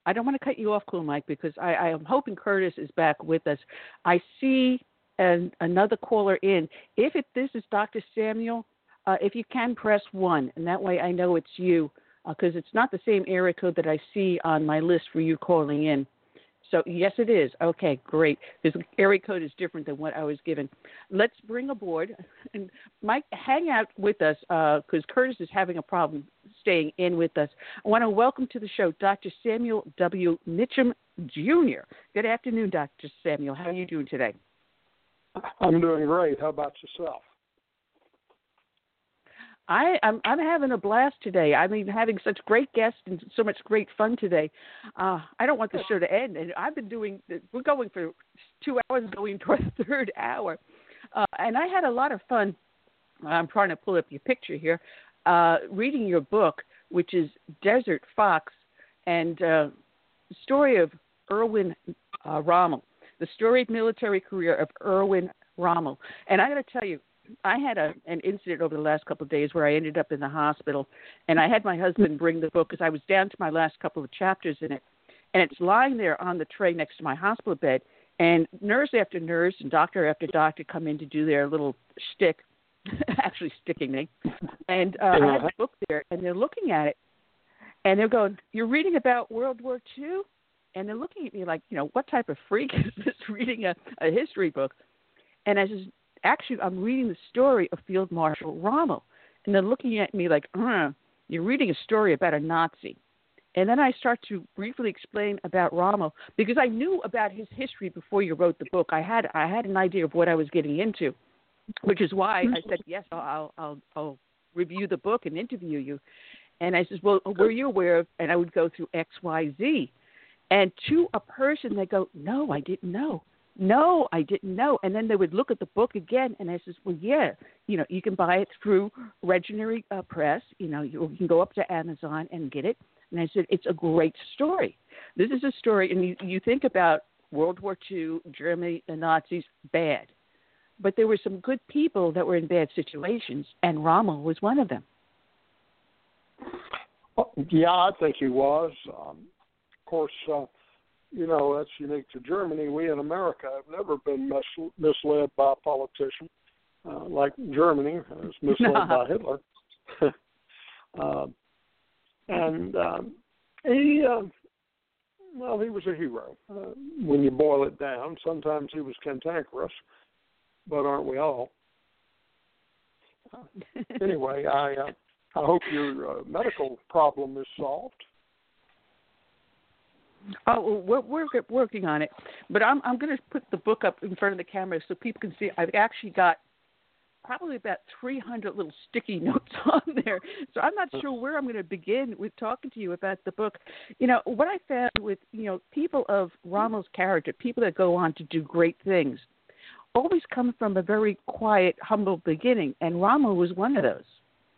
I don't want to cut you off, Cool Mike, because I, I am hoping Curtis is back with us. I see an, another caller in. If it, this is Dr. Samuel, uh, if you can press one, and that way I know it's you, because it's not the same area code that I see on my list for you calling in. So yes, it is. Okay, great. This area code is different than what I was given. Let's bring aboard and Mike, hang out with us because Curtis is having a problem staying in with us. I want to welcome to the show Dr. Samuel W. Mitcham Jr. Good afternoon, Dr. Samuel. How are you doing today? I'm doing great. How about yourself? I, I'm I'm having a blast today. I mean, having such great guests and so much great fun today. Uh, I don't want the show to end, and I've been doing. We're going for two hours, going to our third hour, uh, and I had a lot of fun. I'm trying to pull up your picture here, uh, reading your book, which is Desert Fox, and uh, story of Erwin uh, Rommel, the storied military career of Erwin Rommel. And I got to tell you, I had a an incident over the last couple of days where I ended up in the hospital, and I had my husband bring the book because I was down to my last couple of chapters in it, and it's lying there on the tray next to my hospital bed. And nurse after nurse and doctor after doctor come in to do their little shtick, actually sticking me, and uh, I have the book there, and they're looking at it, and they're going, "You're reading about World War II," and they're looking at me like, you know, what type of freak is this reading a, a history book? And I says, actually, I'm reading the story of Field Marshal Rommel. And they're looking at me like, uh, you're reading a story about a Nazi. And then I start to briefly explain about Rommel because I knew about his history before you wrote the book. I had I had an idea of what I was getting into, which is why I said yes. I'll I'll I'll review the book and interview you. And I says, well, were you aware of? And I would go through X Y Z, and to a person they go, no, I didn't know no, I didn't know. And then they would look at the book again, and I says, well, yeah, you know, you can buy it through Regnery uh, Press. You know, you, can go up to Amazon and get it. And I said, it's a great story. This is a story, and you, you think about World War II, Germany, the Nazis, bad. But there were some good people that were in bad situations, and Rommel was one of them. Yeah, I think he was. Um, course, uh, you know that's unique to Germany. We in America have never been mis- misled by a politician uh, like Germany was misled by Hitler. uh, and um, he, uh, well, he was a hero uh, when you boil it down. Sometimes he was cantankerous, but aren't we all? Uh, anyway, I uh, I hope your uh, medical problem is solved. Oh, we're we're working on it, but I'm I'm going to put the book up in front of the camera so people can see. I've actually got probably about 300 little sticky notes on there, so I'm not sure where I'm going to begin with talking to you about the book. You know what I found with you know people of Rommel's character, people that go on to do great things, always come from a very quiet, humble beginning, and Rommel was one of those.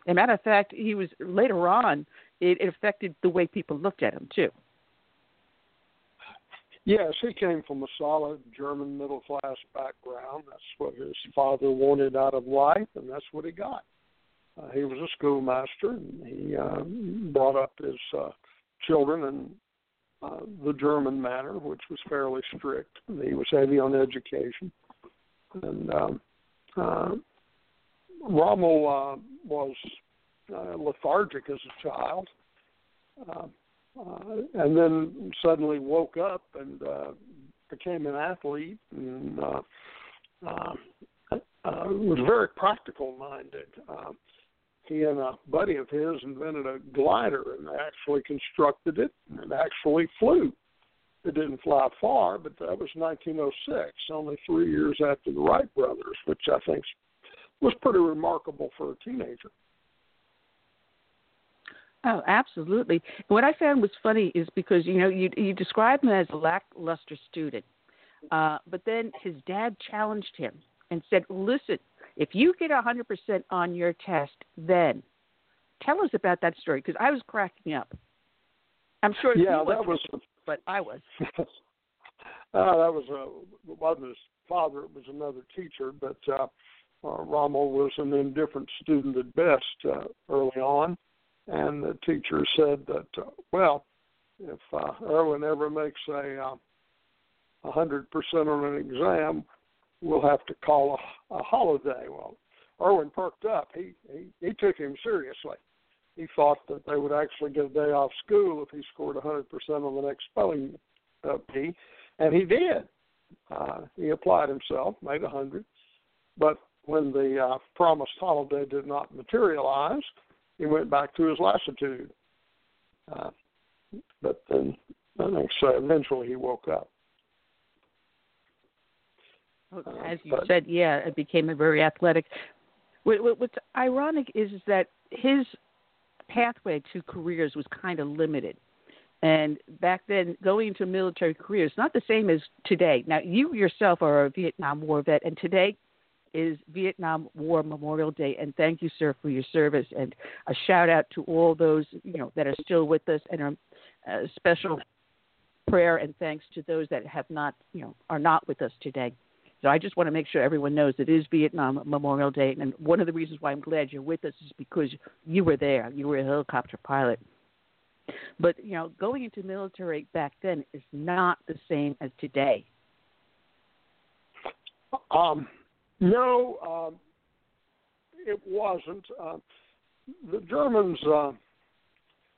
As a matter of fact, he was later on. It, it affected the way people looked at him too. Yes, he came from a solid German middle class background. That's what his father wanted out of life, and that's what he got. Uh, he was a schoolmaster, and he uh, brought up his uh, children in uh, the German manner, which was fairly strict. He was heavy on education, and um, uh, Rommel uh, was uh, lethargic as a child. Uh, uh, and then suddenly woke up and uh, became an athlete and uh, uh, uh, was very practical minded. Uh, he and a buddy of his invented a glider and actually constructed it and actually flew. it didn't fly far, but that was 1906, only three years after the Wright brothers, which I think was pretty remarkable for a teenager. Oh, absolutely. What I found was funny is because you know you you described him as a lackluster student, uh, but then his dad challenged him and said, "Listen, if you get a hundred percent on your test, then tell us about that story." Because I was cracking up. I'm sure. Yeah, that was. But I was. uh, that was a wasn't his father. It was another teacher, but uh, uh, Rommel was an indifferent student at best uh, early on and the teacher said that, uh, well, if uh, Erwin ever makes a uh, a hundred percent on an exam, we'll have to call a, a holiday. Well, Erwin perked up. He, he he took him seriously. He thought that they would actually get a day off school if he scored a hundred percent on the next spelling uh, bee, and he did. Uh, he applied himself, made a hundred, but when the uh, promised holiday did not materialize, he went back to his lassitude. Uh, but then I think so. Eventually, he woke up. As you but, said, yeah, it became a very athletic. What, what, what's ironic is, is that his pathway to careers was kind of limited. And back then, going into military careers, not the same as today. Now, you yourself are a Vietnam War vet, and today is Vietnam War Memorial Day, and thank you, sir, for your service. And a shout out to all those you know that are still with us, and a, a special prayer and thanks to those that have not you know are not with us today. So I just want to make sure everyone knows it is Vietnam Memorial Day, and one of the reasons why I'm glad you're with us is because you were there. You were a helicopter pilot. But you know, going into military back then is not the same as today. Um, no, um, it wasn't. Uh, the Germans uh,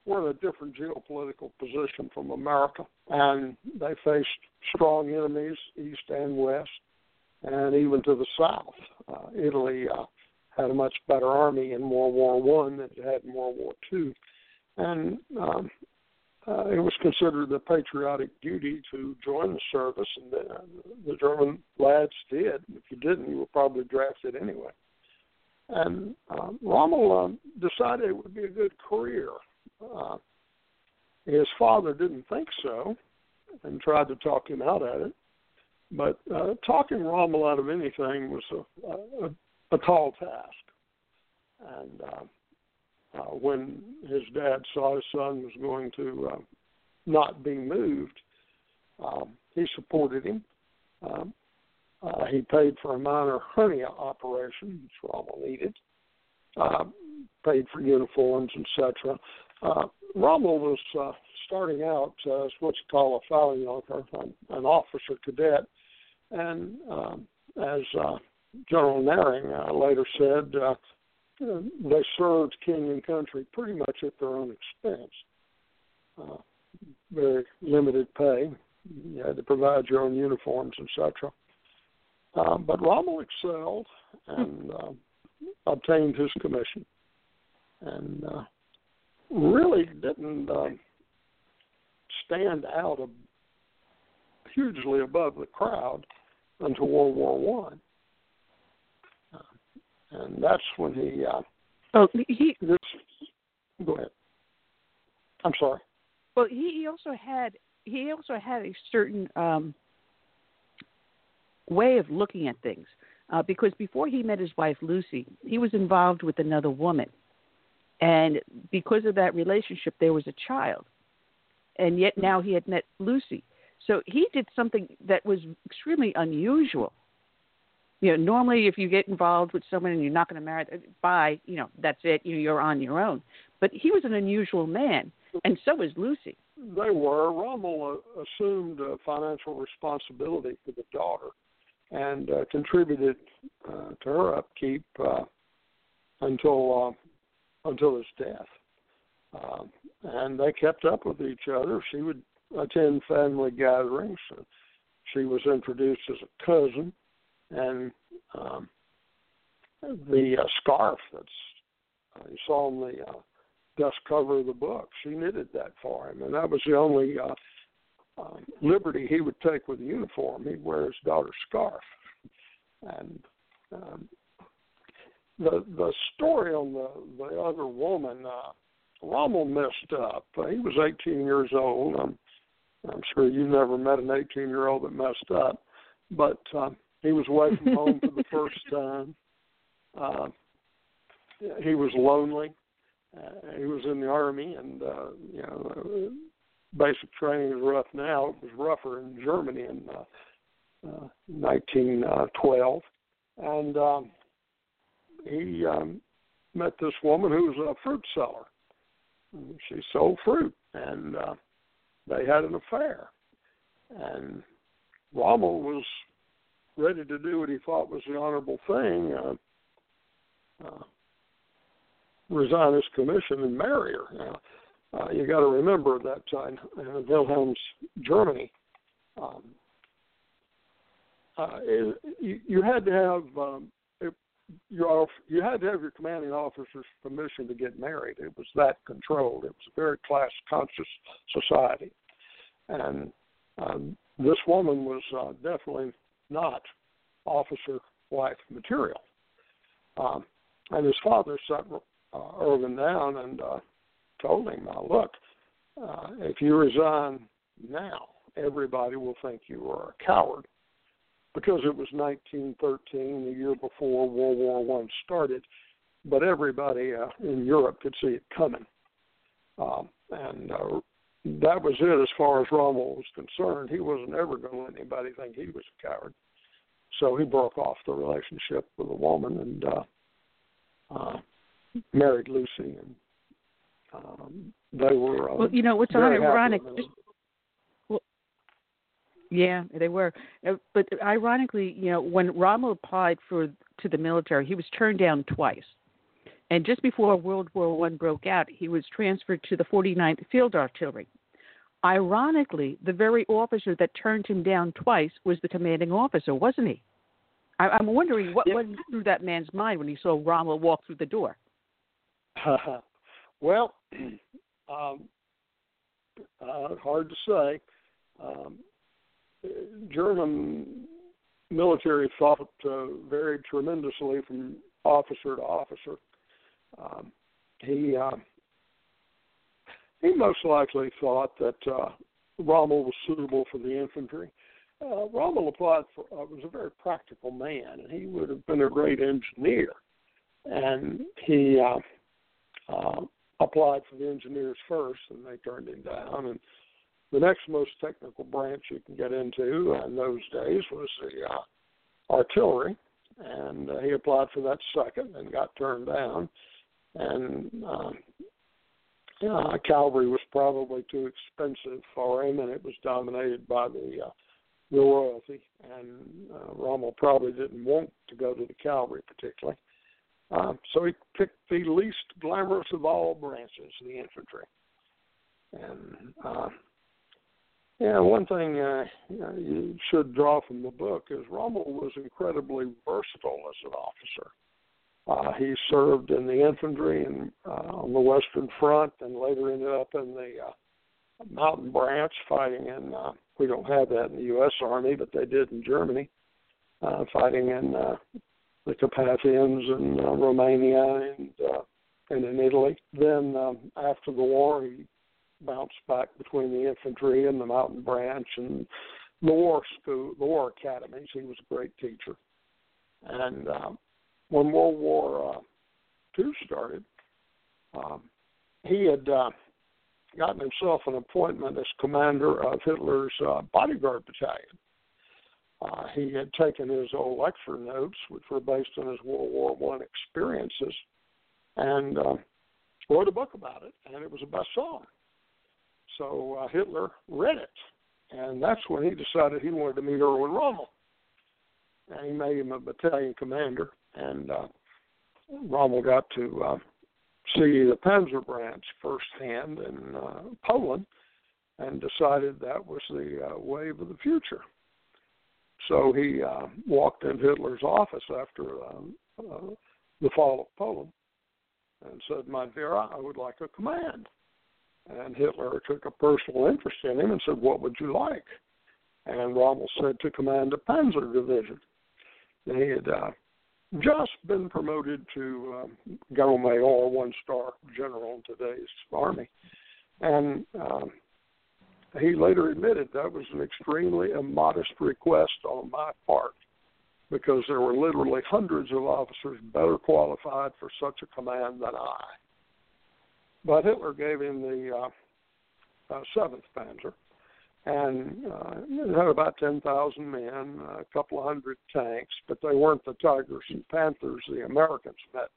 were in a different geopolitical position from America, and they faced strong enemies east and west, and even to the south. Uh, Italy uh, had a much better army in World War One than it had in World War Two, and um, uh, it was considered a patriotic duty to join the service, and the, the German lads did. If you didn't, you were probably drafted anyway. And uh, Rommel um, decided it would be a good career. Uh, his father didn't think so, and tried to talk him out at it. But uh, talking Rommel out of anything was a, a, a tall task. And uh, uh, when his dad saw his son was going to uh, not be moved, um, he supported him. Um, uh, he paid for a minor hernia operation, which Rommel needed. Uh, paid for uniforms, etc. Uh, Rommel was uh, starting out as what you call a Fahnenjunker, an officer cadet, and um, as uh, General Naring uh, later said, uh, they served king and country pretty much at their own expense. Uh, very limited pay. You had to provide your own uniforms, etc. Uh, but Rommel excelled and uh, obtained his commission, and uh, really didn't uh, stand out hugely above the crowd until World War One and that's when he. Uh, oh, he. This, go ahead. I'm sorry. Well, he, he also had he also had a certain um, way of looking at things uh, because before he met his wife Lucy, he was involved with another woman, and because of that relationship, there was a child, and yet now he had met Lucy. So he did something that was extremely unusual you know, normally if you get involved with someone and you're not going to marry, bye, you know, that's it. You're on your own. But he was an unusual man, and so was Lucy. They were. Rommel uh, assumed uh, financial responsibility for the daughter and uh, contributed uh, to her upkeep uh, until uh, until his death. Uh, and they kept up with each other. She would attend family gatherings. She was introduced as a cousin and um, the uh, scarf that's uh, you saw on the uh, dust cover of the book. She knitted that for him, and that was the only uh, uh, liberty he would take with the uniform. He'd wear his daughter's scarf, and um, the the story on the the other woman. Uh, Rommel messed up. Uh, he was 18 years old. I'm I'm sure you never met an 18 year old that messed up, but uh, he was away from home for the first time. Uh, he was lonely. Uh, he was in the army, and uh, you know, basic training is rough now. It was rougher in Germany in uh, uh, 1912, and um, he um, met this woman who was a fruit seller. She sold fruit, and uh, they had an affair. And Rommel was ready to do what he thought was the honorable thing. Uh, uh, resign his commission and marry her. Now, uh, you got to remember that time uh, in Wilhelm's Germany, um, uh, you, you had to have um, your you had to have your commanding officer's permission to get married. It was that controlled. It was a very class conscious society, and um, this woman was uh, definitely not officer wife material. Um, and his father sat uh, Erwin down and uh, told him, uh, "Look, uh, if you resign now, everybody will think you are a coward." Because it was 1913, the year before World War One started, but everybody uh, in Europe could see it coming, um, and uh, that was it as far as Rommel was concerned. He wasn't ever going to let anybody think he was a coward. So he broke off the relationship with the woman and uh, uh, married Lucy, and um, they were. Uh, well, you know what's ironic. Just, well, yeah, they were, uh, but ironically, you know, when Rommel applied for to the military, he was turned down twice. And just before World War One broke out, he was transferred to the 49th Field Artillery. Ironically, the very officer that turned him down twice was the commanding officer, wasn't he? I, am wondering what went through that man's mind when he saw Rommel walk through the door. well, um, uh, hard to say. Um, German military thought uh, varied tremendously from officer to officer. Um, he uh, he most likely thought that uh, Rommel was suitable for the infantry. Uh, Rommel applied for uh, was a very practical man, and he would have been a great engineer. And he uh, uh, applied for the engineers first, and they turned him down. And the next most technical branch you can get into in those days was the uh, artillery, and uh, he applied for that second and got turned down. And uh, uh, cavalry was probably too expensive for him, and it was dominated by the uh, the royalty. And uh, Rommel probably didn't want to go to the cavalry particularly. Uh, so he picked the least glamorous of all branches, the infantry. And uh, yeah, one thing uh, you should draw from the book is Rommel was incredibly versatile as an officer. Uh, he served in the infantry and uh, on the Western Front, and later ended up in the uh, Mountain Branch, fighting in. Uh, we don't have that in the U.S. Army, but they did in Germany, uh, fighting in uh, the Carpathians in uh, Romania and uh, and in Italy. Then um, after the war, he bounced back between the infantry and the mountain branch and the war school, the war academies. He was a great teacher. And uh, when World War uh, II started, um, he had uh, gotten himself an appointment as commander of Hitler's uh, bodyguard battalion. Uh, he had taken his old lecture notes, which were based on his World War One experiences, and uh, wrote a book about it, and it was a bestseller. So uh, Hitler read it, and that's when he decided he wanted to meet Erwin Rommel, and he made him a battalion commander. And uh, Rommel got to uh, see the Panzer branch firsthand in uh, Poland, and decided that was the uh, wave of the future. So he uh, walked in Hitler's office after um, uh, the fall of Poland and said, "My dear, I would like a command." And Hitler took a personal interest in him and said, What would you like? And Rommel said to command a panzer division. And he had uh, just been promoted to um, Generalmajor, one star general in today's army. And um, he later admitted that was an extremely immodest request on my part because there were literally hundreds of officers better qualified for such a command than I. But Hitler gave him the uh, uh, 7th Panzer, and uh, had about 10,000 men, a couple of hundred tanks, but they weren't the Tigers and Panthers the Americans met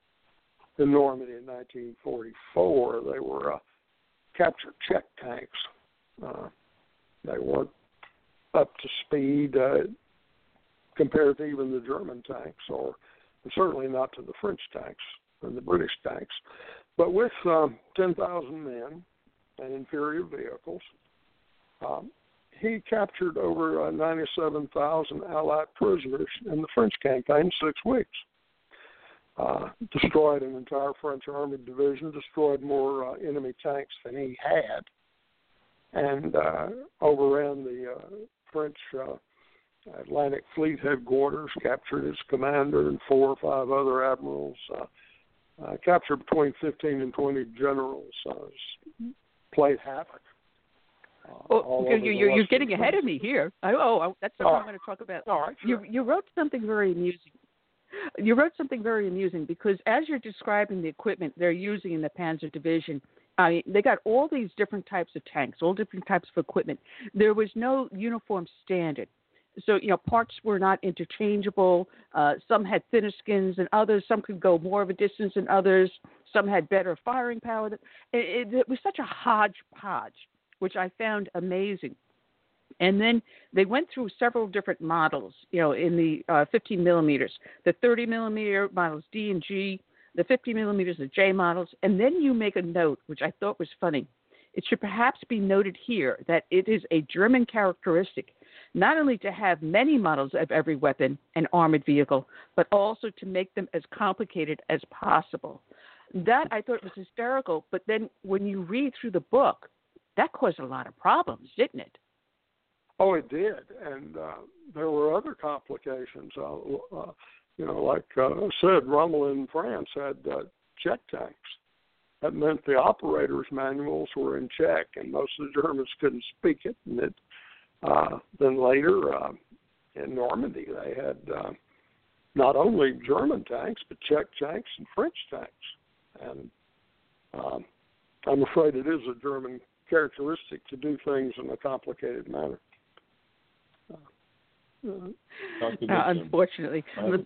in Normandy in 1944. They were uh, captured Czech tanks. Uh, they weren't up to speed uh, compared to even the German tanks, or certainly not to the French tanks and the British tanks. But with um, 10,000 men and inferior vehicles, um, he captured over uh, 97,000 Allied prisoners in the French campaign in six weeks. Uh, destroyed an entire French army division, destroyed more uh, enemy tanks than he had, and uh, overran the uh, French uh, Atlantic Fleet headquarters, captured its commander and four or five other admirals, uh, uh, captured between 15 and 20 generals, uh, played havoc. Uh, oh, you're, you're, getting ahead of me here. I, oh, that's what oh. I'm going to talk about. All right, sure. You, you wrote something very amusing. You wrote something very amusing because as you're describing the equipment they're using in the Panzer Division, I mean, they got all these different types of tanks, all different types of equipment. There was no uniform standard so you know parts were not interchangeable. Uh, some had thinner skins than others. Some could go more of a distance than others. Some had better firing power. It, it, it was such a hodgepodge, which I found amazing. And then they went through several different models, you know, in the uh, 15 millimeters, the 30 millimeter models D and G, the 50 millimeters, the J models, and then you make a note, which I thought was funny. It should perhaps be noted here that it is a German characteristic not only to have many models of every weapon and armored vehicle, but also to make them as complicated as possible. That I thought was hysterical, but then when you read through the book, that caused a lot of problems, didn't it? Oh, it did, and uh, there were other complications. Uh, uh, you know, like uh, I said, Rommel in France had uh, Czech tanks. That meant the operators' manuals were in Czech, and most of the Germans couldn't speak it, and it uh, then later uh, in Normandy, they had uh, not only German tanks, but Czech tanks and French tanks. And um, I'm afraid it is a German characteristic to do things in a complicated manner. Uh, uh unfortunately,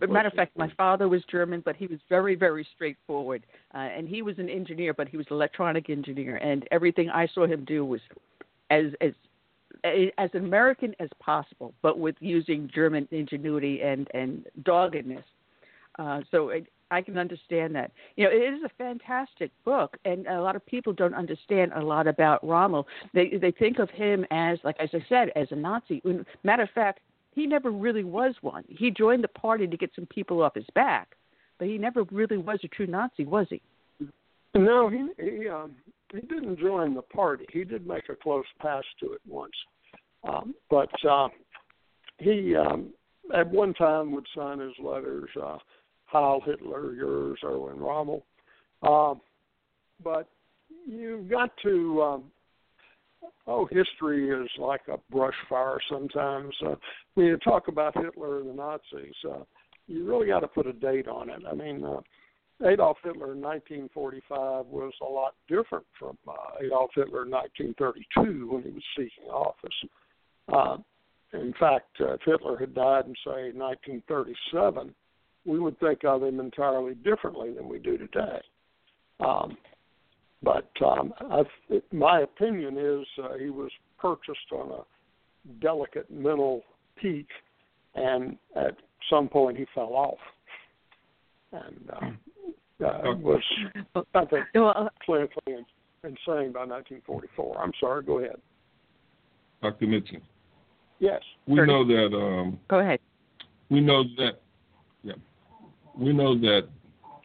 matter of fact, my father was German, but he was very, very straightforward. Uh, and he was an engineer, but he was an electronic engineer, and everything I saw him do was as as as American as possible, but with using German ingenuity and and doggedness. Uh, so it, I can understand that. You know, it is a fantastic book, and a lot of people don't understand a lot about Rommel. They they think of him as, like as I said, as a Nazi. Matter of fact, he never really was one. He joined the party to get some people off his back, but he never really was a true Nazi, was he? No, he he um, he didn't join the party. He did make a close pass to it once, um, but uh, he um, at one time would sign his letters, uh, Heil Hitler, yours, Erwin Rommel. Um, but you've got to. Um, oh, history is like a brush fire sometimes. Uh, when you talk about Hitler and the Nazis, uh, you really got to put a date on it. I mean. Uh, Adolf Hitler in 1945 was a lot different from uh, Adolf Hitler in 1932 when he was seeking office. Uh, in fact, uh, if Hitler had died in, say, 1937, we would think of him entirely differently than we do today. Um, but um, I've, my opinion is uh, he was purchased on a delicate mental peak, and at some point he fell off. And uh, uh, was I think clinically insane by 1944. I'm sorry. Go ahead. Dr. Mitchell. Yes. We know that. Um, go ahead. We know that. Yeah. We know that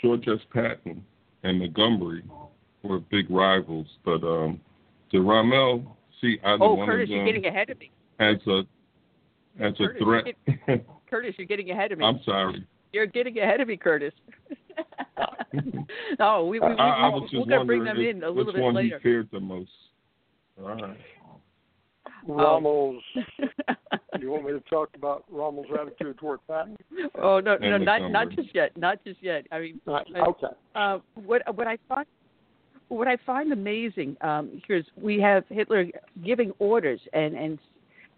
George S. Patton and Montgomery were big rivals, but um, to Rommel, see either oh, one Curtis, of them Oh, Curtis, you're getting ahead of me. as a as Curtis, a threat. You're getting, Curtis, you're getting ahead of me. I'm sorry. You're getting ahead of me, Curtis. no, we, we, we, I, I was we're going to bring them in a little which bit one later. you feared the most. All right. Rommel's. you want me to talk about Rommel's attitude toward Patton? Oh no, no, not not just yet, not just yet. I mean, Right, uh, okay. uh, what what I find what I find amazing um, here is we have Hitler giving orders, and and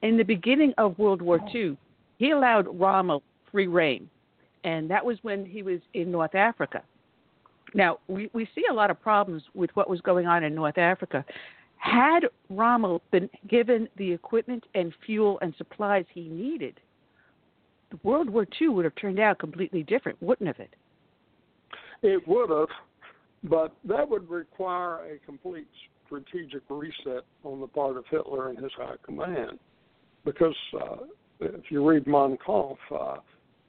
in the beginning of World War II, he allowed Rommel free rein, and that was when he was in North Africa. Now we we see a lot of problems with what was going on in North Africa. Had Rommel been given the equipment and fuel and supplies he needed, World War II would have turned out completely different, wouldn't have it? It would have, but that would require a complete strategic reset on the part of Hitler and his high command. Because uh, if you read Mein Kampf, uh,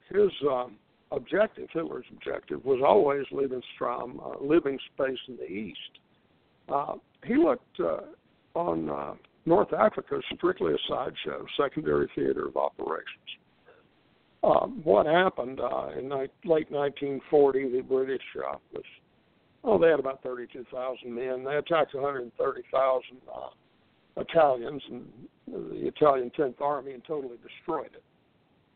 his um, objective, Hitler's objective, was always Lebensraum, uh, living space in the East. Uh, he looked uh, on uh, North Africa strictly a sideshow, secondary theater of operations. Um, what happened uh, in ni- late 1940? The British uh, was oh, they had about 32,000 men. They attacked 130,000 uh, Italians and the Italian 10th Army and totally destroyed it.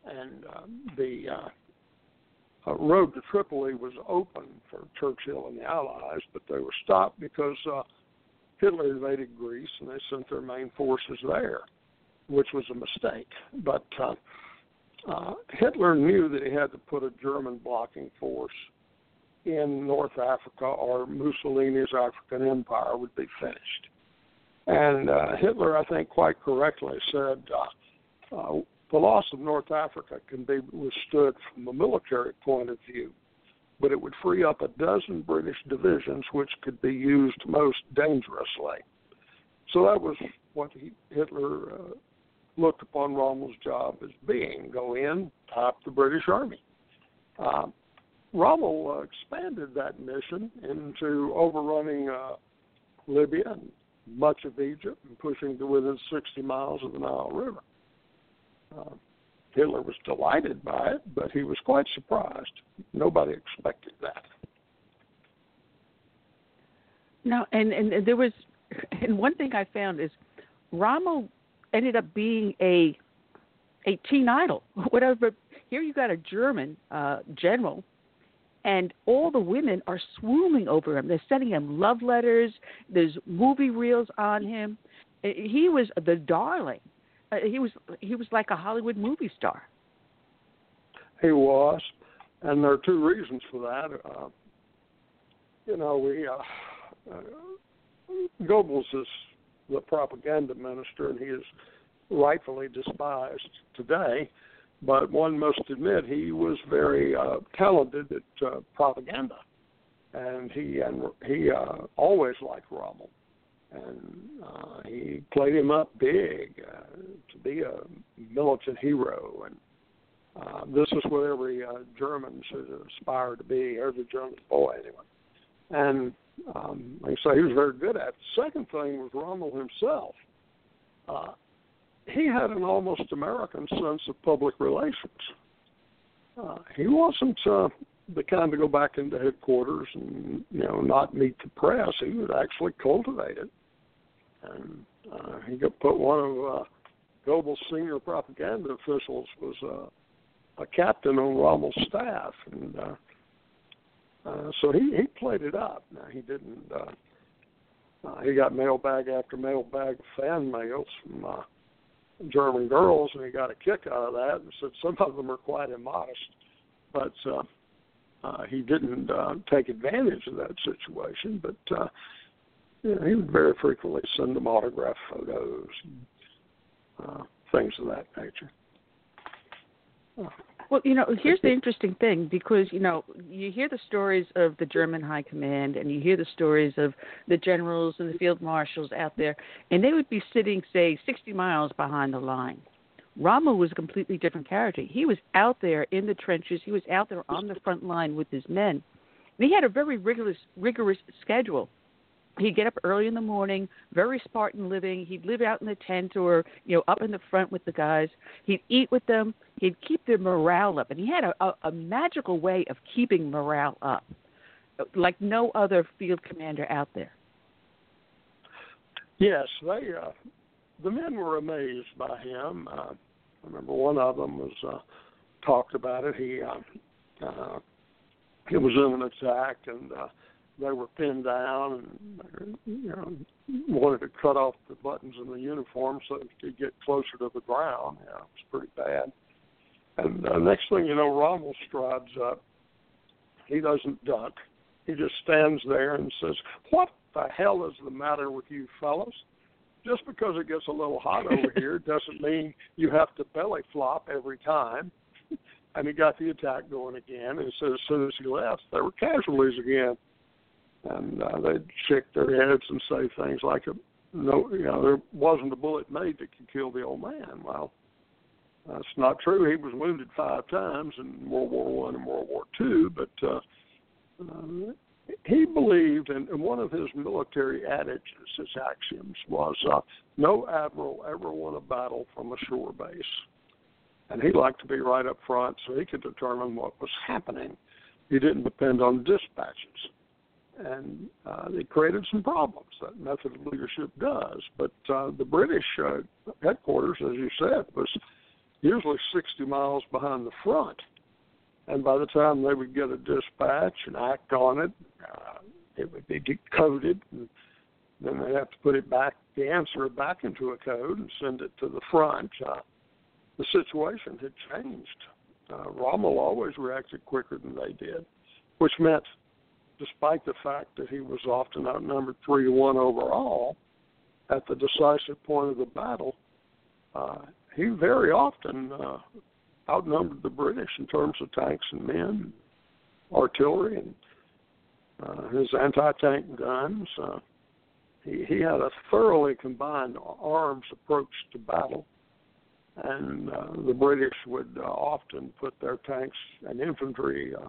And um, the uh, uh, road to Tripoli was open for Churchill and the Allies, but they were stopped because uh, Hitler invaded Greece and they sent their main forces there, which was a mistake. But uh, uh, Hitler knew that he had to put a German blocking force in North Africa, or Mussolini's African Empire would be finished. And uh, Hitler, I think, quite correctly said uh, uh, the loss of North Africa can be withstood from a military point of view, but it would free up a dozen British divisions which could be used most dangerously. So that was what he, Hitler uh, looked upon Rommel's job as being go in, top the British Army. Uh, Rommel uh, expanded that mission into overrunning uh, Libya and much of Egypt and pushing to within 60 miles of the Nile River. Hitler was delighted by it, but he was quite surprised. Nobody expected that. No, and and there was, and one thing I found is, Rommel ended up being a, a teen idol. Whatever. Here you got a German uh, general, and all the women are swooning over him. They're sending him love letters. There's movie reels on him. He was the darling. Uh, he was he was like a Hollywood movie star. He was, and there are two reasons for that. Uh, you know, we uh, uh, Goebbels is the propaganda minister, and he is rightfully despised today. But one must admit he was very uh, talented at uh, propaganda, and he and he uh, always liked Rommel, and uh, he played him up big uh, to be a militant hero and uh, this is what every uh, German should aspire to be, every German boy anyway. And um, like I say, he was very good at it. Second thing was Rommel himself. Uh, he had an almost American sense of public relations. Uh, he wasn't uh, the kind to go back into headquarters and you know not meet the press. He would actually cultivate it. And uh, he got put one of uh, Goebbels' senior propaganda officials was uh, a captain on Rommel's staff, and uh, uh, so he he played it up. Now he didn't. Uh, uh, he got mailbag after mailbag fan mails from uh, German girls, and he got a kick out of that, and said some of them are quite immodest, but uh, uh, he didn't uh, take advantage of that situation. But uh, you he would very frequently send them autograph photos, and, uh, things of that nature. Well, you know, here's the interesting thing because you know you hear the stories of the German High Command and you hear the stories of the generals and the field marshals out there, and they would be sitting, say, 60 miles behind the line. Rommel was a completely different character. He was out there in the trenches. He was out there on the front line with his men. And he had a very rigorous, rigorous schedule. He'd get up early in the morning, very Spartan living. He'd live out in the tent or you know up in the front with the guys. He'd eat with them. He'd keep their morale up, and he had a, a, a magical way of keeping morale up, like no other field commander out there. Yes, they uh, the men were amazed by him. Uh, I remember one of them was uh, talked about it. He uh, uh, he was in an attack and. Uh, they were pinned down and you know wanted to cut off the buttons in the uniform so they could get closer to the ground. Yeah, it was pretty bad. And uh, next thing you know, Rommel strides up. He doesn't duck. He just stands there and says, "What the hell is the matter with you fellows? Just because it gets a little hot over here doesn't mean you have to belly flop every time." and he got the attack going again. And so as soon as he left, there were casualties again and uh, they'd shake their heads and say things like, "No, you know, there wasn't a bullet made that could kill the old man." Well, that's not true. He was wounded five times in World War One and World War Two, but uh, uh, he believed, and, one of his military adages, his axioms, was, uh, "No admiral ever won a battle from a shore base." And he liked to be right up front so he could determine what was happening. He didn't depend on dispatches and uh, it created some problems. That method of leadership does. But uh, the British uh, headquarters, as you said, was usually 60 miles behind the front. And by the time they would get a dispatch and act on it, uh, it would be decoded, and then they'd have to put it back, the answer back into a code and send it to the front. Uh, the situation had changed. Uh, Rommel always reacted quicker than they did, which meant despite the fact that he was often outnumbered three to one overall, at the decisive point of the battle, uh, he very often uh, outnumbered the British in terms of tanks and men, artillery, and uh, his anti-tank guns. Uh, he, he had a thoroughly combined arms approach to battle, and uh, the British would uh, often put their tanks and infantry uh,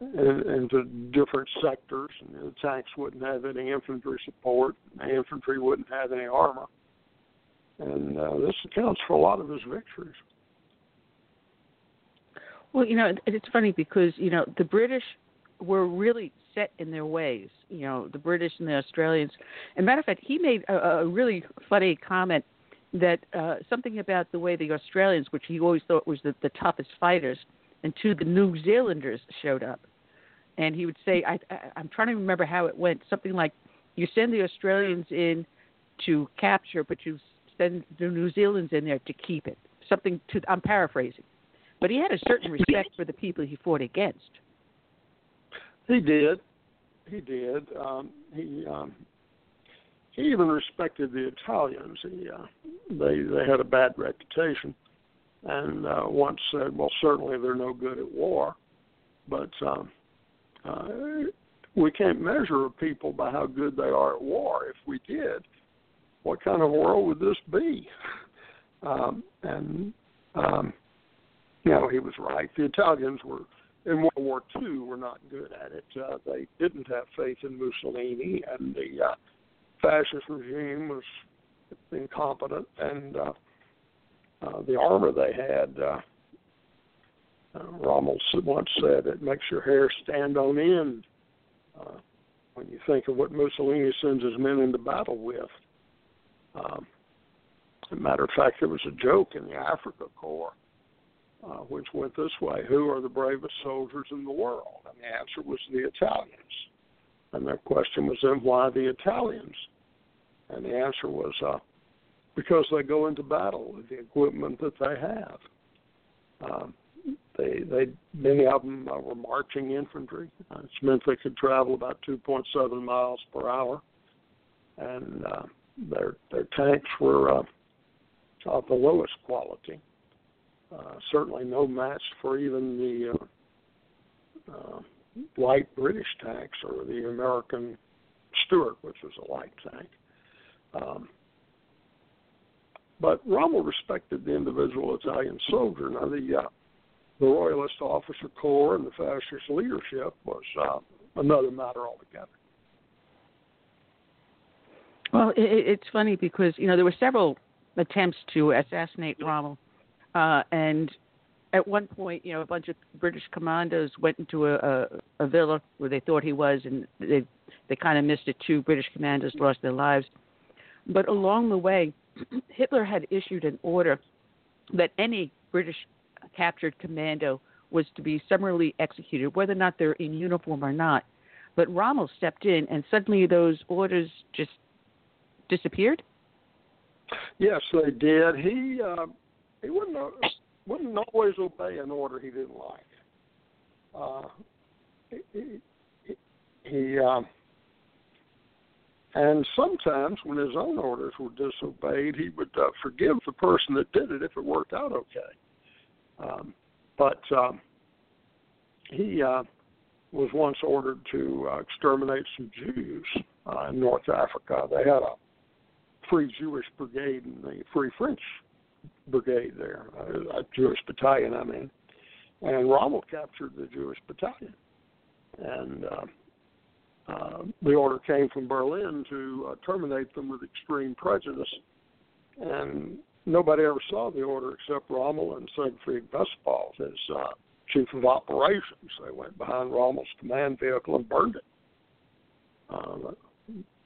into different sectors. And the tanks wouldn't have any infantry support. The infantry wouldn't have any armor. And uh, this accounts for a lot of his victories. Well, you know, it's funny because you know the British were really set in their ways. You know, the British and the Australians. And matter of fact, he made a, a really funny comment that uh, something about the way the Australians, which he always thought was the, the toughest fighters, and two the New Zealanders showed up and he would say, I, I, I'm trying to remember how it went. Something like, you send the Australians in to capture, but you send the New Zealanders in there to keep it. Something to, I'm paraphrasing, but he had a certain respect for the people he fought against. He did, he did. Um, he um, he even respected the Italians. He uh, they they had a bad reputation, and uh, once said, "Well, certainly they're no good at war," but um, uh, we can't measure people by how good they are at war. If we did, what kind of world would this be? Um, and um, you know, he was right. The Italians were in World War II were not good at it. Uh, they didn't have faith in Mussolini, and the uh, fascist regime was incompetent, and uh, uh, the armor they had uh, uh, Rommel once said it makes your hair stand on end uh, when you think of what Mussolini sends his men into battle with. Um, as a matter of fact, there was a joke in the Afrika Korps, uh, which went this way Who are the bravest soldiers in the world? And the answer was the Italians. And their question was then, why the Italians? And the answer was, uh, because they go into battle with the equipment that they have. Um, they they many of them were marching infantry. Uh, it meant they could travel about 2.7 miles per hour, and uh, their their tanks were uh, of the lowest quality. Uh, certainly no match for even the uh, uh, light British tanks or the American Stuart, which was a light tank. Um, but Rommel respected the individual Italian soldier. Now the uh, the Royalist officer corps and the fascist leadership was uh, another matter altogether. Well, it, it's funny because you know there were several attempts to assassinate Rommel, uh, and at one point, you know, a bunch of British commandos went into a, a, a villa where they thought he was, and they they kind of missed it. Two British commandos lost their lives, but along the way, Hitler had issued an order that any British captured commando was to be summarily executed, whether or not they're in uniform or not. But Rommel stepped in, and suddenly those orders just disappeared. Yes, they did. He uh, he wouldn't wouldn't always obey an order he didn't like. Uh, he he, he um, and sometimes when his own orders were disobeyed, he would uh, forgive the person that did it if it worked out okay. Um, but um, he uh, was once ordered to uh, exterminate some Jews uh, in North Africa. They had a Free Jewish Brigade and the Free French Brigade there, uh, a Jewish battalion, I mean. And Rommel captured the Jewish battalion. And uh, uh, the order came from Berlin to uh, terminate them with extreme prejudice. And nobody ever saw the order except Rommel and Siegfried Westphal, his uh, chief of operations. They went behind Rommel's command vehicle and burned it. Uh,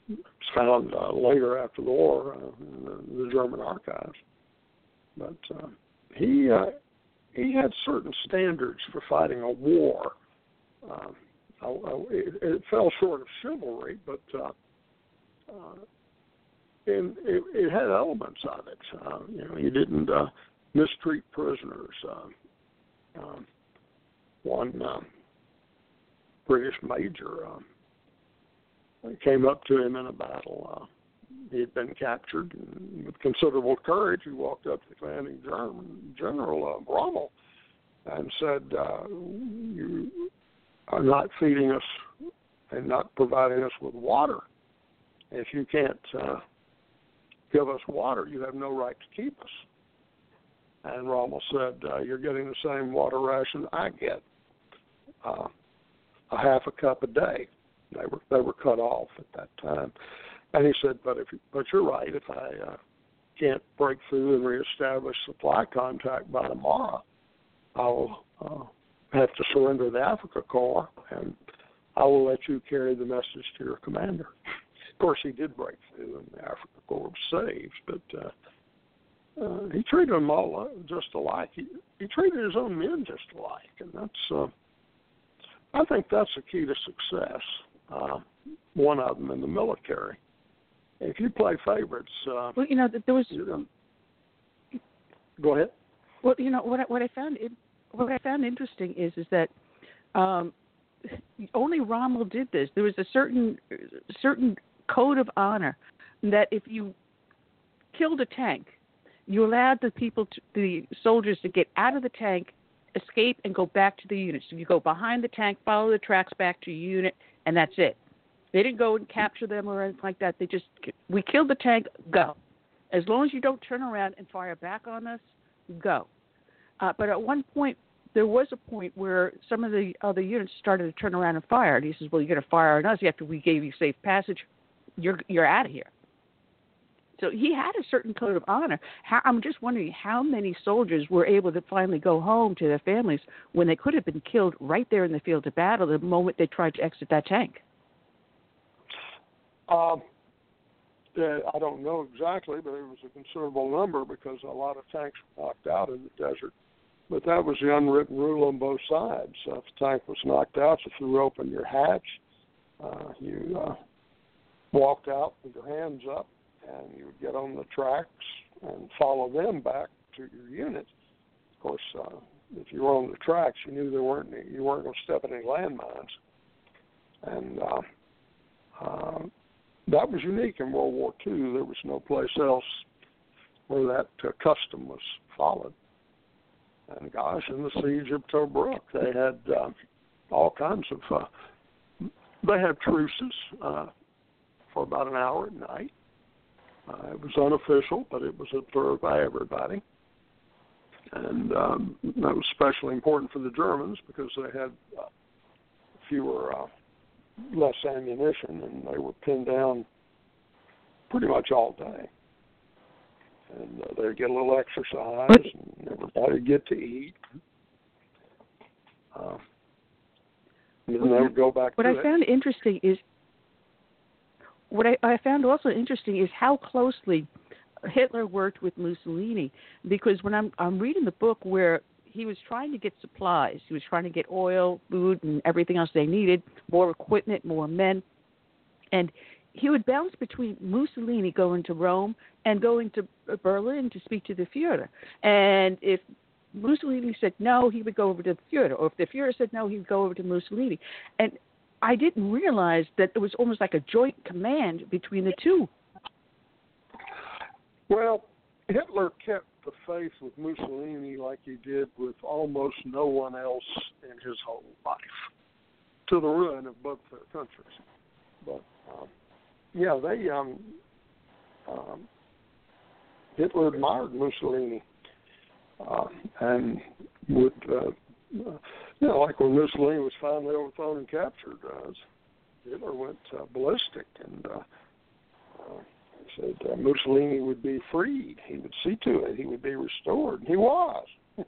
it's found uh, later after the war uh, in the, the German archives. But uh, he uh, he had certain standards for fighting a war. Uh, it, it fell short of chivalry, but uh, uh, and it, it had elements of it. Uh, you know, he didn't uh, mistreat prisoners. Uh, um, one uh, British major uh, came up to him in a battle. Uh, he had been captured, and with considerable courage, he walked up to the commanding German general uh, Rommel and said, uh, "You are not feeding us and not providing us with water. If you can't uh, give us water, you have no right to keep us. And Rommel said, uh, You're getting the same water ration I get, uh, a half a cup a day. They were they were cut off at that time, and he said, "But if but you're right. If I uh, can't break through and reestablish supply contact by tomorrow, I'll uh, have to surrender the Afrika Korps, and I will let you carry the message to your commander." Of course, he did break through, and the Afrika Korps was saved. But uh, uh, he treated them all just alike. He, he treated his own men just alike, and that's. Uh, I think that's the key to success. Uh, one of them in the military. If you play favorites, uh, well, you know, there was. Go ahead. Well, you know what I, what I found what I found interesting is is that um, only Rommel did this. There was a certain certain code of honor that if you killed a tank, you allowed the people, to, the soldiers, to get out of the tank, escape, and go back to the unit. So you go behind the tank, follow the tracks back to your unit, and that's it. They didn't go and capture them or anything like that. They just we killed the tank, go. As long as you don't turn around and fire back on us, go. Uh, but at one point, there was a point where some of the other units started to turn around and fire. And he says, "Well, you're going to fire on us after we gave you safe passage you're you're out of here. So he had a certain code of honor. How, I'm just wondering how many soldiers were able to finally go home to their families when they could have been killed right there in the field of battle the moment they tried to exit that tank. Yeah, I don't know exactly, but it was a considerable number because a lot of tanks were knocked out in the desert. But that was the unwritten rule on both sides. Uh, if the tank was knocked out, you threw open your hatch. Uh, you uh, walked out with your hands up, and you would get on the tracks and follow them back to your unit. Of course, uh, if you were on the tracks, you knew there weren't any, you weren't going to step in any landmines, and uh, uh, that was unique in World War II. There was no place else where that uh, custom was followed. And gosh, in the siege of Tobruk, they had uh, all kinds of. Uh, they had truces. Uh, for about an hour at night. Uh, it was unofficial, but it was observed by everybody. And um, that was especially important for the Germans because they had uh, fewer, uh, less ammunition, and they were pinned down pretty much all day. And uh, they'd get a little exercise, and everybody would get to eat. Uh, and then they would go back What to What I it. found interesting is what I, I found also interesting is how closely Hitler worked with Mussolini. Because when I'm I'm reading the book where he was trying to get supplies, he was trying to get oil, food, and everything else they needed, more equipment, more men, and he would bounce between Mussolini going to Rome and going to Berlin to speak to the Führer. And if Mussolini said no, he would go over to the Führer, or if the Führer said no, he would go over to Mussolini. And I didn't realize that it was almost like a joint command between the two. Well, Hitler kept the faith with Mussolini like he did with almost no one else in his whole life, to the ruin of both their countries. But um, yeah, they um, um, Hitler admired Mussolini, uh, and would uh, know like when Mussolini was finally overthrown and captured, uh, Hitler went uh, ballistic and. Uh, uh, said uh, Mussolini would be freed. He would see to it. He would be restored. And he was. uh,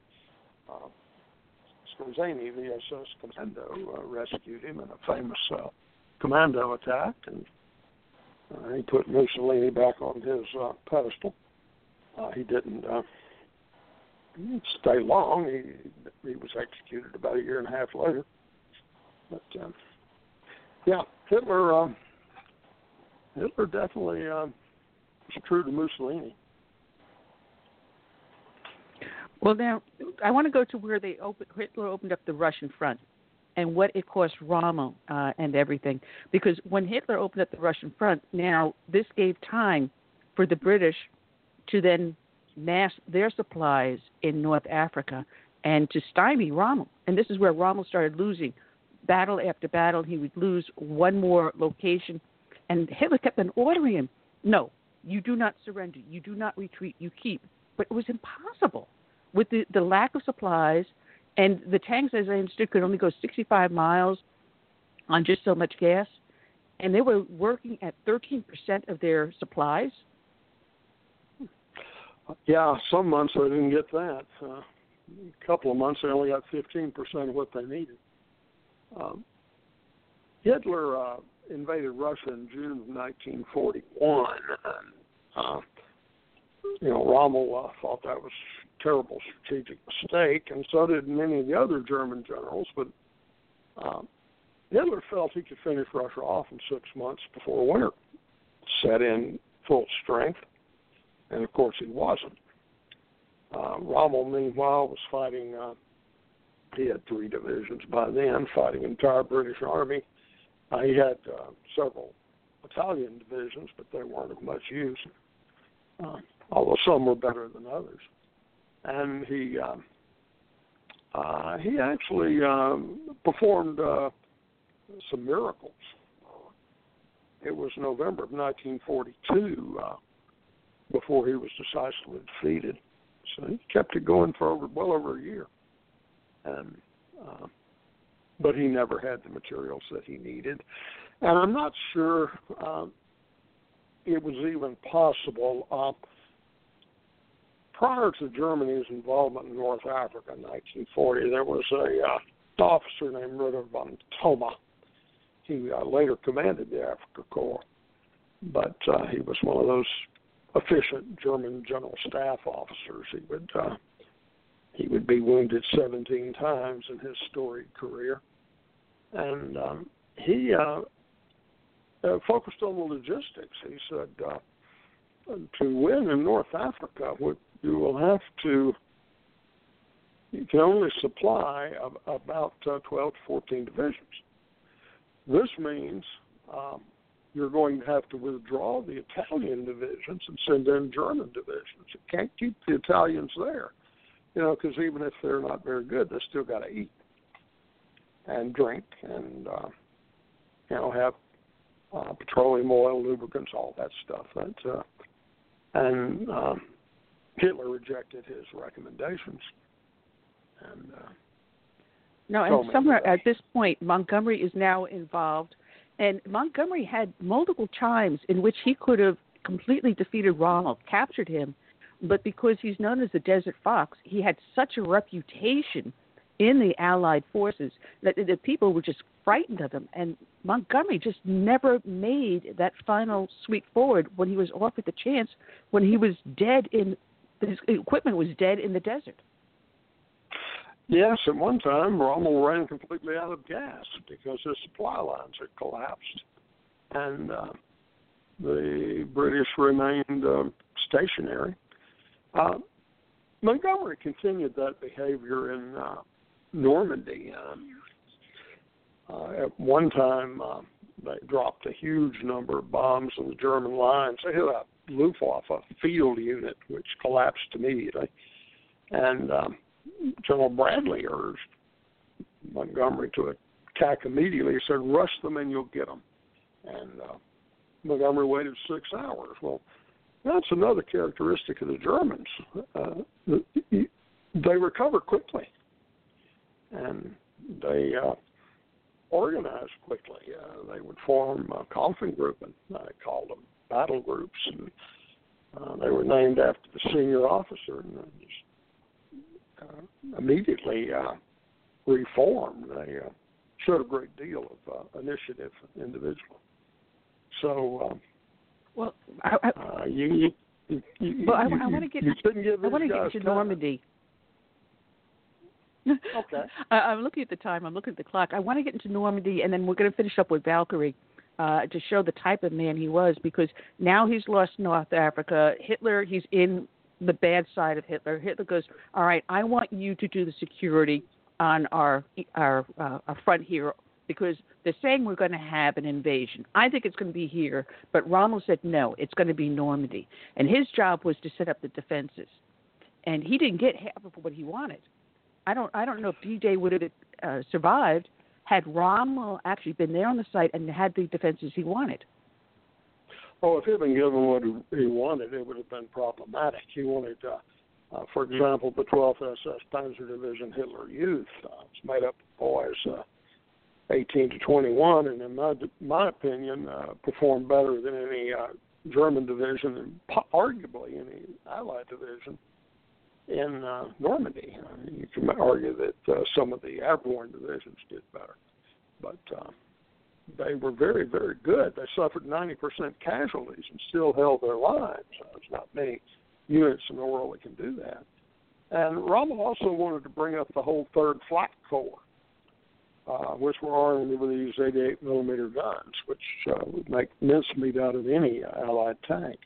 Skorzeny, the SS commando, uh, rescued him in a famous uh, commando attack, and uh, he put Mussolini back on his uh, pedestal. Uh, he didn't uh, stay long. He he was executed about a year and a half later. But um, yeah, Hitler. Um, Hitler definitely um, was true to Mussolini. Well, now I want to go to where they opened, Hitler opened up the Russian front, and what it cost Rommel uh, and everything. Because when Hitler opened up the Russian front, now this gave time for the British to then mass their supplies in North Africa and to stymie Rommel. And this is where Rommel started losing battle after battle. He would lose one more location, and Hitler kept on ordering him, "No, you do not surrender. You do not retreat. You keep." But it was impossible with the, the lack of supplies and the tanks, as I understood, could only go 65 miles on just so much gas, and they were working at 13% of their supplies. Yeah, some months they didn't get that. Uh, a couple of months they only got 15% of what they needed. Um, Hitler uh, invaded Russia in June of 1941. And, uh, you know, Rommel uh, thought that was a terrible strategic mistake, and so did many of the other German generals. But um, Hitler felt he could finish Russia off in six months before winter set in full strength, and of course he wasn't. Uh, Rommel, meanwhile, was fighting. Uh, he had three divisions by then, fighting entire British Army. Uh, he had uh, several Italian divisions, but they weren't of much use. Uh, although some were better than others. And he uh, uh, he actually um, performed uh, some miracles. It was November of 1942 uh, before he was decisively defeated. So he kept it going for over well over a year, and uh, but he never had the materials that he needed. And I'm not sure uh, it was even possible. Uh, prior to Germany's involvement in North Africa in 1940, there was a uh, officer named Ritter von Thoma. He uh, later commanded the Africa Corps, but uh, he was one of those efficient German general staff officers. He would uh, he would be wounded 17 times in his storied career, and um, he uh, uh, focused on the logistics. He said, uh, to win in North Africa, what you will have to you can only supply about uh, 12 to 14 divisions. This means um, you're going to have to withdraw the Italian divisions and send in German divisions. You can't keep the Italians there, you know, because even if they're not very good, they still got to eat and drink and uh, you know have uh, petroleum oil, lubricants, all that stuff. That uh, and um, Hitler rejected his recommendations. And uh, no, and somewhere at this point, Montgomery is now involved, and Montgomery had multiple times in which he could have completely defeated Rommel, captured him, but because he's known as the Desert Fox, he had such a reputation in the Allied forces that the people were just frightened of him. And Montgomery just never made that final sweep forward when he was offered the chance when he was dead in his equipment was dead in the desert. Yes, at one time Rommel ran completely out of gas because his supply lines had collapsed, and uh, the British remained uh, stationary. Uh, Montgomery continued that behavior in uh, Normandy. Um, uh, at one time, uh, they dropped a huge number of bombs on the German lines. They hit a Luftwaffe field unit, which collapsed immediately. And um, General Bradley urged Montgomery to attack immediately. He said, "Rush them and you'll get them." And uh, Montgomery waited six hours. Well, that's another characteristic of the Germans. Uh, they recover quickly, and they uh, organize quickly. Uh, they would form a Kampfgruppen. I called them battle groups, and uh, they were named after the senior officer, and just uh, immediately uh, reformed. They uh, showed a great deal of uh, initiative individually. So, um, well, I, I, uh, you, you, you, well, I, you, I want to get you couldn't give I want to get to. Normandy. Okay. I, I'm looking at the time. I'm looking at the clock. I want to get into Normandy, and then we're going to finish up with Valkyrie uh, to show the type of man he was. Because now he's lost North Africa. Hitler, he's in the bad side of Hitler. Hitler goes, "All right, I want you to do the security on our our, uh, our front here." Because they're saying we're going to have an invasion. I think it's going to be here, but Rommel said no, it's going to be Normandy. And his job was to set up the defenses. And he didn't get half of what he wanted. I don't I don't know if D-Day would have uh, survived had Rommel actually been there on the site and had the defenses he wanted. Oh, if he'd been given what he wanted, it would have been problematic. He wanted, uh, uh, for example, the 12th SS Panzer Division Hitler Youth. Uh, it's made up of boys uh, 18 to 21, and in my my opinion, uh, performed better than any uh, German division, and po- arguably any Allied division in uh, Normandy. Uh, you can argue that uh, some of the airborne divisions did better, but uh, they were very, very good. They suffered 90% casualties and still held their lines. There's not many units in the world that can do that. And Rommel also wanted to bring up the whole Third Flak Corps, uh, which were armed with these 88 millimeter guns, which uh, would make mincemeat out of any Allied tank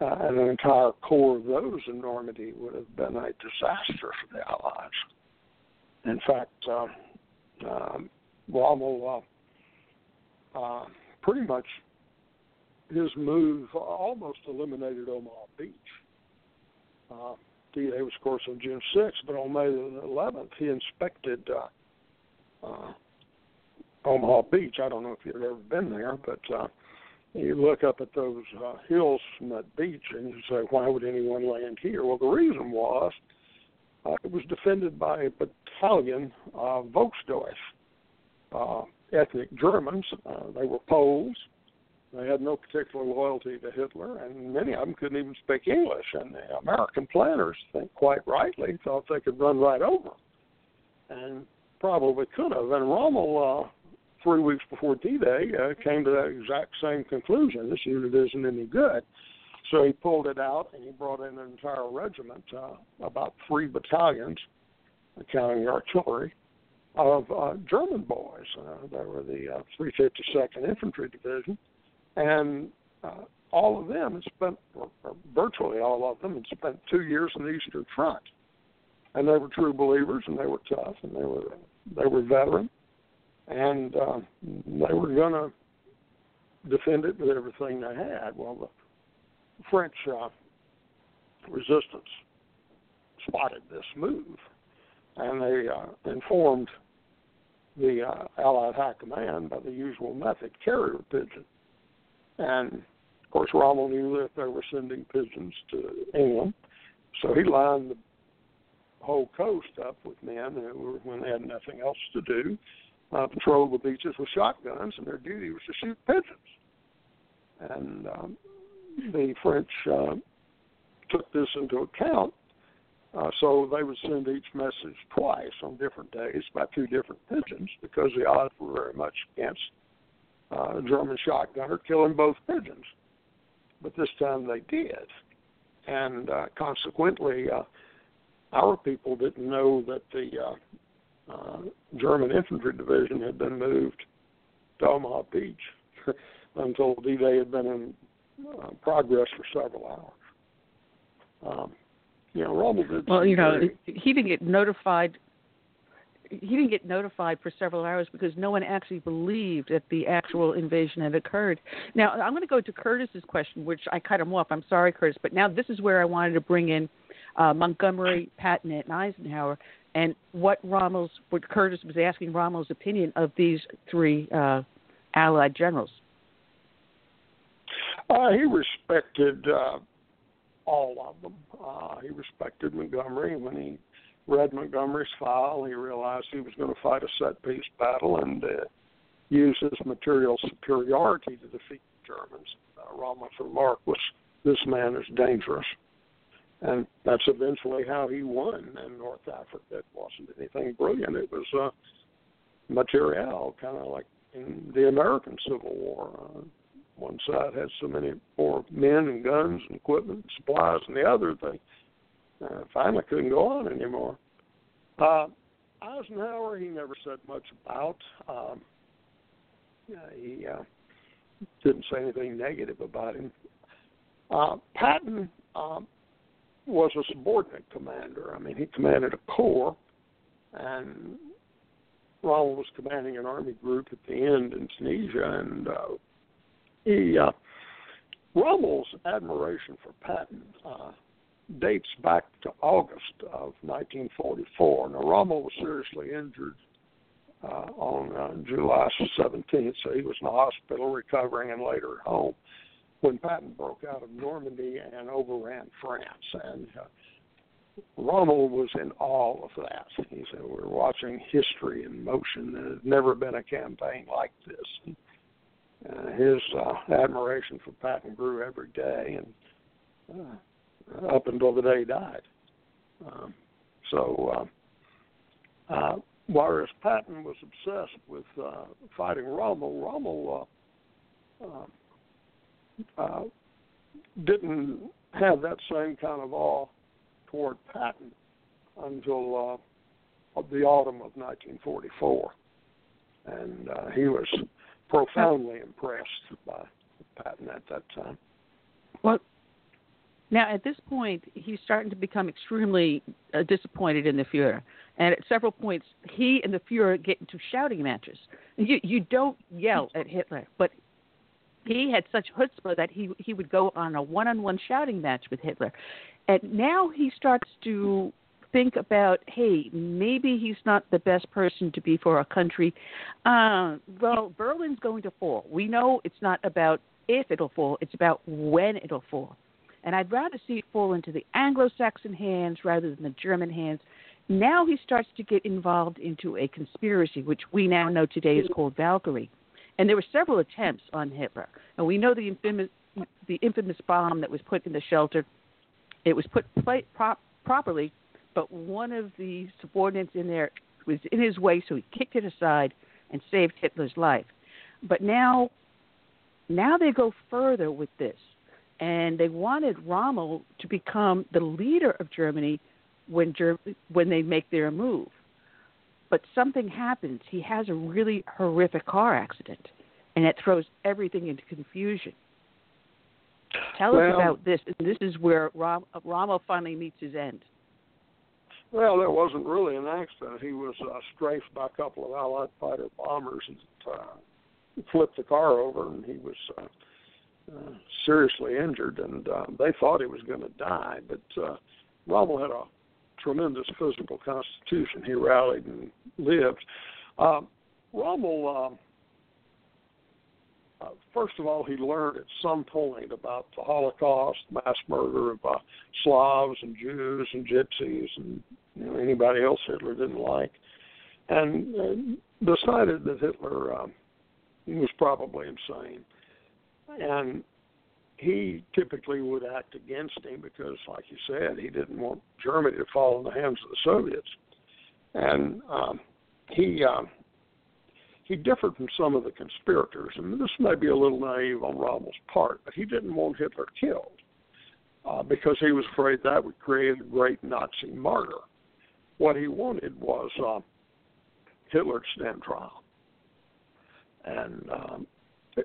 uh, and an entire corps of those in Normandy would have been a disaster for the Allies. In fact, uh, um, Rommel uh, uh, pretty much his move almost eliminated Omaha Beach. Uh, D-Day was, of course, on June 6th, but on May the 11th, he inspected uh, uh, Omaha Beach. I don't know if you've ever been there, but uh, you look up at those uh, hills from that beach and you say, why would anyone land here? Well, the reason was uh, it was defended by a battalion of Volksdeutsch, uh, ethnic Germans. Uh, they were Poles. They had no particular loyalty to Hitler, and many of them couldn't even speak English. And the American planners, think quite rightly, thought they could run right over and probably could have. And Rommel uh, three weeks before D-Day, uh, came to that exact same conclusion. This unit isn't any good. So he pulled it out and he brought in an entire regiment, uh, about three battalions, counting the artillery, of uh, German boys. Uh, they were the uh, 352nd Infantry Division, and uh, all of them had spent, or, or virtually all of them, had spent two years on the Eastern Front, and they were true believers, and they were tough, and they were they were veteran, and uh, they were going to defend it with everything they had. Well, the French uh, resistance spotted this move, and they uh, informed the uh, Allied High Command by the usual method, carrier pigeon. And of course, Rommel knew that they were sending pigeons to England, so he lined the whole coast up with men who were, when they had nothing else to do, uh, patrolled the beaches with shotguns, and their duty was to shoot pigeons. And um, the French uh, took this into account. Uh, so they would send each message twice on different days by two different pigeons because the odds were very much against uh, a German shotgunner killing both pigeons. But this time they did. And uh, consequently, uh, our people didn't know that the uh, uh, German infantry division had been moved to Omaha Beach until D-Day had been in uh, progress for several hours. Um, Rommel did. Well, you know, he didn't get notified. He didn't get notified for several hours because no one actually believed that the actual invasion had occurred. Now, I'm going to go to Curtis's question, which I cut him off. I'm sorry, Curtis, but now this is where I wanted to bring in uh, Montgomery, Patton, and Eisenhower, and what Rommel's, what Curtis was asking Rommel's opinion of these three uh, Allied generals. Uh, he respected uh, all of them. Uh, he respected Montgomery. When he read Montgomery's file, he realized he was going to fight a set piece battle and uh, use his material superiority to defeat the Germans. Uh, Rommel's remark was, "This man is dangerous." and that's eventually how he won in North Africa. It wasn't anything brilliant. It was uh, material, kind of like in the American Civil War. Uh, one side had so many more men and guns and equipment and supplies than the other. They uh, finally couldn't go on anymore. Uh, Eisenhower, he never said much about. Um, yeah, he uh, didn't say anything negative about him. Uh, Patton, um, was a subordinate commander. I mean, he commanded a corps, and Rommel was commanding an army group at the end in Tunisia, and uh, he uh, Rommel's admiration for Patton uh, dates back to August of 1944. Now, Rommel was seriously injured uh, on uh, July 17th, so he was in the hospital recovering and later at home when Patton broke out of Normandy and overran France. And uh, Rommel was in awe of that. He said, We're watching history in motion. There's never been a campaign like this. Uh, his uh, admiration for Patton grew every day and uh, up until the day he died. Um, so, uh, uh, whereas Patton was obsessed with uh, fighting Rommel, Rommel uh, uh, uh, didn't have that same kind of awe toward Patton until uh, the autumn of 1944, and uh, he was profoundly impressed by Patton at that time. Well, now at this point, he's starting to become extremely uh, disappointed in the Fuhrer, and at several points, he and the Fuhrer get into shouting matches. You you don't yell at Hitler, but he had such chutzpah that he he would go on a one-on-one shouting match with Hitler, and now he starts to think about, hey, maybe he's not the best person to be for our country. Uh, well, Berlin's going to fall. We know it's not about if it'll fall; it's about when it'll fall. And I'd rather see it fall into the Anglo-Saxon hands rather than the German hands. Now he starts to get involved into a conspiracy, which we now know today is called Valkyrie and there were several attempts on Hitler. And we know the infamous the infamous bomb that was put in the shelter. It was put prop, properly, but one of the subordinates in there was in his way, so he kicked it aside and saved Hitler's life. But now, now they go further with this, and they wanted Rommel to become the leader of Germany when Ger- when they make their move but something happens. He has a really horrific car accident, and it throws everything into confusion. Tell well, us about this. And This is where Rom- Rommel finally meets his end. Well, it wasn't really an accident. He was uh, strafed by a couple of Allied fighter bombers and uh, flipped the car over, and he was uh, uh, seriously injured. And uh, they thought he was going to die, but uh, Rommel had a tremendous physical constitution. He rallied and lived. Um, Rommel, uh, first of all, he learned at some point about the Holocaust, mass murder of uh, Slavs and Jews and Gypsies and you know, anybody else Hitler didn't like, and uh, decided that Hitler um, was probably insane. And he typically would act against him because, like you said, he didn't want Germany to fall in the hands of the Soviets, and um, he um, he differed from some of the conspirators, and this may be a little naive on Rommel's part, but he didn't want Hitler killed uh, because he was afraid that would create a great Nazi martyr. What he wanted was uh, Hitler to stand trial and um,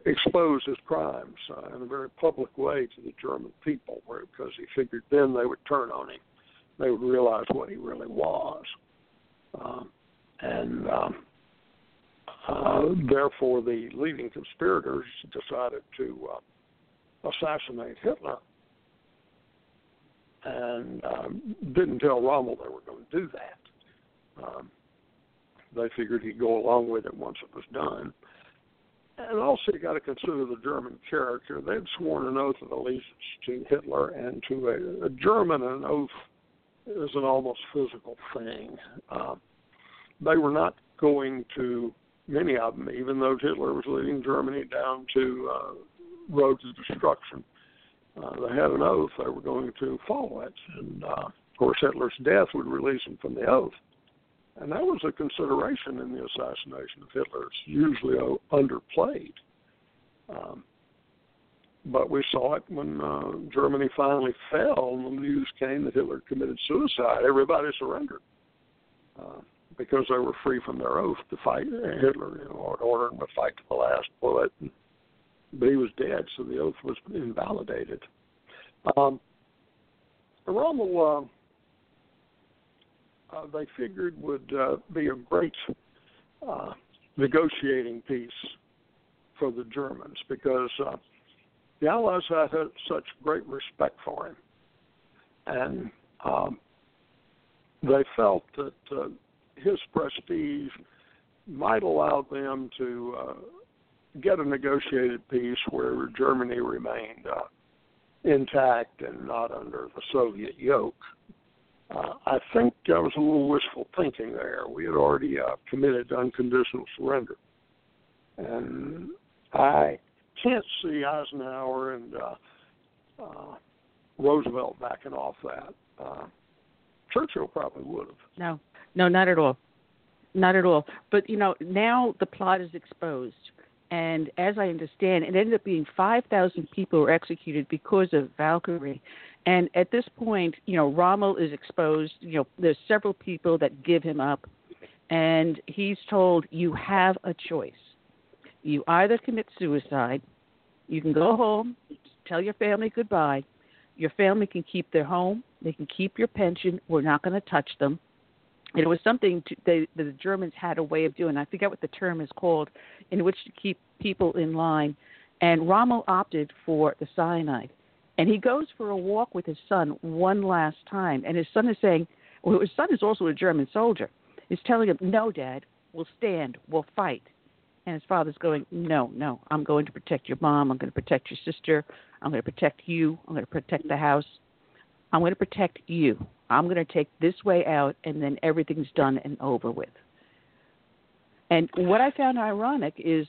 expose his crimes uh, in a very public way to the German people, where, because he figured then they would turn on him, they would realize what he really was, um, and um, uh, therefore the leading conspirators decided to uh, assassinate Hitler and um, didn't tell Rommel they were going to do that. Um, they figured he'd go along with it once it was done. And also, you got to consider the German character. They'd sworn an oath of allegiance to Hitler, and to a, a German, an oath is an almost physical thing. Uh, they were not going to, many of them, even though Hitler was leading Germany down to uh, roads of destruction, uh, they had an oath they were going to follow it. And uh, of course, Hitler's death would release them from the oath. And that was a consideration in the assassination of Hitler. It's usually underplayed. Um, but we saw it when uh, Germany finally fell and the news came that Hitler committed suicide. Everybody surrendered uh, because they were free from their oath to fight Hitler. You know, ordered him to fight to the last bullet. But he was dead, so the oath was invalidated. Um, Rommel, uh, uh, they figured would uh, be a great uh, negotiating piece for the Germans because uh, the Allies had such great respect for him, and um, they felt that uh, his prestige might allow them to uh, get a negotiated peace where Germany remained uh, intact and not under the Soviet yoke. Uh, I think that was a little wishful thinking there. We had already uh, committed unconditional surrender. And I can't see Eisenhower and uh, uh, Roosevelt backing off that. Uh, Churchill probably would have. No, no, not at all. Not at all. But, you know, now the plot is exposed and as I understand, it ended up being 5,000 people were executed because of Valkyrie. And at this point, you know, Rommel is exposed. You know, there's several people that give him up, and he's told, "You have a choice. You either commit suicide, you can go home, tell your family goodbye. Your family can keep their home, they can keep your pension. We're not going to touch them." It was something to, they, the Germans had a way of doing. I forget what the term is called, in which to keep people in line. And Rommel opted for the cyanide, and he goes for a walk with his son one last time. And his son is saying, well, his son is also a German soldier. He's telling him, "No, Dad, we'll stand, we'll fight." And his father's going, "No, no, I'm going to protect your mom. I'm going to protect your sister. I'm going to protect you. I'm going to protect the house. I'm going to protect you. I'm going to take this way out, and then everything's done and over with. And what I found ironic is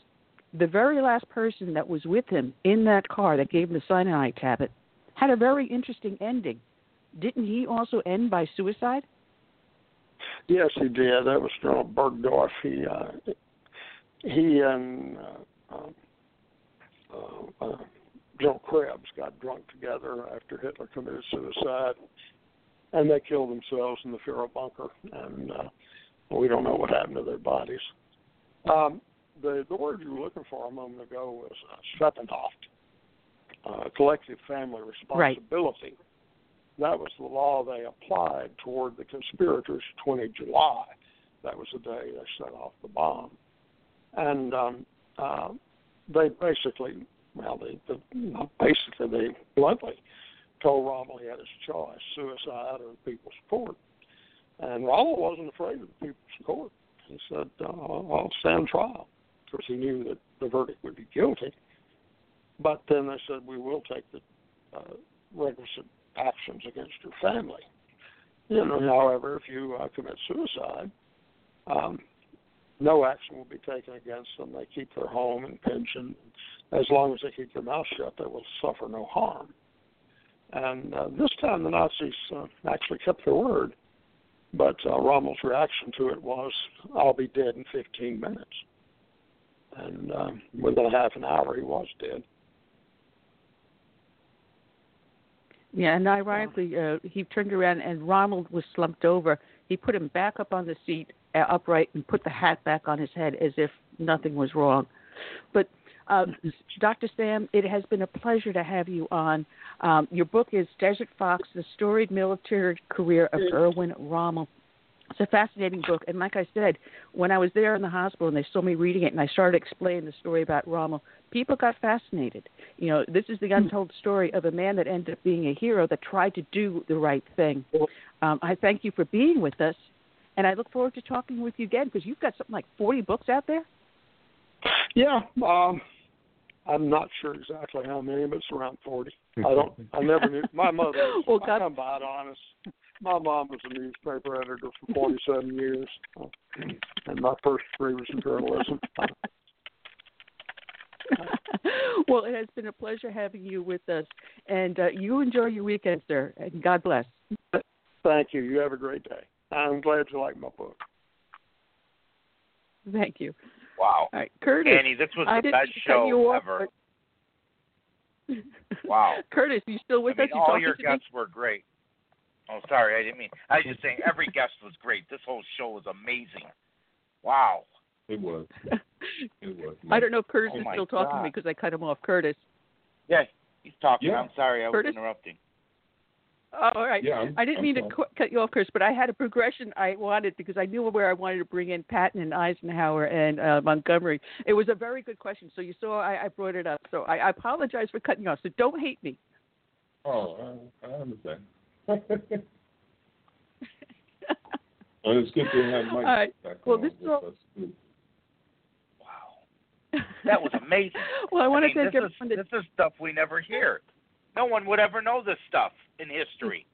the very last person that was with him in that car that gave him the cyanide tablet had a very interesting ending. Didn't he also end by suicide? Yes, he did. That was General Burgdorf. He uh, he and uh, um, uh, uh, Joe Krebs got drunk together after Hitler committed suicide, and they killed themselves in the Fuhrer bunker, and uh, we don't know what happened to their bodies. Um, the the word you were looking for a moment ago was uh, uh, collective family responsibility. Right. That was the law they applied toward the conspirators 20 July. That was the day they set off the bomb. And um, uh, they basically well, they, the, basically they bluntly told Rommel he had his choice: suicide or people's court. And Rommel wasn't afraid of the people's court. He said, uh, "I'll stand trial," because he knew that the verdict would be guilty. But then they said, "We will take the uh, requisite actions against your family." You know, however, if you uh, commit suicide, um, no action will be taken against them. They keep their home and pension. As long as they keep their mouth shut, they will suffer no harm. And uh, this time the Nazis uh, actually kept their word. But uh, Rommel's reaction to it was, I'll be dead in 15 minutes. And uh, within half an hour, he was dead. Yeah, and ironically, uh, he turned around and Rommel was slumped over. He put him back up on the seat, uh, upright, and put the hat back on his head as if nothing was wrong. But uh, Dr. Sam, it has been a pleasure to have you on. Um, your book is Desert Fox: The Storied Military Career of Erwin Rommel. It's a fascinating book, and like I said, when I was there in the hospital and they saw me reading it, and I started explaining the story about Rommel, people got fascinated. You know, this is the untold story of a man that ended up being a hero that tried to do the right thing. Um, I thank you for being with us, and I look forward to talking with you again because you've got something like 40 books out there. Yeah, um, I'm not sure exactly how many, but it's around 40. I don't. I never knew. My mother. well, God. I come by it honest. My mom was a newspaper editor for 47 years, and my first degree was in journalism. well, it has been a pleasure having you with us, and uh, you enjoy your weekend, sir, and God bless. Thank you. You have a great day. I'm glad you like my book. Thank you. Wow. All right, Curtis. Annie, this was I the best show you off, ever. but- Wow. Curtis, you still with I mean, us? You all your to guests were great. Oh, sorry, I didn't mean. I was just saying every guest was great. This whole show was amazing. Wow. It was. It was. I don't know if Curtis Oh is my still talking to me because I cut him off. Curtis. Yeah, he's talking. Yeah. I'm sorry, I was interrupting. Oh, all right. Yeah, I'm- I didn't I'm mean to sorry. cu- cut you off, Chris, but I had a progression I wanted because I knew where I wanted to bring in Patton and Eisenhower and uh, Montgomery. It was a very good question, so you saw I, I brought it up. So I, I apologize for cutting you off. So don't hate me. Oh, I, I understand. and it's good to have Mike All right. back Well, this is with all- us. That was amazing. well, I want mean, to thank this is, everyone that this is stuff we never hear. No one would ever know this stuff in history.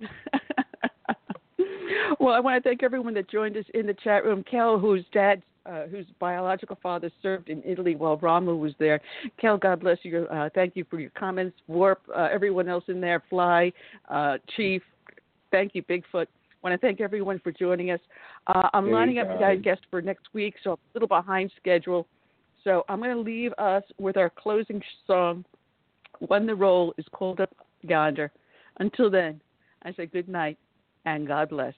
well, I want to thank everyone that joined us in the chat room. Kel, whose dad, uh, whose biological father served in Italy while Rommel was there. Kel, God bless you. Uh, thank you for your comments. Warp, uh, everyone else in there, Fly, uh, Chief. Thank you, Bigfoot. I want to thank everyone for joining us. Uh, I'm Hey, lining up guys. a guest for next week, so I'm a little behind schedule. So I'm going to leave us with our closing song. When the roll is called up yonder. Until then, I say good night and God bless.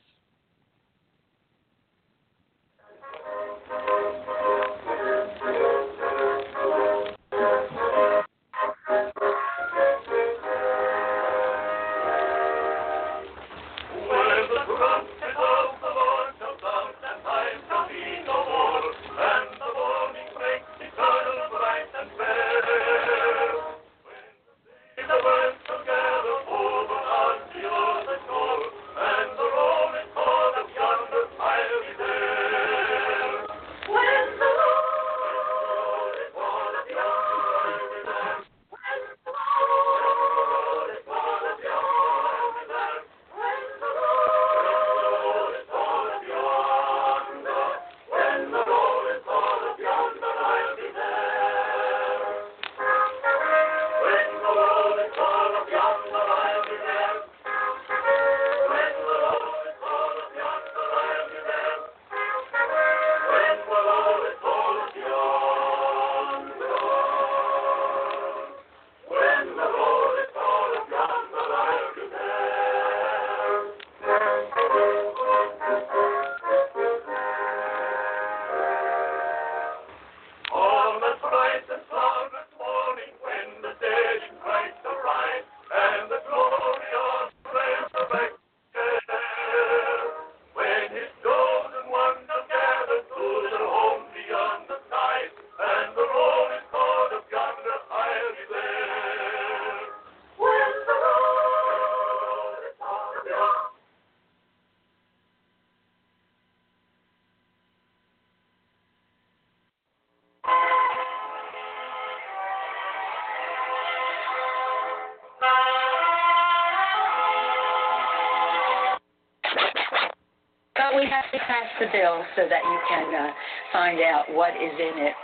So that you can uh, find out what is in it.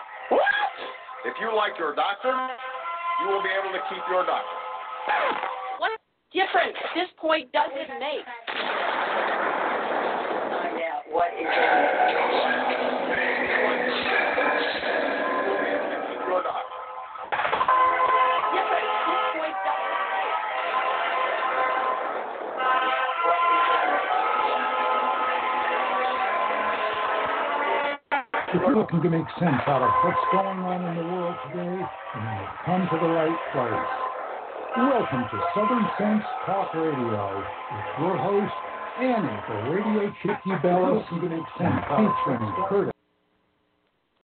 If you like your doctor, you will be able to keep your doctor. What difference this point does it make? Find out what is in it. You're looking to make sense out of what's going on in the world today, then you've come to the right place. Welcome to Southern Sense Talk Radio with your host, Annie, the radio chick Ubelis, featuring Curtis.